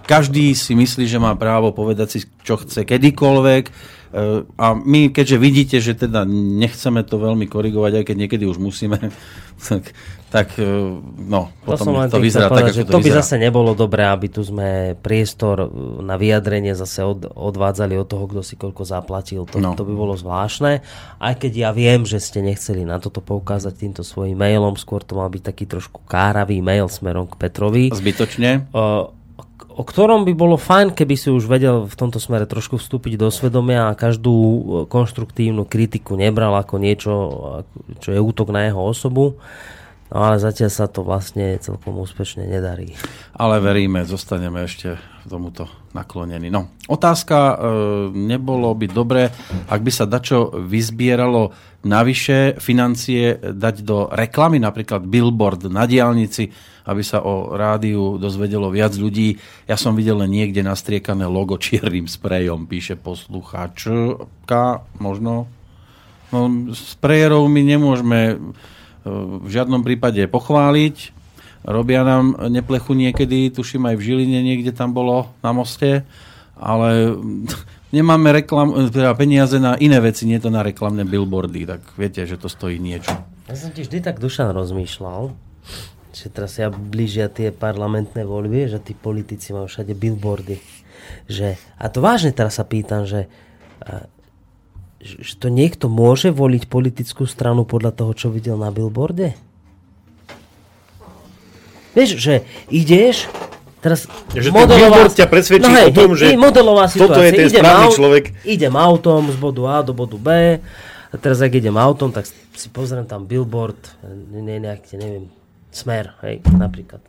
Každý si myslí, že má právo povedať si, čo chce kedykoľvek. E, A my, keďže vidíte, že teda nechceme to veľmi korigovať, aj keď niekedy už musíme, tak, tak e, no, To potom to tým vyzerá tak, povedať, ako že to, to by vyzerá. zase nebolo dobré, aby tu sme priestor uh, na vyjadrenie zase od, odvádzali od toho, kto si koľko zaplatil. To, No. to by bolo zvláštne. Aj keď ja viem, že ste nechceli na toto poukázať týmto svojim mailom, skôr to mal byť taký trošku káravý mail smerom k Petrovi. Zbytočne. O, o ktorom by bolo fajn, keby si už vedel v tomto smere trošku vstúpiť do svedomia a každú e, konštruktívnu kritiku nebral ako niečo, čo je útok na jeho osobu. No ale zatiaľ sa to vlastne celkom úspešne nedarí. Ale veríme, zostaneme ešte tomuto naklonení. No, otázka, e, nebolo by dobre, ak by sa dačo vyzbieralo navyše financie dať do reklamy, napríklad billboard na diálnici, aby sa o rádiu dozvedelo viac ľudí. Ja som videl len niekde nastriekané logo čiernym sprejom, píše poslucháčka, možno. No, sprejerov my nemôžeme e, v žiadnom prípade pochváliť. Robia nám neplechu niekedy, tuším aj v Žiline niekde tam bolo na moste, ale nemáme reklam, teda peniaze na iné veci, nie to na reklamné billboardy, tak viete, že to stojí niečo. Ja som ti vždy tak Dušan rozmýšľal, že teraz sa blížia tie parlamentné voľby, že tí politici majú všade billboardy. Že, a to vážne teraz sa pýtam, že, a, že to niekto môže voliť politickú stranu podľa toho, čo videl na billboarde? Vieš, že ideš, teraz Že billboard ťa presvedčí o tom, že modelová toto je ten Idem správny človek. Idem autom z bodu A do bodu B a teraz ak idem autom, tak si pozriem tam billboard, ne, nejaký, neviem, smer, hej, napríklad.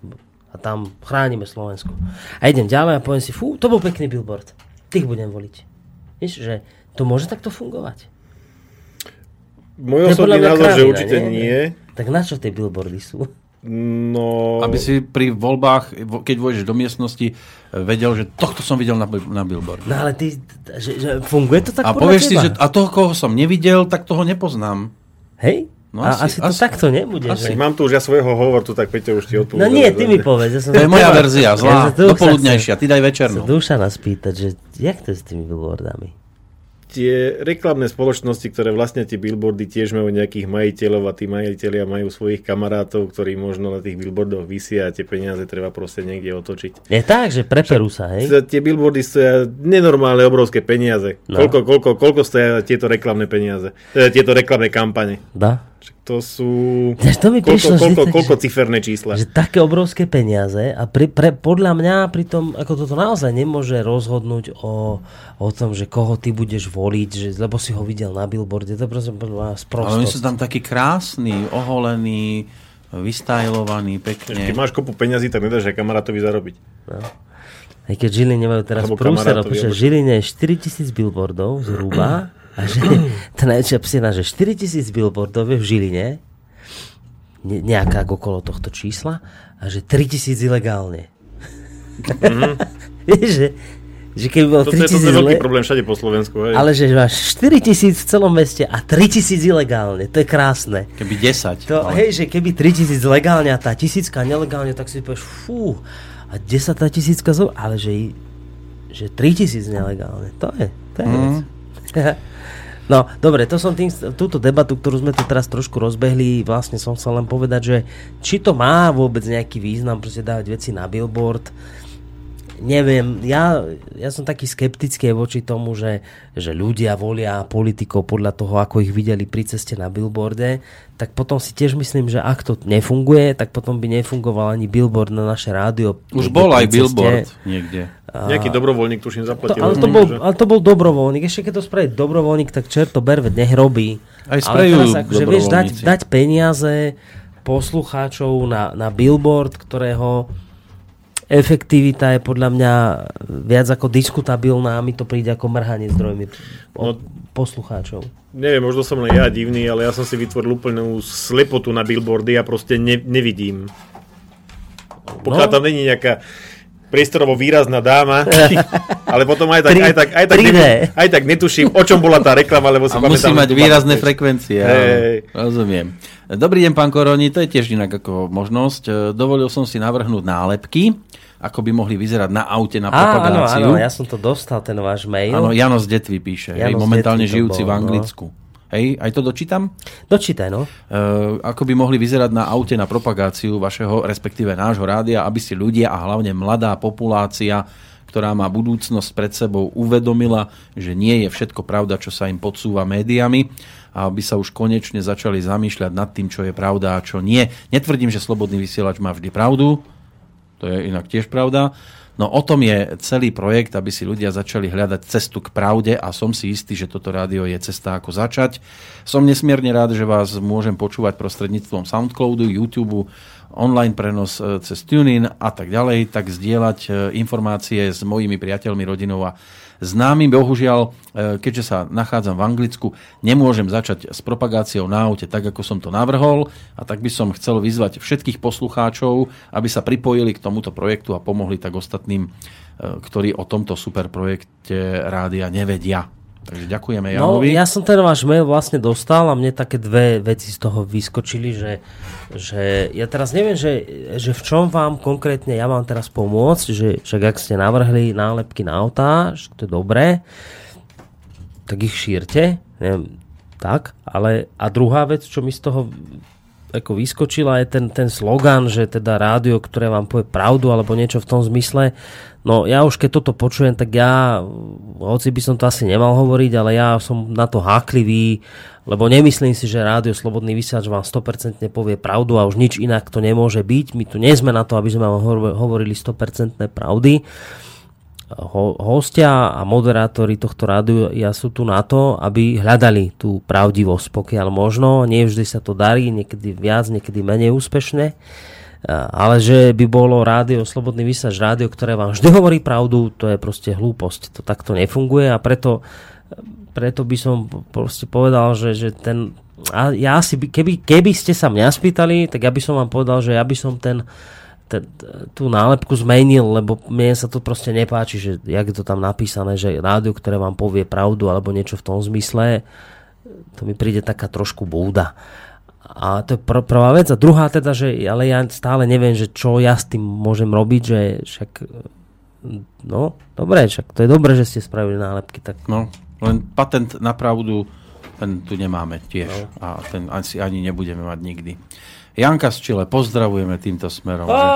A tam chránime Slovensko. A idem ďalej a poviem si, fú, to bol pekný billboard. Tých budem voliť. Vieš, že to môže takto fungovať. Môj osobný názor, že určite nie. Tak na čo tie billboardy sú? No... Aby si pri voľbách, vo- keď vôjdeš do miestnosti, vedel, že tohto som videl na, na billboard. No ale ty, že, že funguje to tak A povieš si, teba? že a toho, koho som nevidel, tak toho nepoznám. Hej? No a asi, to takto nebude. Asi. Že? Mám tu už ja svojho hovortu, tak Peťo už ti odpoveda. No nie, ty mi povedz. Ja som To je moja verzia, zlá, tu dopoludnejšia, ty daj chcem- večernú. sa Duša nás pýtať, že jak to je s tými billboardami? Tie reklamné spoločnosti, ktoré vlastne tie billboardy tiež majú nejakých majiteľov a tí majiteľia majú svojich kamarátov, ktorí možno na tých billboardoch vysia a tie peniaze treba proste niekde otočiť. Je tak, že preperú sa, hej? Tie billboardy stoja nenormálne obrovské peniaze. No. Koľko, koľko, koľko stoja tieto reklamné peniaze? E, Tieto reklamné kampane? Dá. To sú... Ináč to mi koľko, prišlo vždy koľko, koľko že- ciferné čísla? Že také obrovské peniaze a pri, pre, podľa mňa pritom, ako toto naozaj nemôže rozhodnúť o, o tom, že koho ty budeš voliť, že, lebo si ho videl na billboarde, to mňa Ale oni sú tam takí krásni, oholení, vystajlovaní, pekne. Keď máš kopu peňazí, tak nedáš aj kamarátovi zarobiť. Aj keď Žiline nemajú teraz prúser, v Žiline je 4000 billboardov zhruba a že tá najväčšia psina, že 4000 billboardov je v Žiline ne, nejaká okolo tohto čísla a že 3000 ilegálne. Vieš, že, že keby bolo Toto je, toto 3000 je veľký problém všade po Slovensku. Hej. ale že máš 4000 v celom meste a 3000 ilegálne, to je krásne. Keby 10. To, ale- hej, že keby 3000 legálne a tá tisícka nelegálne, tak si povieš, fú, a 10 tá tisícka zo... Ale že, že 3000 nelegálne, to je, to je Mm. vec. No, dobre, to som tým, túto debatu, ktorú sme tu teraz trošku rozbehli, vlastne som chcel len povedať, že či to má vôbec nejaký význam, proste dávať veci na billboard, neviem, ja, ja som taký skeptický voči tomu, že, že ľudia volia politikov podľa toho, ako ich videli pri ceste na billboarde, tak potom si tiež myslím, že ak to nefunguje, tak potom by nefungoval ani billboard na naše rádio. Už bol aj ceste. billboard niekde. Nejaký dobrovoľník, tuším, To, zaplatil. ale, to bol, ale to bol dobrovoľník. Ešte keď to spraví dobrovoľník, tak čert to berve, nech robí. Aj ale teraz akože vieš dať, dať peniaze poslucháčov na, na billboard, ktorého efektivita je podľa mňa viac ako diskutabilná a mi to príde ako mrhanie zdrojmi No. poslucháčov. Neviem, možno som len ja divný, ale ja som si vytvoril úplnú slepotu na billboardy a proste ne, nevidím. Pokiaľ No. tam není nejaká priestorovo výrazná dáma, ale potom aj tak, Tri- aj tak, aj tak, 3D. ne, aj tak netuším, o čom bola tá reklama, lebo si A musí mať výrazné bolo- frekvencie. Hej. áno. Rozumiem. Dobrý deň, pán Koroni, to je tiež inak ako možnosť. E, Dovolil som si navrhnúť nálepky, ako by mohli vyzerať na aute na Á, áno, propagáciu. áno, ja som to dostal, ten váš mail. Áno, Jano z Detvy píše, hej, Jano z momentálne žijúci bol, v no. Hej, aj to dočítam? Dočítaj, no. Uh, ako by mohli vyzerať na aute na propagáciu vašeho, respektíve nášho rádia, aby si ľudia a hlavne mladá populácia, ktorá má budúcnosť pred sebou, uvedomila, že nie je všetko pravda, čo sa im podsúva médiami a aby sa už konečne začali zamýšľať nad tým, čo je pravda a čo nie. Netvrdím, že Slobodný vysielač má vždy pravdu, to je inak tiež pravda. No o tom je celý projekt, aby si ľudia začali hľadať cestu k pravde a som si istý, že toto rádio je cesta ako začať. Som nesmierne rád, že vás môžem počúvať prostredníctvom Soundcloudu, YouTube, online prenos e, cez TuneIn a tak ďalej, tak zdieľať e, informácie s mojimi priateľmi, rodinou a známym. Bohužiaľ, e, keďže sa nachádzam v Anglicku, nemôžem začať s propagáciou na aute tak, ako som to navrhol a tak by som chcel vyzvať všetkých poslucháčov, aby sa pripojili k tomuto projektu a pomohli tak ostatným, e, ktorí o tomto super projekte rádia nevedia. Takže ďakujeme No, Janovi. ja som ten váš mail vlastne dostal a mne také dve veci z toho vyskočili, že, že ja teraz neviem, že, že v čom vám konkrétne ja mám teraz pomôcť, že však ak ste navrhli nálepky na autá, že to je dobré, tak ich šírte, neviem, tak, ale a druhá vec, čo mi z toho ako vyskočila je ten, ten slogan, že teda rádio, ktoré vám povie pravdu alebo niečo v tom zmysle. No ja už keď toto počujem, tak ja, hoci by som to asi nemal hovoriť, ale ja som na to háklivý, lebo nemyslím si, že rádio Slobodný vysielač vám 100% povie pravdu a už nič inak to nemôže byť. My tu nie sme na to, aby sme vám hovor- hovorili 100% pravdy hostia a moderátori tohto rádia sú tu na to, aby hľadali tú pravdivosť, pokiaľ možno. Nie vždy sa to darí, niekedy viac, niekedy menej úspešne. A- Ale že by bolo rádio, slobodný vysač rádio, ktoré vám vždy hovorí pravdu, to je proste hlúposť. To takto nefunguje a preto, preto by som proste povedal, že, že ten... A ja by, keby, keby ste sa mňa spýtali, tak ja by som vám povedal, že ja by som ten ten, tú nálepku zmenil, lebo mne sa to proste nepáči, že jak je to tam napísané, že rádio, ktoré vám povie pravdu alebo niečo v tom zmysle, to mi príde taká trošku búda. A to je pr- prvá vec. A druhá teda, že ale ja stále neviem, že čo ja s tým môžem robiť, že však no, dobre, však to je dobré, že ste spravili nálepky. Tak... No, len patent na pravdu, ten tu nemáme tiež. No. A ten asi ani nebudeme mať nikdy. Janka z Čile, pozdravujeme týmto smerom. Že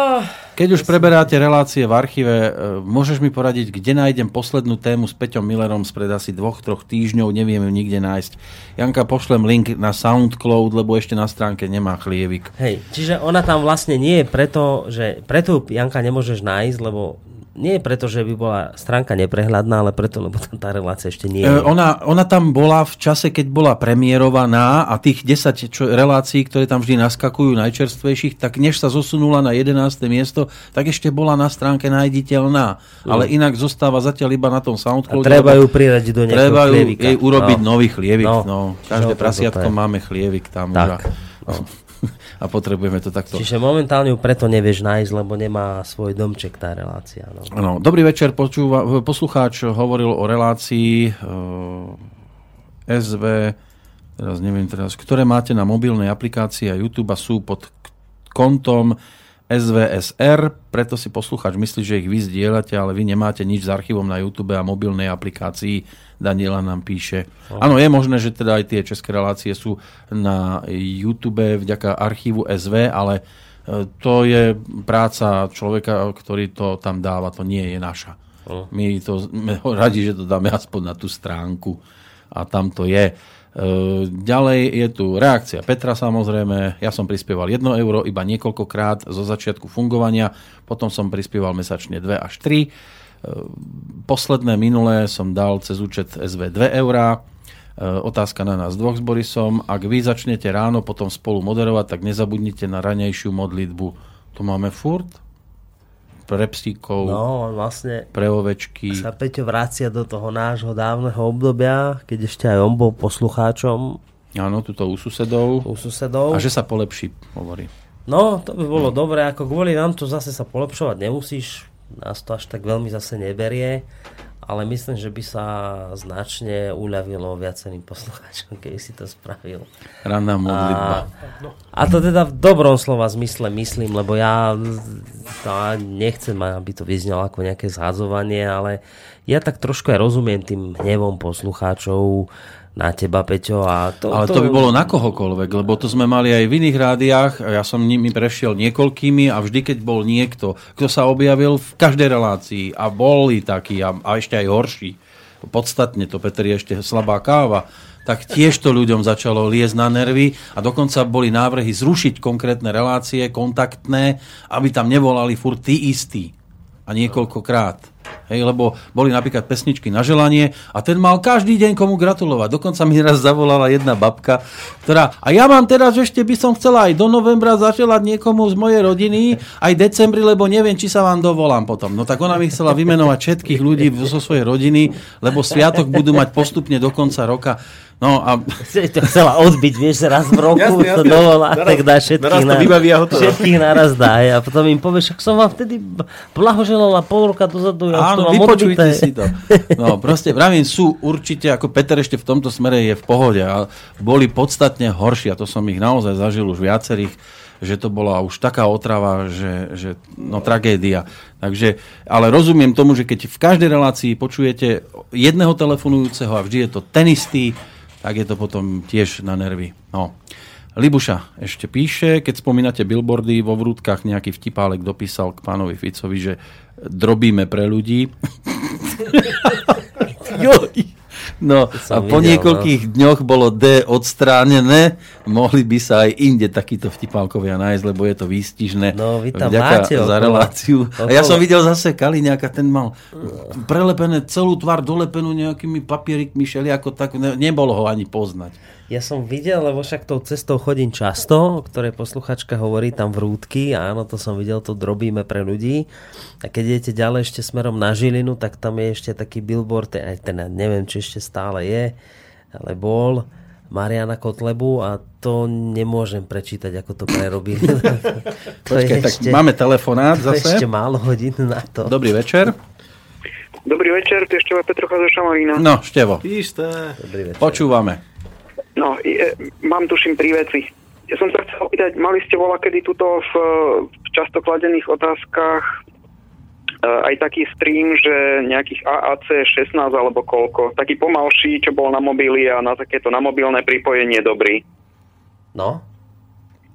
keď už preberáte relácie v archíve, e, môžeš mi poradiť, kde nájdem poslednú tému s Peťom Millerom spred asi dvoch, troch týždňov, neviem ju nikde nájsť. Janka, pošlem link na Soundcloud, lebo ešte na stránke nemá chlievik. Hej, čiže ona tam vlastne nie je preto, že preto Janka nemôžeš nájsť, lebo nie preto, že by bola stránka neprehľadná, ale preto, lebo tam tá relácia ešte nie E, je. Ona, ona tam bola v čase, keď bola premiérovaná a tých 10 čo, relácií, ktoré tam vždy naskakujú najčerstvejších, tak než sa zosunula na 11. miesto, tak ešte bola na stránke nájditeľná. Ale inak zostáva zatiaľ iba na tom A SoundCloud. treba lebo ju priradiť do nejakého Treba ju chlievika. jej urobiť No. nový chlievik. No. No. Každé No, prasiatko máme chlievik tam. Tak. Už a, a potrebujeme to takto. Čiže momentálne ju preto nevieš nájsť, lebo nemá svoj domček tá relácia. No. Ano, dobrý večer, počúva, poslucháč hovoril o relácii uh, SV, teraz neviem teraz, ktoré máte na mobilnej aplikácii a YouTube a sú pod kontom SVSR, preto si poslucháč myslí, že ich vy zdieľate, ale vy nemáte nič s archívom na YouTube a mobilnej aplikácii. Daniela nám píše. Áno, je možné, že teda aj tie české relácie sú na YouTube vďaka archívu SV, ale e, to je práca človeka, ktorý to tam dáva, to nie je naša. My to sme radi, že to dáme aspoň na tú stránku a tam to je. E, Ďalej je tu reakcia Petra samozrejme. Ja som prispieval 1 euro iba niekoľkokrát zo začiatku fungovania, potom som prispieval mesačne 2 až 3. E, Posledné minulé som dal cez účet SV 2 eurá. E, Otázka na nás dvoch s Borisom. Ak vy začnete ráno potom spolu moderovať, tak nezabudnite na ranejšiu modlitbu. To máme furt? Pre psíkov, No, vlastne pre ovečky. sa Peťo vracia do toho nášho dávneho obdobia, keď ešte aj on bol poslucháčom Áno, tuto u susedov. u susedov. A že sa polepší, hovorí. No, to by bolo dobré, ako kvôli nám to zase sa polepšovať nemusíš, nás to až tak veľmi zase neberie, ale myslím, že by sa značne uľavilo viacerým poslucháčom, keby si to spravil. Ranná modlitba. A, a to teda v dobrom slova zmysle myslím, lebo ja to nechcem, aby to vyznelo ako nejaké zhadzovanie, ale ja tak trošku aj rozumiem tým hnevom poslucháčov na teba, Peťo. A to, Ale to by bolo na kohokoľvek, lebo to sme mali aj v iných rádiách. Ja som nimi prešiel niekoľkými a vždy, keď bol niekto, kto sa objavil v každej relácii a boli takí a, a ešte aj horší, podstatne to, Peter, je ešte slabá káva, tak tiež to ľuďom začalo liesť na nervy a dokonca boli návrhy zrušiť konkrétne relácie, kontaktné, aby tam nevolali furt tí istí a niekoľkokrát. Hej, lebo boli napríklad pesničky na želanie a ten mal každý deň komu gratulovať. Dokonca mi raz zavolala jedna babka, ktorá, a ja mám teraz ešte by som chcela aj do novembra zaželať niekomu z mojej rodiny, aj decembri, lebo neviem, či sa vám dovolám potom. No tak ona mi chcela vymenovať všetkých ľudí zo svojej rodiny, lebo sviatok budú mať postupne do konca roka. No a... To chcela odbiť, vieš, raz v roku Jasne, to jasne. dovolá, Naraz- tak dá všetkých, naraz to vybaví a hotovo. všetkých naraz dá. A potom im povieš, ak som vám vtedy blahoželala pol roka dozadu. ja to Áno, vypočujte si to. No, proste vravím, sú určite, ako Peter ešte v tomto smere je v pohode, a boli podstatne horší a to som ich naozaj zažil už viacerých, že to bola už taká otrava, že, že no tragédia. Takže, ale rozumiem tomu, že keď v každej relácii počujete jedného telefonujúceho a vždy je to ten istý, tak je to potom tiež na nervy. No. Libuša ešte píše, keď spomínate billboardy, vo vrútkach nejaký vtipálek dopísal k pánovi Ficovi, že drobíme pre ľudí. No a po videl, niekoľkých dňoch bolo D odstránené. Mohli by sa aj inde takíto vtipálkovia nájsť, lebo je to výstižné. No, vy tam Vďaka máte za okolo- reláciu. A ja okolo- som videl zase Kaliňáka, ten mal prelepené celú tvár dolepenú nejakými papierikmi, ako tak, ne, nebolo ho ani poznať. Ja som videl, lebo však tou cestou chodím často, o ktorej posluchačka hovorí tam vrútky, áno, to som videl, to drobíme pre ľudí. A keď idete ďalej ešte smerom na Žilinu, tak tam je ešte taký billboard, aj ten, neviem, či ešte stále je, ale bol Mariana Kotlebu a to nemôžem prečítať, ako to prerobili. to Počkaj, tak máme telefonát to zase. ešte málo hodín na to. Dobrý večer. Dobrý večer, tu je ešte Petrocha zo Šamorína. No, Števo, Isté. Dobrý večer. počúvame. No, je, mám tuším tri veci. ja som sa chcel opýtať, mali ste voľa kedy tuto v, v často kladených otázkach uh, aj taký stream, že nejakých AAC 16 alebo koľko, taký pomalší, čo bol na mobily a na takéto na mobilné pripojenie dobrý. No.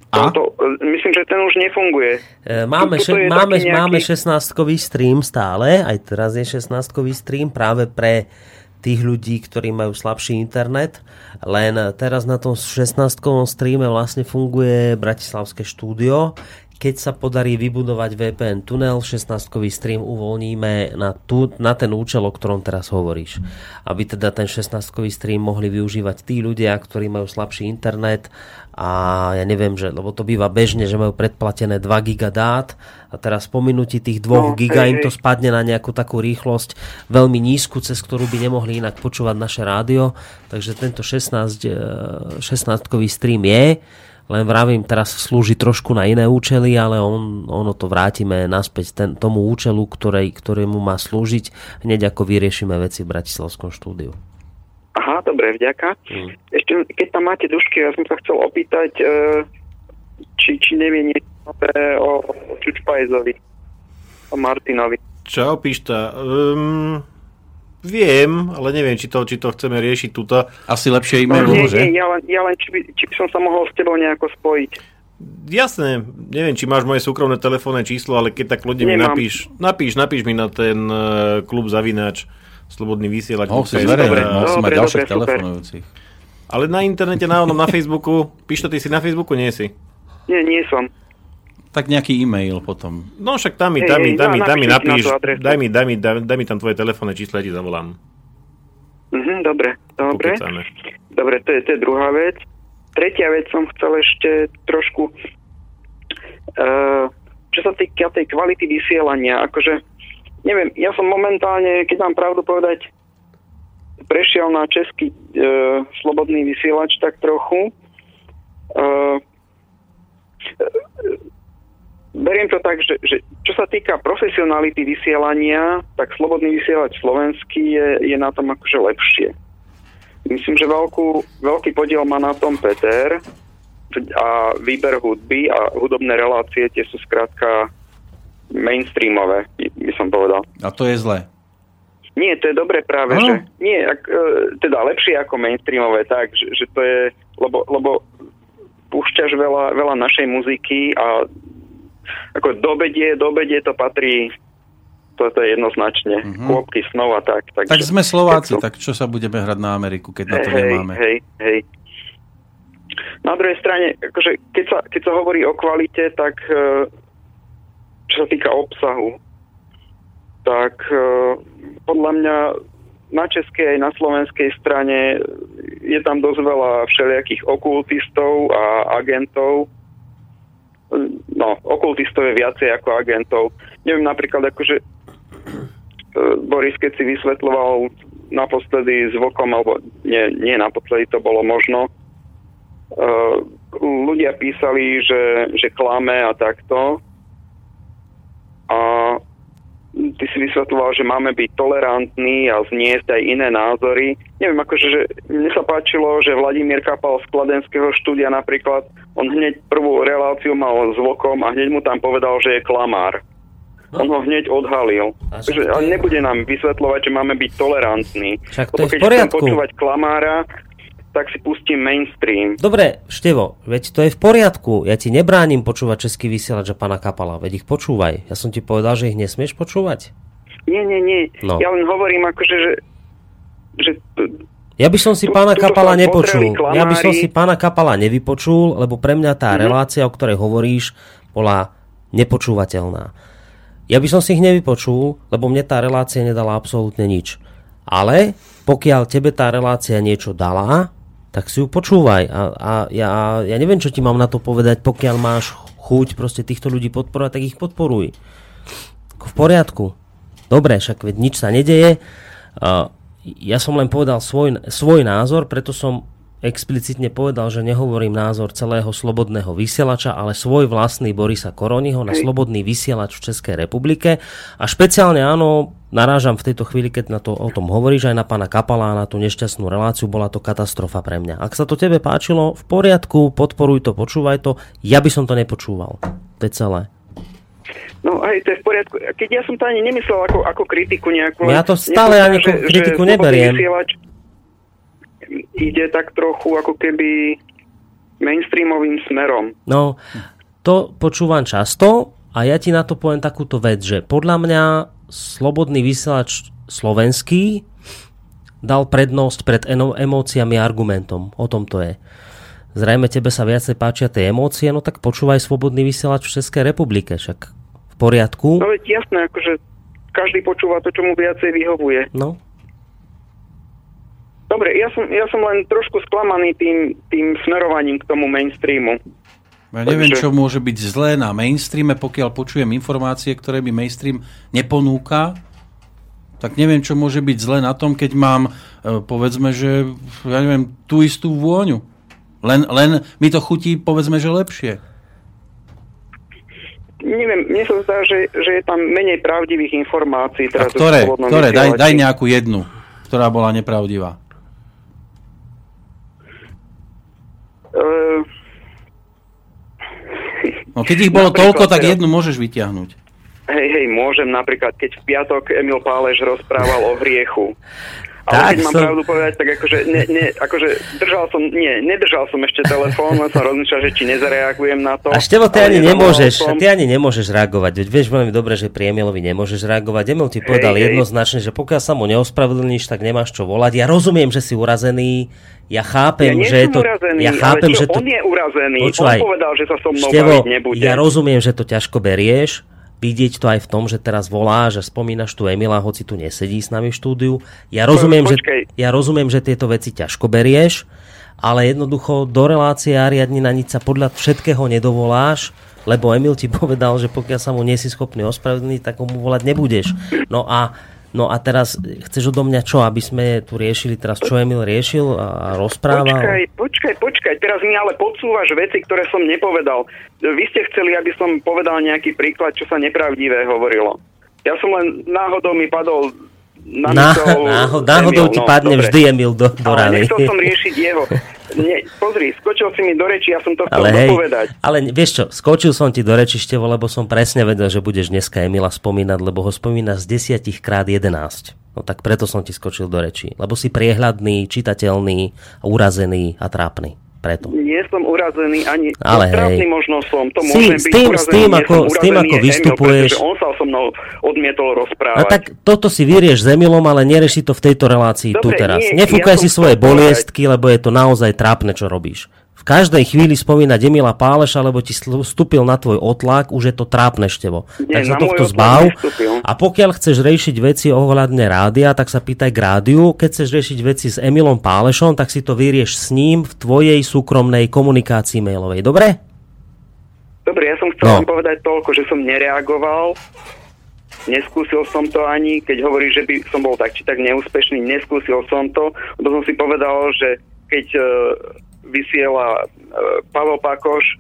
A? To, e, myslím, že ten už nefunguje. E, Máme, Tu- še- máme, nejaký- máme 16-kový stream stále, aj teraz je 16-kový stream práve pre tých ľudí, ktorí majú slabší internet. Len teraz na tom 16-kovom streame vlastne funguje Bratislavské štúdio. Keď sa podarí vybudovať VPN tunel, 16-kový stream uvoľníme na, tú, na ten účel, o ktorom teraz hovoríš. Aby teda ten 16-kový stream mohli využívať tí ľudia, ktorí majú slabší internet a ja neviem, že, lebo to býva bežne, že majú predplatené 2 giga dát a teraz po minutí tých 2 No, giga im to spadne na nejakú takú rýchlosť veľmi nízku, cez ktorú by nemohli inak počúvať naše rádio. Takže tento 16, eh, 16-kový stream je, len vravím, teraz slúži trošku na iné účely, ale on, ono to vrátime naspäť ten, tomu účelu, ktorej, ktorému má slúžiť, hneď ako vyriešime veci v Bratislavskom štúdiu. Aha, dobre, vďaka. Mm. Ešte, keď tam máte dušky, ja som sa chcel opýtať, e, či, či nevie niečo o, o Čučpajzovi, o Martinovi. Čau, Pišta. Um, viem, ale neviem, či to, či to chceme riešiť tuto. Asi lepšie No, nie, nie, ja len, ja len či, by, či by som sa mohol s tebou nejako spojiť. Jasné, neviem, či máš moje súkromné telefónne číslo, ale keď tak ľudia mi napíš, napíš, napíš mi na ten uh, klub zavináč, slobodný vysielač. Mohol si Dobre, mohol si mať ďalších telefonujúcich. Ale na internete, na onom, na Facebooku, Pišta, ty si na Facebooku, nie si? Nie, nie som. Tak nejaký e-mail potom. No však tam mi, tam mi, tam mi, no, tam mi napíš mi na napíš, daj mi, daj mi, daj, daj mi tam tvoje telefónne číslo, ja ti zavolám. Mhm, dobre, dobre. Pokecáme. Dobre, to je, to je druhá vec. Tretia vec som chcel ešte trošku, uh, čo sa týka tej kvality vysielania, akože, neviem, ja som momentálne, keď mám pravdu povedať, prešiel na český uh, slobodný vysielač tak trochu. Uh, beriem to tak, že, že čo sa týka profesionality vysielania, tak slobodný vysielač slovenský je, je na tom akože lepšie. Myslím, že veľkú, veľký podiel má na tom Peter a výber hudby a hudobné relácie tie sú skrátka mainstreamové, by- som povedal. A to je zlé. Nie, to je dobre práve, Áno. že nie, ak, e, teda lepšie ako mainstreamové, tak, že, že to je, lebo, lebo púšťaš veľa, veľa našej muziky a ako do obedie, do obedie to patrí to, je jednoznačne. Mm-hmm. Kôpky snov a tak. Takže, Tak sme Slováci, to- tak čo sa budeme hrať na Ameriku, keď na to hej, nemáme? Hej, hej. Na druhej strane, akože keď, sa, keď sa hovorí o kvalite, tak e, čo sa týka obsahu, tak e, podľa mňa na českej aj na slovenskej strane je tam dosť veľa všelijakých okultistov a agentov. No, okultistov je viacej ako agentov. Neviem napríklad, akože e, Boris, keď si vysvetľoval naposledy s alebo nie, nie naposledy to bolo možno, uh, ľudia písali, že, že klame a takto. A ty si vysvetľoval, že máme byť tolerantní a zniesť aj iné názory. Neviem, akože, že mne sa páčilo, že Vladimír Kapal z Kladenského štúdia napríklad, on hneď prvú reláciu mal s Vokom a hneď mu tam povedal, že je klamár. On ho hneď odhalil. Takže, ale nebude nám vysvetľovať, že máme byť tolerantní. Však to je v keď chcem poriadku. počúvať klamára, tak si pustím mainstream. Dobre, Števo, veď to je v poriadku. Ja ti nebránim počúvať český vysielač a pána Kapala. Veď ich počúvaj. Ja som ti povedal, že ich nesmieš počúvať. Nie, nie, nie. No. Ja len hovorím akože, že, že Ja by som si Tu- pána Kapala nepočul. pozreli Ja by som klamári. si pána Kapala nevypočul, lebo pre mňa tá Mhm. relácia, o ktorej hovoríš, bola nepočúvateľná. Ja by som si ich nevypočul, lebo mne tá relácia nedala absolútne nič. Ale pokiaľ tebe tá relácia niečo dala, tak si ju počúvaj. A, a ja, ja neviem, čo ti mám na to povedať, pokiaľ máš chuť proste týchto ľudí podporovať, tak ich podporuj. V poriadku. Dobre, však veď nič sa nedeje. Ja som len povedal svoj, svoj názor, preto som explicitne povedal, že nehovorím názor celého slobodného vysielača, ale svoj vlastný Borisa Koroniho na slobodný vysielač v Českej republike. A špeciálne áno, narážam v tejto chvíli, keď na to, o tom hovoríš, aj na pána Kapala, na tú nešťastnú reláciu, bola to katastrofa pre mňa. Ak sa to tebe páčilo, v poriadku, podporuj to, počúvaj to, ja by som to nepočúval. To je celé. No hej, to je v poriadku. Keď ja som to ani nemyslel ako, ako kritiku nejakú. Ja to stále ani kritiku slobodný neberiem. vysielač ide tak trochu ako keby mainstreamovým smerom. No, to počúvam často a ja ti na to poviem takúto vec, že podľa mňa slobodný vysielač slovenský dal prednosť pred emóciami a argumentom. O tom to je. Zrejme tebe sa viacej páčia tie emócie, no tak počúvaj slobodný vysielač v Českej republike, však v poriadku. No veď jasné, akože každý počúva to, čo mu viacej vyhovuje. No. Dobre, ja som, ja som len trošku sklamaný tým, tým smerovaním k tomu mainstreamu. Ja neviem, Takže- čo môže byť zlé na mainstreame, pokiaľ počujem informácie, ktoré mi mainstream neponúka, tak neviem, čo môže byť zlé na tom, keď mám, e, povedzme, že, ja neviem, tú istú vôňu. Len, len mi to chutí, povedzme, že lepšie. Neviem, mne sa zdá, že, že je tam menej pravdivých informácií. A Teraz ktoré, v slobodnom ktoré? Daj, daj nejakú jednu, ktorá bola nepravdivá. No keď ich bolo toľko, tak jednu môžeš vyťahnuť. Hej, hej, môžem napríklad, keď v piatok Emil Páleš rozprával o hriechu. Ale Tak keď mám som- pravdu povedať, tak akože, ne, ne, akože držal som, nie, nedržal som ešte telefón, len som rozmýšľal, že či nezareagujem na to. A Števo, ty ani nemôžeš, som. ty ani nemôžeš reagovať. Veď vieš veľmi dobre, že pri Emilovi nemôžeš reagovať. Emil ti povedal hej. jednoznačne, že pokiaľ sa mu neospravedlníš, tak nemáš čo volať. Ja rozumiem, že si urazený. Ja Ja chápem, nie že je to... urazený, ja chápem, že to... on je urazený. Počúvaj, on povedal, že sa so mnou Števo, nebude. ja rozumiem, že to ťažko berieš. Vidieť to aj v tom, že teraz voláš a spomínaš tu Emila, hoci tu nesedí s nami v štúdiu. Ja rozumiem, že, ja rozumiem, že tieto veci ťažko berieš, ale jednoducho do relácie Ariadne na nič sa podľa všetkého nedovoláš, lebo Emil ti povedal, že pokiaľ sa mu nie si schopný ospravedlniť, tak ho mu volať nebudeš. No a No a teraz chceš odo mňa čo, aby sme tu riešili teraz, čo Emil riešil a rozprával? Počkaj, počkaj, počkaj, teraz mi ale podsúvaš veci, ktoré som nepovedal. Vy ste chceli, aby som povedal nejaký príklad, čo sa nepravdivé hovorilo. Ja som len náhodou mi padol na Na, mysel náhod, náhodou Emil, ti no, padne dobre. vždy Emil do, do rany. nechcel som riešiť jeho. Nie, pozri, skočil si mi do reči, ja som to chcel Ale hej, dopovedať. ale vieš čo, skočil som ti do reči, Števo, lebo som presne vedel, že budeš dneska Emila spomínať, lebo ho spomínaš z 10 krát 11. No tak preto som ti skočil do reči. Lebo si priehľadný, čitateľný, urazený a trápny. Preto. Nie som urazený ani... Ale hej. Možno som, to Si- môžem s byť tým- s urazený, tým, ako- s tým, ako je Emil, vystupuješ- pretože on sa so mnou odmietol A rozprávať. tak toto si vyrieš s Emilom, ale nerieši to v tejto relácii tu Dobre, teraz. nie, Nefúkaj ja si svoje boliestky, lebo je to naozaj trápne, čo robíš. V každej chvíli spomínať Emila Páleša, lebo ti vstúpil na tvoj otlak, už je to trápne števo. Nie, tak na tohto zbav. A pokiaľ chceš riešiť veci ohľadne rádia, tak sa pýtaj k rádiu. Keď chceš riešiť veci s Emilom Pálešom, tak si to vyrieš s ním v tvojej súkromnej komunikácii mailovej. Dobre? Dobre, ja som chcel No. povedať toľko, že som nereagoval, neskúsil som to ani, keď hovorí, že by som bol tak či tak neúspešný, neskúsil som to, lebo som si povedal, že keď uh, vysiela uh, Pavel Pakoš,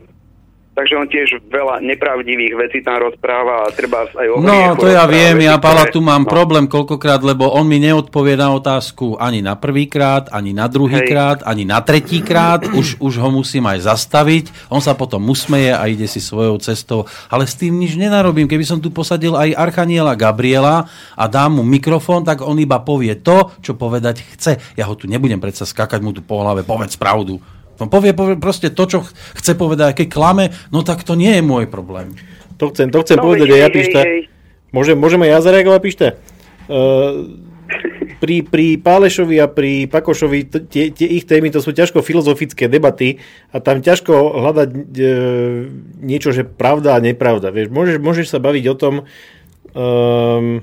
takže on tiež veľa nepravdivých vecí tam rozpráva a treba aj o No, to ja viem, veci, ja Pala tu mám no. problém koľkokrát, lebo on mi neodpovie na otázku ani na prvýkrát, ani na druhýkrát, ani na tretíkrát, už, už ho musím aj zastaviť, on sa potom usmeje a ide si svojou cestou, ale s tým nič nenarobím. Keby som tu posadil aj Archaniela Gabriela a dám mu mikrofón, tak on iba povie to, čo povedať chce. Ja ho tu nebudem predsa skakať mu tu po hlave, povedz pravdu. On povie, povie proste to, čo ch- chce povedať, keď klame, no tak to nie je môj problém. To chcem, to chcem No, povedať aj ja, Pišta. Môžem, môžem aj ja zareagovať, Pišta? Uh, pri, pri Pálešovi a pri Pakošovi t- tie, tie ich témy to sú ťažko filozofické debaty a tam ťažko hľadať e, niečo, že pravda a nepravda. Vieš, môžeš, môžeš sa baviť o tom um,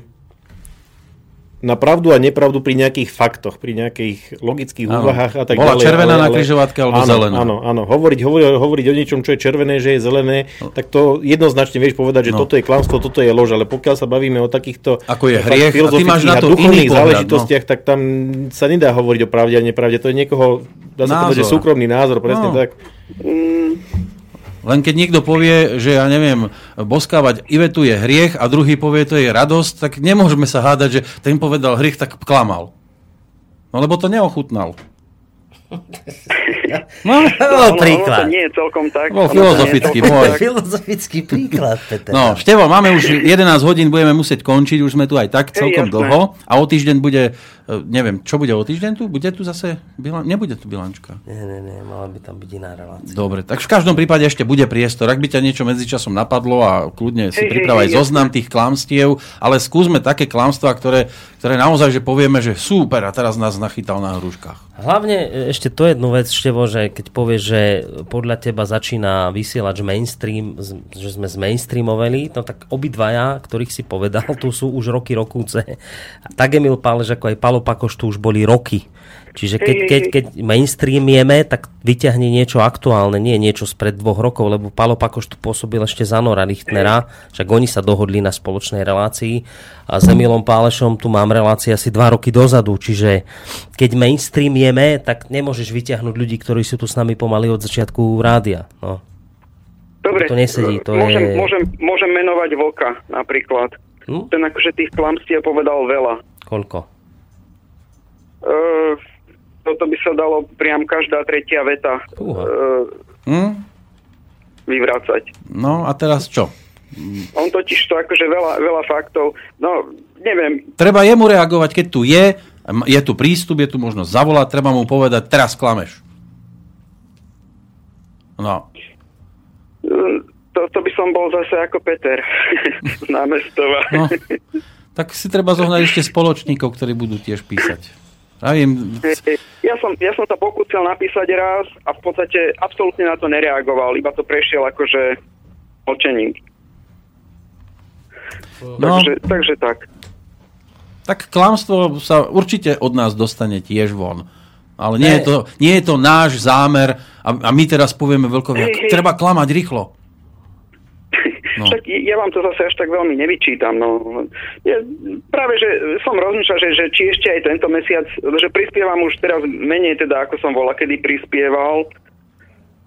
na pravdu a nepravdu pri nejakých faktoch, pri nejakých logických Áno. úvahách a tak Bola ďalej. červená na križovatke alebo áno, zelená? Áno, áno. Hovoriť, hovoriť, hovoriť o niečom, čo je červené, že je zelené, tak to jednoznačne vieš povedať, že No. toto je klamstvo, toto je lož, ale pokiaľ sa bavíme o takýchto Ako je hriech, a ty máš filozofických na a to duchovných pohľad, no. záležitostiach, tak tam sa nedá hovoriť o pravde a nepravde. To je niekoho dá sa povedať, že súkromný názor, presne No. tak. Len keď niekto povie, že ja neviem, boskávať Ivetu je hriech a druhý povie, to je radosť, tak nemôžeme sa hádať, že ten povedal hriech, tak klamal. No lebo to neochutnal. No, No, príklad. Ono to nie je celkom tak. Bol filozofický môj. tak. Filozofický príklad, Peter. No, Števo, máme už 11 hodín, budeme musieť končiť, už sme tu aj tak celkom jasné. dlho. A o týždeň bude, e, neviem, čo bude o týždeň tu? Bude tu zase, bilan... nebude tu bilančka. Nie, nie, nie, mala by tam byť iná relácia. Dobre, tak v každom prípade ešte bude priestor. Ak by ťa niečo medzičasom napadlo a kľudne si Hej, hej, pripravaj hej, zoznam tých klamstiev, ale skúsme také klamstvá, ktoré, ktoré naozaj, že povieme, že super a teraz nás nachytal na hruškách. Hlavne e, ešte to jednu vec, Števo, že keď povieš, že podľa teba začína vysielač mainstream, že sme zmainstreamovali, no tak obidvaja, ktorých si povedal, tu sú už roky rokúce. Tak Emil Pálež, ako aj Palo Pakoš, tu už boli roky. Čiže keď, keď, keď mainstreamieme, tak vyťahni niečo aktuálne, nie niečo spred dvoch rokov, lebo Palo Pakoš tu pôsobil ešte za Nora Lichtnera, však oni sa dohodli na spoločnej relácii a s Emilom Pálešom tu mám relácie asi dva roky dozadu, čiže keď mainstreamieme, tak nemôžeš vyťahnuť ľudí, ktorí sú tu s nami pomaly od začiatku rádia. No. Dobre, To nesedí, to môžem, je- môžem, môžem menovať Voka napríklad. Hm? Ten akože tých klamstiev povedal veľa. Koľko? Uh, toto by sa dalo priam každá tretia veta uh, Hm? vyvracať. No a teraz čo? On totiž to akože veľa, veľa faktov, no neviem, Treba jemu reagovať, keď tu je, je tu prístup, je tu možnosť zavolať, treba mu povedať, teraz klameš. No, to, to by som bol zase ako Peter z námestova. No. tak si treba zohnať ešte spoločníkov, ktorí budú tiež písať. Viem, Ja som, ja som sa pokúsil napísať raz a v podstate absolútne na to nereagoval, iba to prešiel akože mlčením. No. Takže, takže tak. tak klamstvo sa určite od nás dostane tiež von. Ale nie, Ne. je, to, nie je to náš zámer a, a my teraz povieme Hej, hej. treba klamať rýchlo. No. Však ja vám to zase až tak veľmi nevyčítam. No. Ja, práve, že som rozmýšľal, že, že či ešte aj tento mesiac, že prispievam už teraz menej teda, ako som bola kedy prispieval.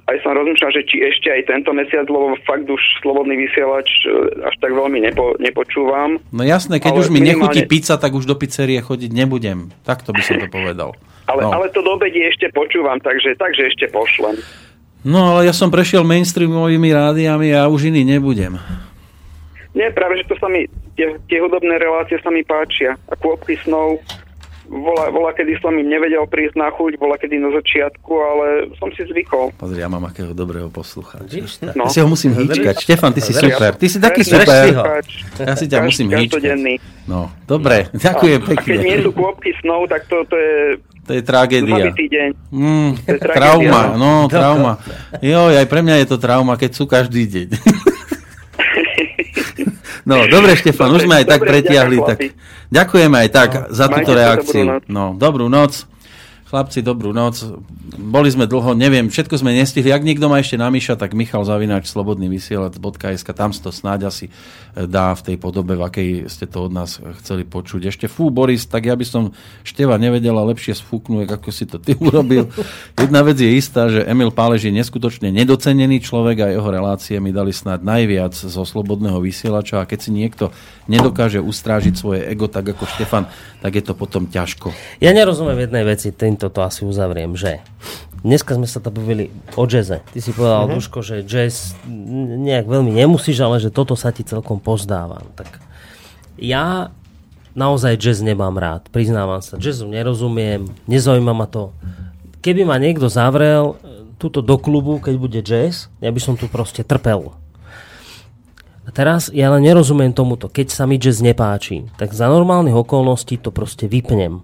Aj som rozmýšľal, že či ešte aj tento mesiac, lebo fakt už slobodný vysielač e, až tak veľmi nepo, nepočúvam. No jasné, keď už mi nechutí minimálne- pizza, tak už do pizzerie chodiť nebudem. Takto by som to povedal. Ale, no. ale to do obede ešte počúvam, takže, takže ešte pošlem. No ale ja som prešiel mainstreamovými rádiami a už iný nebudem. Nie, práve, že to sa mi, tie, tie hudobné relácie sa mi páčia. A kôpky snov, bola, bola, kedy som im nevedel prísť na chuť, bola kedy na začiatku, ale som si zvykol. Pozri, ja mám akého dobrého poslucháča. No. Ja si ho musím hýčkať. Štefan, ty si super. Ty si taký super. Ja si ťa musím hýčkať. No, dobre, ďakujem a, a keď nie pekne. sú kôpky snov, tak to, to je To je tragédia. deň. Mm, To je tragédia, trauma, no. no, trauma. Jo, aj pre mňa je to trauma, keď sú každý deň. No, dobre, Štefan, už sme aj tak dobre, pretiahli. ďakujem, Tak, ďakujeme aj tak za Majte túto reakciu. dobrú. No, dobrú noc. Chlapci, dobrú noc. Boli sme dlho, neviem, všetko sme nestihli. Ak niekto má ešte na Miša, tak Michal Zavináč, slobodný vysielač.sk, tam si to snáď asi e, dá v tej podobe, v akej ste to od nás chceli počuť. Ešte fú, Boris, tak ja by som Števa nevedela lepšie sfúknúť, ako si to ty urobil. Jedna vec je istá, že Emil Pálež je neskutočne nedocenený človek a jeho relácie mi dali snáď najviac zo slobodného vysielača a keď si niekto nedokáže ustrážiť svoje ego tak ako Štefan, tak je to potom ťažko. Ja nerozumiem jednej veci, týmto to asi uzavriem, že dneska sme sa to bavili o jazze. Ty si povedal, Mhm. uh-huh. Duško, že jazz nejak veľmi nemusíš, ale že toto sa ti celkom pozdávam. Tak ja naozaj jazz nemám rád, priznávam sa. Jazzu nerozumiem, nezaujíma ma to. Keby ma niekto zavrel e, túto do klubu, keď bude jazz, ja by som tu proste trpel. A teraz ja len nerozumiem tomuto. Keď sa mi jazz nepáči, tak za normálnych okolností to proste vypnem.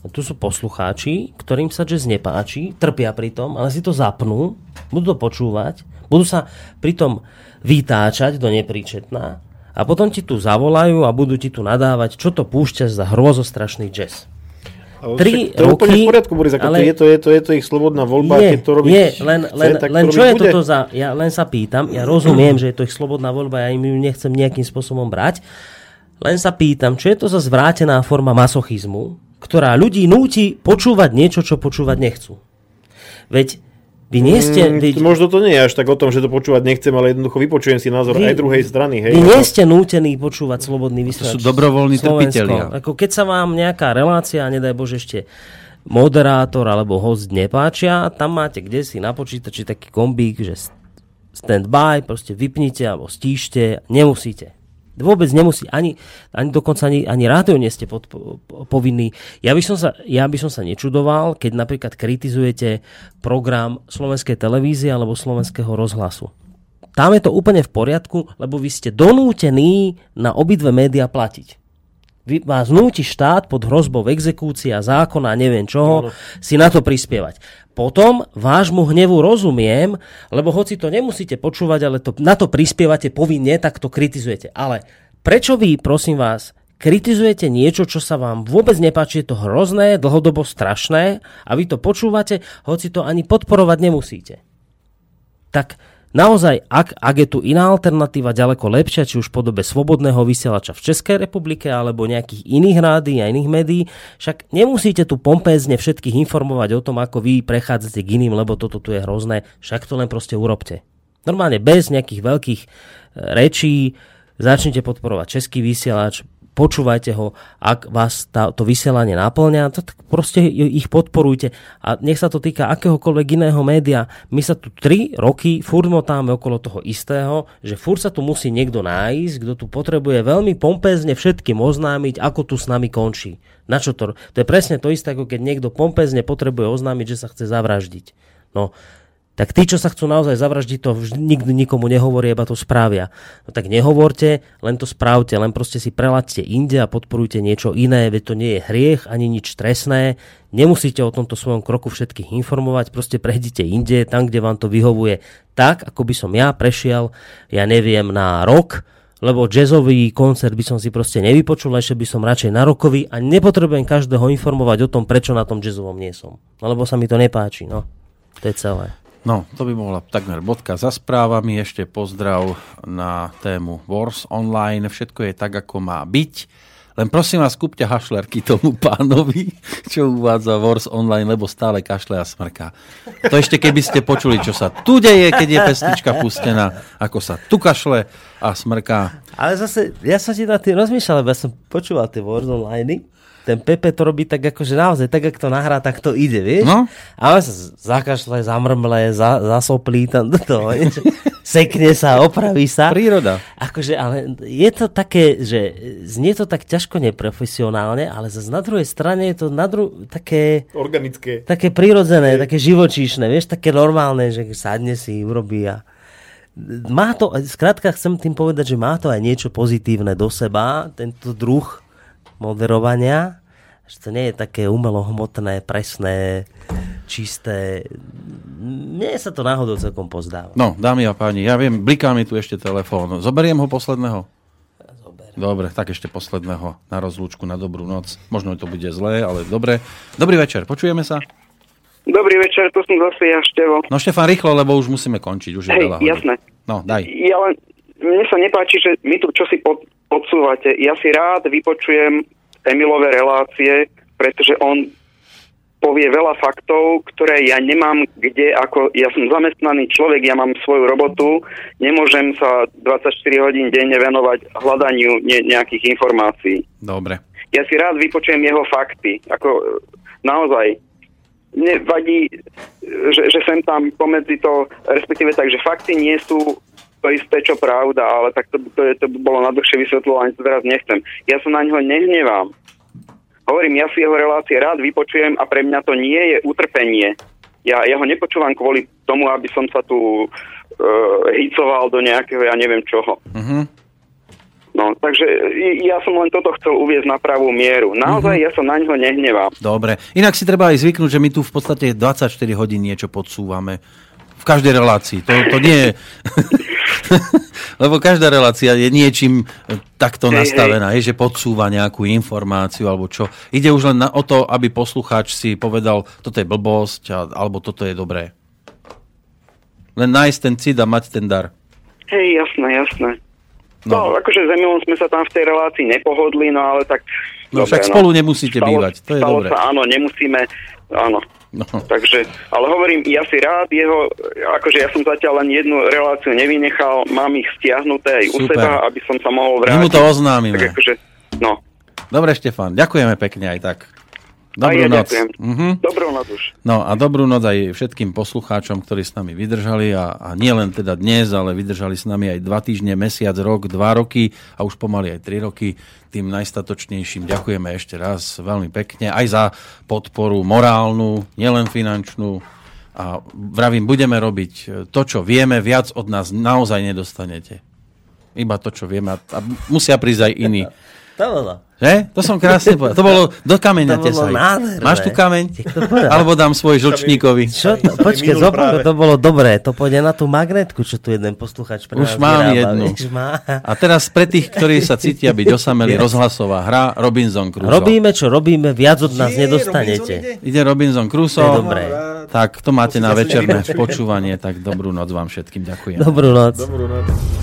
A tu sú poslucháči, ktorým sa jazz nepáči, trpia pri tom, ale si to zapnú, budú to počúvať, budú sa pritom vytáčať do nepríčetná a potom ti tu zavolajú a budú ti tu nadávať, čo to púšťaš za hrôzostrašný jazz. Ale Tri však to je roky, v poriadku, Boris, ako ale- to je, to je, to je to ich slobodná voľba, je, keď to robiť je, len, chce, len, len to čo je bude. toto za... Ja len sa pýtam, ja rozumiem, že je to ich slobodná voľba, ja im ju nechcem nejakým spôsobom brať, len sa pýtam, čo je to za zvrátená forma masochizmu, ktorá ľudí núti počúvať niečo, čo počúvať nechcú. Veď vy nie ste... Mm, vy, možno to nie je až tak o tom, že to počúvať nechcem, ale jednoducho vypočujem si názor Vy- aj druhej strany. Hej, vy Ako- nie ste nútení počúvať slobodný vysielač. sú dobrovoľní trpitelia. Ako keď sa vám nejaká relácia, nedaj Bože ešte moderátor alebo host nepáčia, tam máte kde si na počítači taký kombík, že stand by, proste vypnite alebo stíšte, nemusíte. Vôbec nemusí, ani, ani dokonca ani, ani rádio nie ste pod, po, po- povinní. Ja by, som sa, ja by som sa nečudoval, keď napríklad kritizujete program slovenskej televízie alebo slovenského rozhlasu. Tam je to úplne v poriadku, lebo vy ste donútení na obidve médiá platiť. Vy, vás núti štát pod hrozbou exekúcia, zákona a neviem čoho si na to prispievať. Potom vášmu hnevu rozumiem, lebo hoci to nemusíte počúvať, ale to, na to prispievate povinne, tak to kritizujete. Ale prečo vy, prosím vás, kritizujete niečo, čo sa vám vôbec nepáči, je to hrozné, dlhodobo strašné a vy to počúvate, hoci to ani podporovať nemusíte tak naozaj, ak, ak je tu iná alternatíva ďaleko lepšia, či už v podobe slobodného vysielača v Českej republike alebo nejakých iných rádií a iných médií, však nemusíte tu pompézne všetkých informovať o tom, ako vy prechádzate k iným, lebo toto tu je hrozné, však to len proste urobte. Normálne bez nejakých veľkých e, rečí. Začnite podporovať český vysielač, počúvajte ho, ak vás tá, to vysielanie naplňa, tak proste ich podporujte a nech sa to týka akéhokoľvek iného média. My sa tu 3 roky furt motáme okolo toho istého, že furt sa tu musí niekto nájsť, kto tu potrebuje veľmi pompézne všetkým oznámiť, ako tu s nami končí. Na čo to? To je presne to isté, ako keď niekto pompézne potrebuje oznámiť, že sa chce zavraždiť. No, tak tí, čo sa chcú naozaj zavraždiť, to nikdy nikomu nehovoria, iba to spravia. No tak nehovorte, len to spravte, len proste si prelaďte inde a podporujte niečo iné, veď to nie je hriech ani nič trestné. Nemusíte o tomto svojom kroku všetkých informovať, proste prejdite inde, tam, kde vám to vyhovuje. Tak, ako by som ja prešiel, ja neviem, na rok, lebo jazzový koncert by som si proste nevypočul, ešte by som radšej na rokový a nepotrebujem každého informovať o tom, prečo na tom jazzovom nie som. Lebo sa mi to nepáči, no. To je celé. No, to by mohla takmer bodka za správami. Ešte pozdrav na tému Wars Online. Všetko je tak, ako má byť. Len prosím vás, kúpte hašlerky tomu pánovi, čo uvádza Wars Online, lebo stále kašle a smrká. To ešte keby ste počuli, čo sa tu deje, keď je pestička pustená, ako sa tu kašle a smrká. Ale zase, ja som si na tým rozmýšľal, lebo ja som počúval tie Wars Online. Ten Pepe to robí tak akože naozaj, tak ako to nahrá, tak to ide, vieš? No. Ale sa zakašle, zamrmle, za, zasoplí tam do toho, sekne sa, opraví sa. Príroda. Akože, ale je to také, že znie to tak ťažko neprofesionálne, ale zase na druhej strane je to na dru- také, Organické. také prirodzené, také živočíšne, vieš, také normálne, že sadne si, urobí a má to, skrátka chcem tým povedať, že má to aj niečo pozitívne do seba, tento druh moderovania, že to nie je také umelohmotné, presné, čisté. Mne sa to náhodou celkom pozdáva. No, dámy a páni, ja viem, bliká mi tu ešte telefón. Zoberiem ho posledného? Dobre, tak ešte posledného na rozlúčku, na dobrú noc. Možno to bude zlé, ale dobre. Dobrý večer, počujeme sa? Dobrý večer, tu som zase ja, Števo. No Štefan, rýchlo, lebo už musíme končiť, už je Hej, veľa jasné. No, daj. Ja len, mne sa nepáči, že my tu čo si pod, podsúvate. Ja si rád vypočujem Emilové relácie, pretože on povie veľa faktov, ktoré ja nemám kde, ako ja som zamestnaný človek, ja mám svoju robotu, nemôžem sa 24 hodín denne venovať hľadaniu ne, nejakých informácií. Dobre. Ja si rád vypočujem jeho fakty, ako naozaj mne vadí, že, že sem tam pomedzi to, respektíve tak, že fakty nie sú to isté, čo pravda, ale tak to, to, to by bolo na dlhšie vysvetľovanie, to teraz nechcem. Ja sa na ňo nehnevám. Hovorím, ja si jeho relácie rád vypočujem a pre mňa to nie je utrpenie. Ja, ja ho nepočúvam kvôli tomu, aby som sa tu uh, hicoval do nejakého, ja neviem čoho. Uh-huh. No, takže ja som len toto chcel uviezť na pravú mieru. Naozaj ja sa na ňo nehnevám. Dobre. Inak si treba aj zvyknúť, že my tu v podstate 24 hodín niečo podsúvame. V každej relácii. To, to nie je... Lebo každá relácia je niečím e, takto Hej, nastavená, je, že podsúva nejakú informáciu alebo čo. Ide už len na, o to, aby poslucháč si povedal, toto je blbosť a, alebo toto je dobré. Len nájsť ten cit a mať ten dar. Hej, jasné, jasné. No, No. akože s Emilom sme sa tam v tej relácii nepohodli, no ale tak... No však spolu nemusíte stalo, bývať, to je dobre. Sa, áno, nemusíme, áno. No. Takže, ale hovorím, ja si rád jeho, akože ja som zatiaľ len jednu reláciu nevynechal, mám ich stiahnuté aj u Super. seba, aby som sa mohol My mu vrátiť. to oznámime. Tak akože, no. Dobre, Štefan, ďakujeme pekne aj tak. Dobrú ja noc. Mhm. Dobrú noc už. No a dobrú noc aj všetkým poslucháčom, ktorí s nami vydržali a, a nie len teda dnes, ale vydržali s nami aj dva týždne, mesiac, rok, dva roky a už pomaly aj tri roky. Tým najstatočnejším ďakujeme ešte raz veľmi pekne aj za podporu morálnu, nielen finančnú. A vravím, budeme robiť to, čo vieme, viac od nás naozaj nedostanete. Iba to, čo vieme. A, a musia prísť aj iní. Že? To som krásne povedal. To bolo do kameňa To bolo tesaj. nádherné. Máš tu kameň? to. Alebo dám svoj žlčníkovi. Čo to? Počkej, práve. to bolo dobré. To pôjde na tú magnetku, čo tu jeden posluchač pre Už mám vyrába, jednu. má. A teraz pre tých, ktorí sa cítia byť osamelí, rozhlasová hra Robinson Crusoe. Robíme, čo robíme, viac od nás nedostanete. Ide Robinson To Crusoe. dobré. Tak to máte na večerné počúvanie, tak dobrú noc vám všetkým ďakujem. Dobrú noc.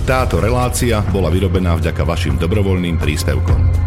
Táto relácia bola vyrobená vďaka vašim dobrovoľným príspevkom.